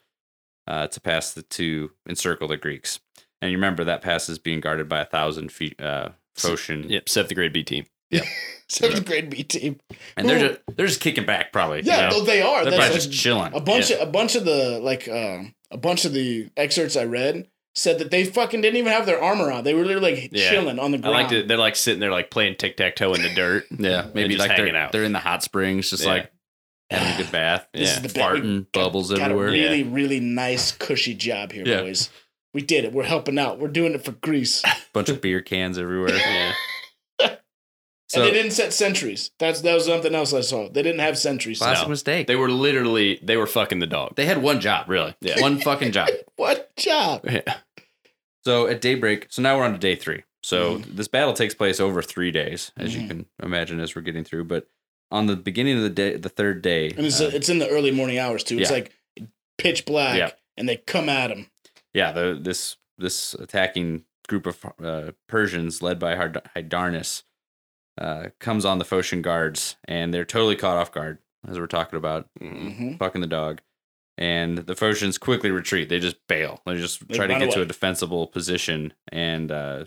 uh, to pass the to encircle the Greeks. And you remember that pass is being guarded by a thousand feet uh, Phocian. Yep, seventh grade B team. Yeah, Seventh grade B team. And they're just, they're just kicking back, probably. you Yeah, know? they are. They're That's probably like- just chilling. a bunch of a bunch of the like uh, a bunch of the excerpts I read said that they fucking didn't even have their armor on. They were literally like Yeah. chilling on the I ground. like to, they're like sitting there like playing tic tac toe in the dirt. Yeah, maybe just like hanging they're, out. they're in the hot springs, just Yeah. like having a good bath. This Yeah. is the bit- we bubbles got everywhere. a really, really nice, cushy job here, Yeah. boys. We did it. We're helping out. We're doing it for Greece. Bunch of beer cans everywhere. Yeah. So and they didn't set sentries. That's that was something else I saw. They didn't have sentries. classic No. mistake. They were literally they were fucking the dog. They had one job, really. Yeah. One fucking job. What job? Yeah. So at daybreak, so now we're on to day three. So Mm-hmm. this battle takes place over three days, as you Mhm. can imagine, as we're getting through. But on the beginning of the day, the third day, And it's uh, it's in the early morning hours too. It's Yeah. like pitch black, Yeah. and they come at him. Yeah, the this this attacking group of uh, Persians led by Hard- Hydarnus uh, comes on the Phocian guards, and they're totally caught off guard, as we're talking about, Mhm. hmm fucking the dog. And the Phocians quickly retreat. They just bail. They just They try to get to a defensible position, and uh,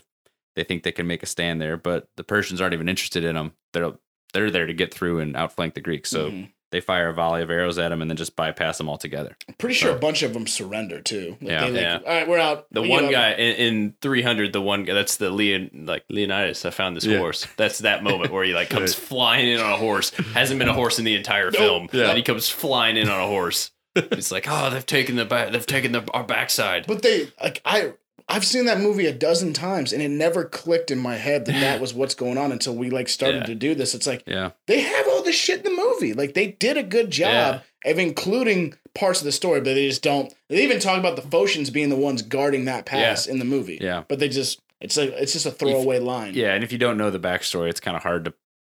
they think they can make a stand there. But the Persians aren't even interested in them. They're they're there to get through and outflank the Greeks. So Mhm. They fire a volley of arrows at them and then just bypass them altogether. I'm pretty sure So- a bunch of them surrender too. Like, Yeah. like, Yeah. All right, we're out. The We one give guy in, in 300, the one guy that's the Leon, like Leonidas. I found this Yeah. horse. That's that moment where he like comes flying in on a horse. Hasn't been a horse in the entire Nope. film, Yeah. and he comes flying in on a horse. It's like, oh, they've taken the back, they've taken the our backside. But they like I I've seen that movie a dozen times and it never clicked in my head that that was what's going on until we like started Yeah. to do this. It's like Yeah. they have all this shit in the movie. Like they did a good job of including parts of the story, but they just don't. They even talk about the Phocians being the ones guarding that pass in the movie. Yeah. but they just it's like it's just a throwaway line. Yeah, and if you don't know the backstory, it's kind of hard to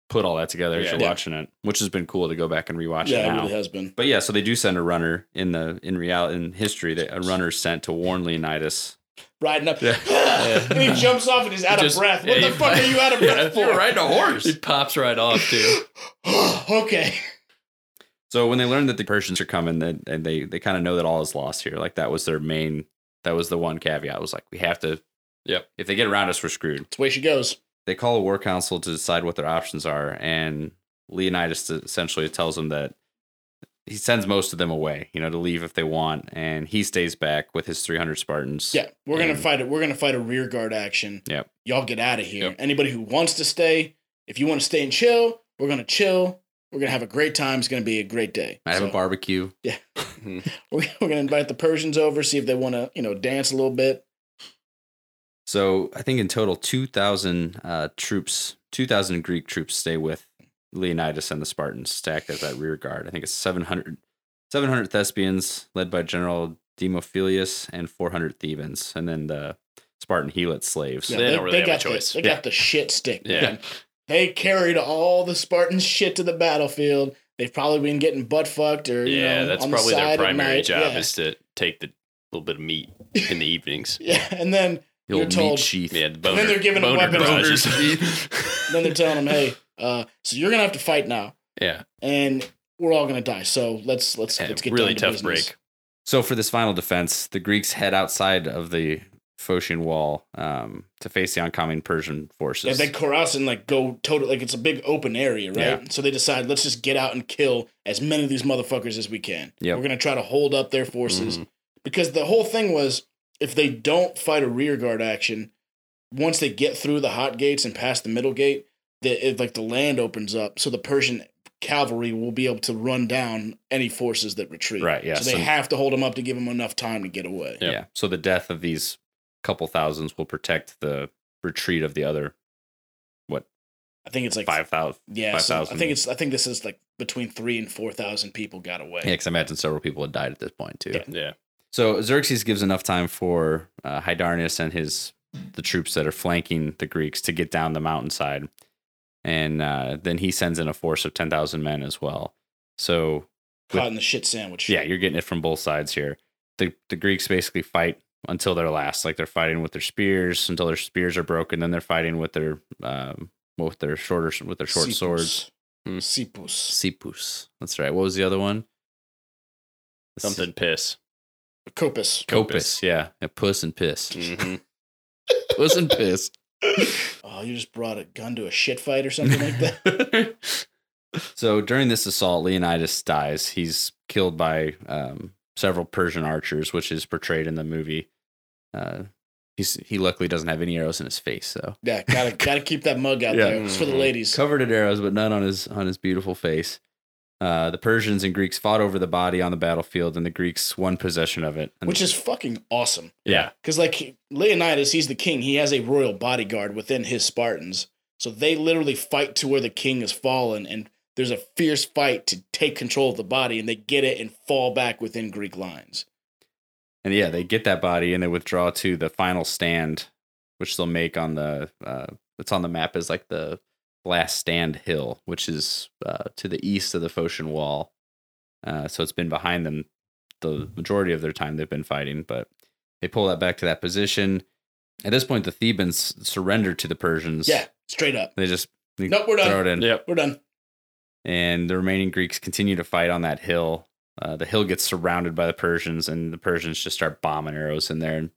put all that together as you're Yeah. watching it, which has been cool to go back and rewatch yeah, it it really has been. But yeah, so they do send a runner in the in reality in history. That a runner sent to warn Leonidas. Riding up, Yeah. and he jumps off and he's out Just- of breath. yeah, What the he- fuck are you out of breath for? You're riding a horse. He pops right off too. okay. So when they learn that the Persians are coming, then and they they kind of know that all is lost here. Like that was their main. That was the one caveat. Was like we have to. Yep. If they get around us, we're screwed. That's the way she goes. They call a war council to decide what their options are, and Leonidas essentially tells them that he sends most of them away, you know, to leave if they want, and he stays back with his 300 Spartans. Yeah, we're gonna fight it. We're gonna fight a rear guard action. Yep. Y'all get out of here. Yep. Anybody who wants to stay, if you want to stay and chill, we're gonna chill. We're gonna have a great time. It's gonna be a great day. I have a So, barbecue. We're, we're gonna invite the Persians over, see if they want to, you know, dance a little bit. So I think in total, 2,000 uh, troops, 2,000 Greek troops stay with Leonidas and the Spartans, stacked as that rear guard. I think it's 700, 700 Thespians, led by General Demophilius, and 400 Thebans, and then the Spartan Helot slaves. Yeah, They don't really have a got choice. The, they got the shit stick. Yeah. man. They carried all the Spartans shit to the battlefield. They've probably been getting butt fucked or you Yeah, know, that's on the probably their side at primary job Yeah. is to take the little bit of meat in the evenings. yeah, and then The You're told- meat sheath. Yeah, the And then they're giving them weapons. then they're telling them, "Hey, uh, so you're gonna have to fight now, yeah, and we're all gonna die. So let's let's yeah, let's get really down to tough business. break. So for this final defense, the Greeks head outside of the Phocian wall um, to face the oncoming Persian Yeah, forces. they cross and like go total like it's a big open area, right? Yeah. So they decide let's just get out and kill as many of these motherfuckers as we can. Yeah, We're gonna try to hold up their forces Mhm. because the whole thing was if they don't fight a rear guard action, once they get through the hot gates and past the middle gate, the it, like the land opens up, so the Persian cavalry will be able to run down any forces that retreat. Right, yeah, So they so- have to hold them up to give them enough time to get away. Yep. Yeah. So the death of these couple thousands will protect the retreat of the other What? I think it's like five thousand. Yeah, so I think it's I think this is like between three and four thousand people got away. Yeah, because I imagine several people had died at this point too. Yeah. Yeah, So Xerxes gives enough time for uh, Hydarnus and his the troops that are flanking the Greeks to get down the mountainside, and uh, then he sends in a force of ten thousand men as well. So Caught in the shit sandwich. yeah, you're getting it from both sides here. The the Greeks basically fight until their last, like they're fighting with their spears until their spears are broken. Then they're fighting with their um, with their shorter with their short Seepers. swords. xiphos. xiphos. That's right. What was the other one? Something piss. kopis. kopis. Yeah. yeah. Puss and piss. hmm Puss and piss. Oh, you just brought a gun to a shit fight or something like that? So during this assault, Leonidas dies. He's killed by um, several Persian archers, which is portrayed in the movie. Uh, he's he luckily doesn't have any arrows in his face, so Yeah, gotta gotta keep that mug out Yeah. there. It's for the ladies. covered in arrows, but none on his on his beautiful face. Uh, the Persians and Greeks fought over the body on the battlefield, and the Greeks won possession of it. Which is fucking awesome. yeah, Because like Leonidas, he's the king. He has a royal bodyguard within his Spartans. So they literally fight to where the king has fallen, and there's a fierce fight to take control of the body, and they get it and fall back within Greek lines. and yeah, they get that body and they withdraw to the final stand, which they'll make on the. Uh, it's on the map as like the last stand hill, which is uh, to the east of the Phocian wall. Uh, so it's been behind them the majority of their time they've been fighting, but they pull that back to that position. At this point, the Thebans surrender to the Persians. Yeah, straight up. they just they Nope, we're done. throw it in. Yep. We're done. and the remaining Greeks continue to fight on that hill. Uh, the hill gets surrounded by the Persians, and the Persians just start bombing arrows in there and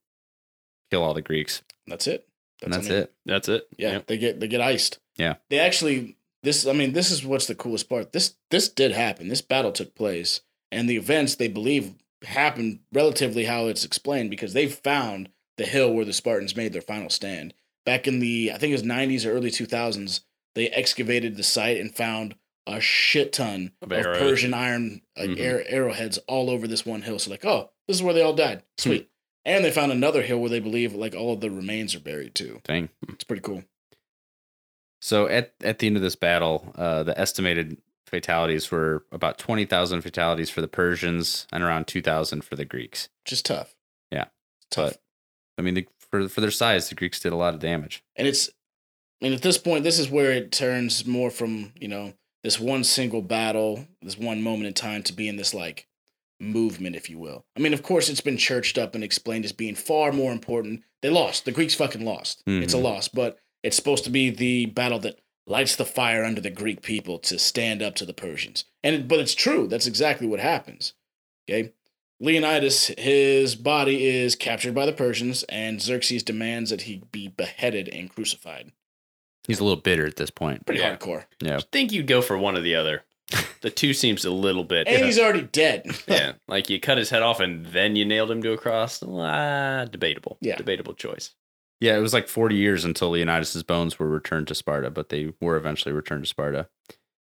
kill all the Greeks. That's it. And that's I mean, it. That's it. Yeah, Yep. they get they get iced. Yeah. They actually this I mean this is what's the coolest part. This this did happen. This battle took place and the events they believe happened relatively how it's explained because they found the hill where the Spartans made their final stand. Back in the I think it was 90s or early 2000s, they excavated the site and found a shit ton Of of. Persian iron like Mhm. arrowheads all over this one hill. So like, oh, this is where they all died. Sweet. And they found another hill where they believe like all of the remains are buried too. Dang. It's pretty cool. So at at the end of this battle, uh, the estimated fatalities were about twenty thousand fatalities for the Persians and around two thousand for the Greeks. Just tough. Yeah. Tough. But I mean, the, for for their size, the Greeks did a lot of damage. and it's I mean at this point this is where it turns more from, you know, this one single battle, this one moment in time to being this like movement, if you will. I mean, of course it's been churched up and explained as being far more important. They lost. The Greeks fucking lost. It's a Mhm. loss, but it's supposed to be the battle that lights the fire under the Greek people to stand up to the Persians. And but it's true. That's exactly what happens. Okay? Leonidas, his body is captured by the Persians, and Xerxes demands that he be beheaded and crucified. He's a little bitter at this point. Pretty Yeah. hardcore. Yeah. I think you'd go for one or the other. The two seems a little bit. And he's already dead. yeah, like you cut his head off and then you nailed him to a cross. Ah, debatable. Yeah. debatable choice. Yeah, it was like 40 years until Leonidas's bones were returned to Sparta, but they were eventually returned to Sparta.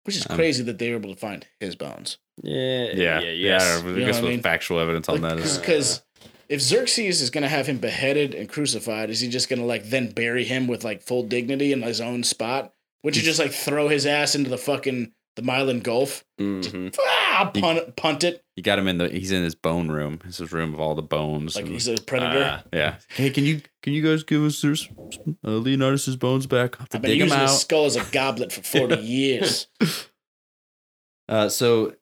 Which is Um, crazy that they were able to find his bones. Yeah, Yeah, yeah, yes. I You know guess what I with mean? factual evidence on that. is- Because if Xerxes is going to have him beheaded and crucified, is he just going to like then bury him with like full dignity in his own spot? Would you just like throw his ass into the fucking the Malian Gulf? Mhm. Ah, punt, punt it You got him in the. He's in his bone room. It's his room of all the bones. like and- he's a predator. Ah, yeah. Hey, can you can you guys give us there's uh, Leonidas's bones back? I have to I've been dig using his out. skull as a goblet for forty years. Uh, so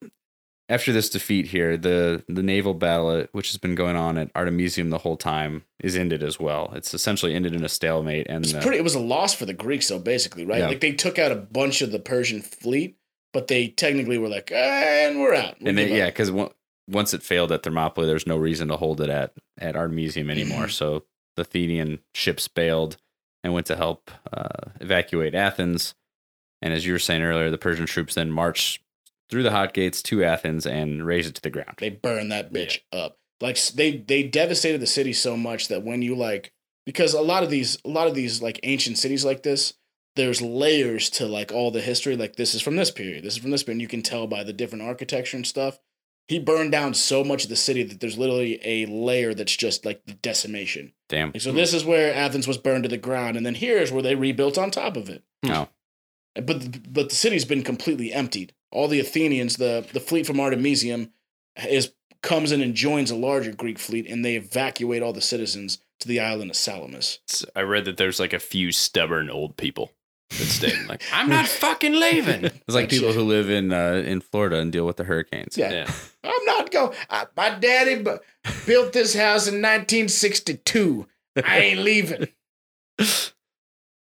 after this defeat here, the the naval battle, which has been going on at Artemisium the whole time, is ended as well. It's essentially ended in a stalemate, and It's uh, pretty. It was a loss for the Greeks, though, basically, right? Yeah. Like they took out a bunch of the Persian fleet, but they technically were like, and we're out. We and they, yeah, because once it failed at Thermopylae, there's no reason to hold it at at Artemisium anymore. so the Athenian ships bailed and went to help uh, evacuate Athens. And as you were saying earlier, the Persian troops then marched through the hot gates to Athens and razed it to the ground. they burned that bitch up. Like they they devastated the city so much that when you like because a lot of these a lot of these like ancient cities like this, there's layers to like all the history. Like this is from this period, this is from this period. And you can tell by the different architecture and stuff. He burned down so much of the city that there's literally a layer that's just like the decimation. Damn. Like, so this is where Athens was burned to the ground, and then here's where they rebuilt on top of it. No. But but the city's been completely emptied. All the Athenians, the the fleet from Artemisium, is comes in and joins a larger Greek fleet, and they evacuate all the citizens to the island of Salamis. I read that there's like a few stubborn old people that stayed. Like, I'm not fucking leaving. It's like people who live in uh, in Florida and deal with the hurricanes. Yeah. Yeah. I'm not going. Uh, my daddy bu- built this house in 1962. I ain't leaving.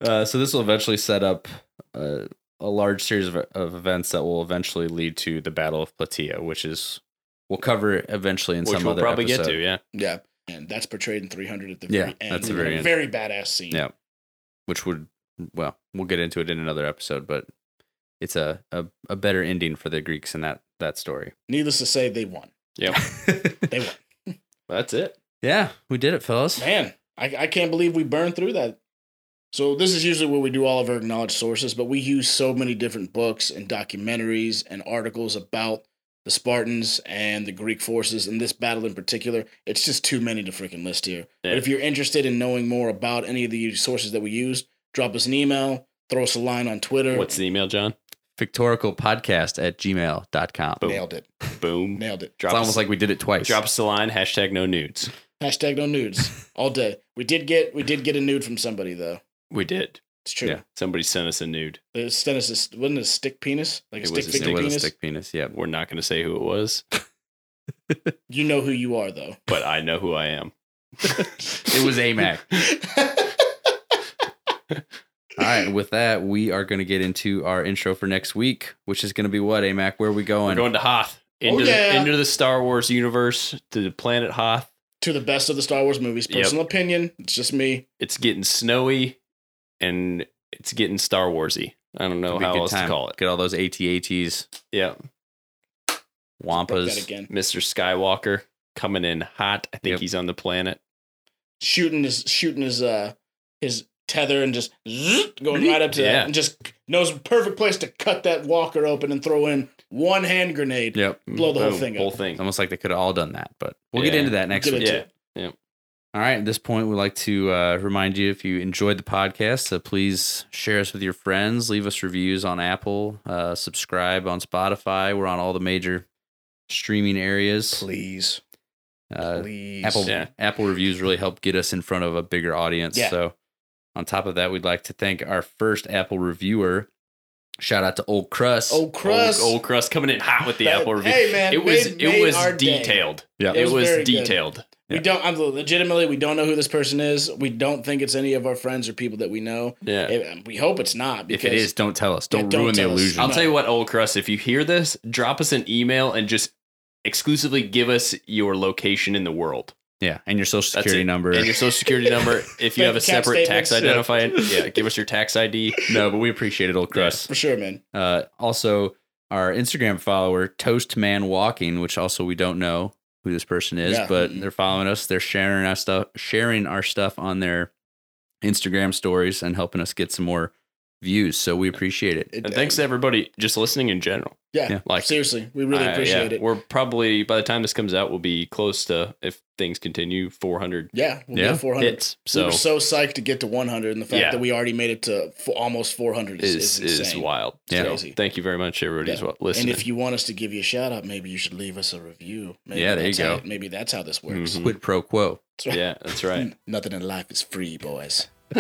Uh, so this will eventually set up uh, a large series of, of events that will eventually lead to the Battle of Plataea, which is we'll cover it eventually in Which some we'll other probably episode. get to, yeah. Yeah. And that's portrayed in 300 at the Yeah, very end. that's the very A. Very badass scene. Yeah. Which would well, we'll get into it in another episode, but it's a, a, a better ending for the Greeks in that that story. Needless to say, they won. Yep. They won. That's it. yeah, we did it, fellas. Man, I, I can't believe we burned through that. So this is usually where we do all of our acknowledged sources, but we use so many different books and documentaries and articles about the Spartans and the Greek forces in this battle in particular. It's just too many to freaking list here. Yeah. But if you're interested in knowing more about any of the sources that we used, drop us an email, throw us a line on Twitter. What's the email, John? Victoricalpodcast at gmail.com. Boom. Nailed it. Boom. Nailed it. Drop It's us, almost like we did it twice. drop us a line. Hashtag no nudes. Hashtag no nudes all day. We did get we did get a nude from somebody though. We did. It's true. Yeah. Somebody sent us a nude. It was, sent us a, wasn't it a stick penis? Like a It stick was a figure it was penis? a stick penis. Yeah. We're not going to say who it was, You know who you are though. but I know who I am. It was AMAC. All right. With that, we are going to get into our intro for next week, which is going to be what, AMAC? Where are we going? We're going to Hoth. Into, yeah. the, into the Star Wars universe, to the planet Hoth. to the best of the Star Wars movies. Yep. Personal opinion. It's just me. It's getting snowy and it's getting Star Warsy. I don't know It'll be a how else time. to call it. Get all those AT-ATs, Yeah. Broke that Wampas. again. Mr. Skywalker coming in hot. I think Yep. he's on the planet. Shooting his shooting his uh his tether and just zzz, going right up to Yeah. that and just knows a perfect place to cut that walker open and throw in one hand grenade. Yep. Blow the whole Boom. thing Whole up. thing. It's almost like they could have all done that, but we'll get into that next Get week. into Yeah. it. All right. At this point, we'd like to uh, remind you if you enjoyed the podcast, to please share us with your friends, leave us reviews on Apple, uh, subscribe on Spotify. We're on all the major streaming areas. Please. Uh, Please. Apple Yeah. Apple reviews really help get us in front of a bigger audience. Yeah. So, on top of that, we'd like to thank our first Apple reviewer. Shout out to Old Crust. Old crust. Old, old crust coming in hot with the That- Apple review. hey, man, it was made- it made was our day. detailed. Yeah. It, It was was, very good. detailed. We Yeah. don't. I'm legitimately. We don't know who this person is. We don't think it's any of our friends or people that we know. Yeah. Eh, We hope it's not. if Because it is, don't tell us. Don't, don't ruin the tell us. illusion. I'll No. tell you what, Old Crust, if you hear this, drop us an email and just exclusively give us your location in the world. Yeah, and your social security number. and your social security number. If you have a Bank separate tax statements. identifier, yeah, give us your tax ID. no, but we appreciate it, Old Crust. for sure, man. Uh, also, our Instagram follower, Toast Man Walking, which also we don't know who this person is, Yeah. but they're following us. They're sharing our stuff, sharing our stuff on their Instagram stories and helping us get some more views. So we appreciate it. It- And thanks to everybody just listening in general. Yeah, Yeah. Like seriously, we really I- appreciate yeah, it. We're probably by the time this comes out, we'll be close to if things continue 400 Yeah, we'll Yeah. 400. hits. we So were so psyched to get to 100, and the fact Yeah. that we already made it to f- almost 400 is, is is is insane. wild. Yeah. Crazy. thank you very much, everybody, as Yeah. well listening. And if you want us to give you a shout out, maybe you should leave us a review. Maybe Yeah, there you that's how- go. maybe that's how this works. Mhm. Quid pro quo. That's right. yeah, that's right. Nothing in life is free, boys.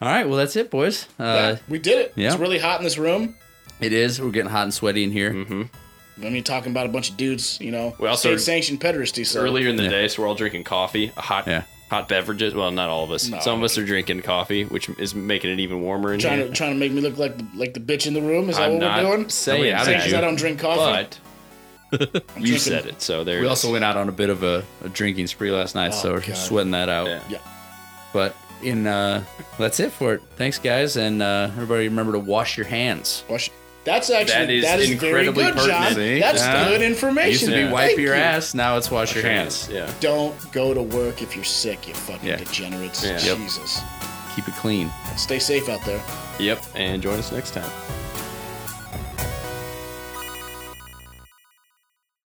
All right. Well, that's it, boys. Uh, Yeah, we did it. yeah. It's really hot in this room. It is. We're getting hot and sweaty in here. hmm I mean, talking about a bunch of dudes, you know, We also- state sanctioned pederasty. So Earlier in the Yeah. day, so we're all drinking coffee, a hot Yeah. hot beverages. Well, not all of us. No. Some of us are drinking coffee, which is making it even warmer in trying here. to trying to make me look like the, like the bitch in the room. Is that I'm what not we're doing? saying Nobody Saying asked 'cause. I don't drink coffee. but I'm you drinking- said it, so there. We also is. went out on a bit of a, a drinking spree last night, so Oh, we're God. sweating that out. Yeah. Yeah. But in uh, that's it for it. Thanks, guys, and uh, everybody remember to wash your hands. Wash- That's actually That is very incredibly good, John. pertinent. See? That's Yeah. good It information. used to be Yeah. wipe Thank your you. ass. Now it's wash your hands. Yeah. Don't go to work if you're sick, you fucking Yeah. degenerates. Yeah. Yep. Jesus. Keep it clean. Stay safe out there. Yep. And join us next time.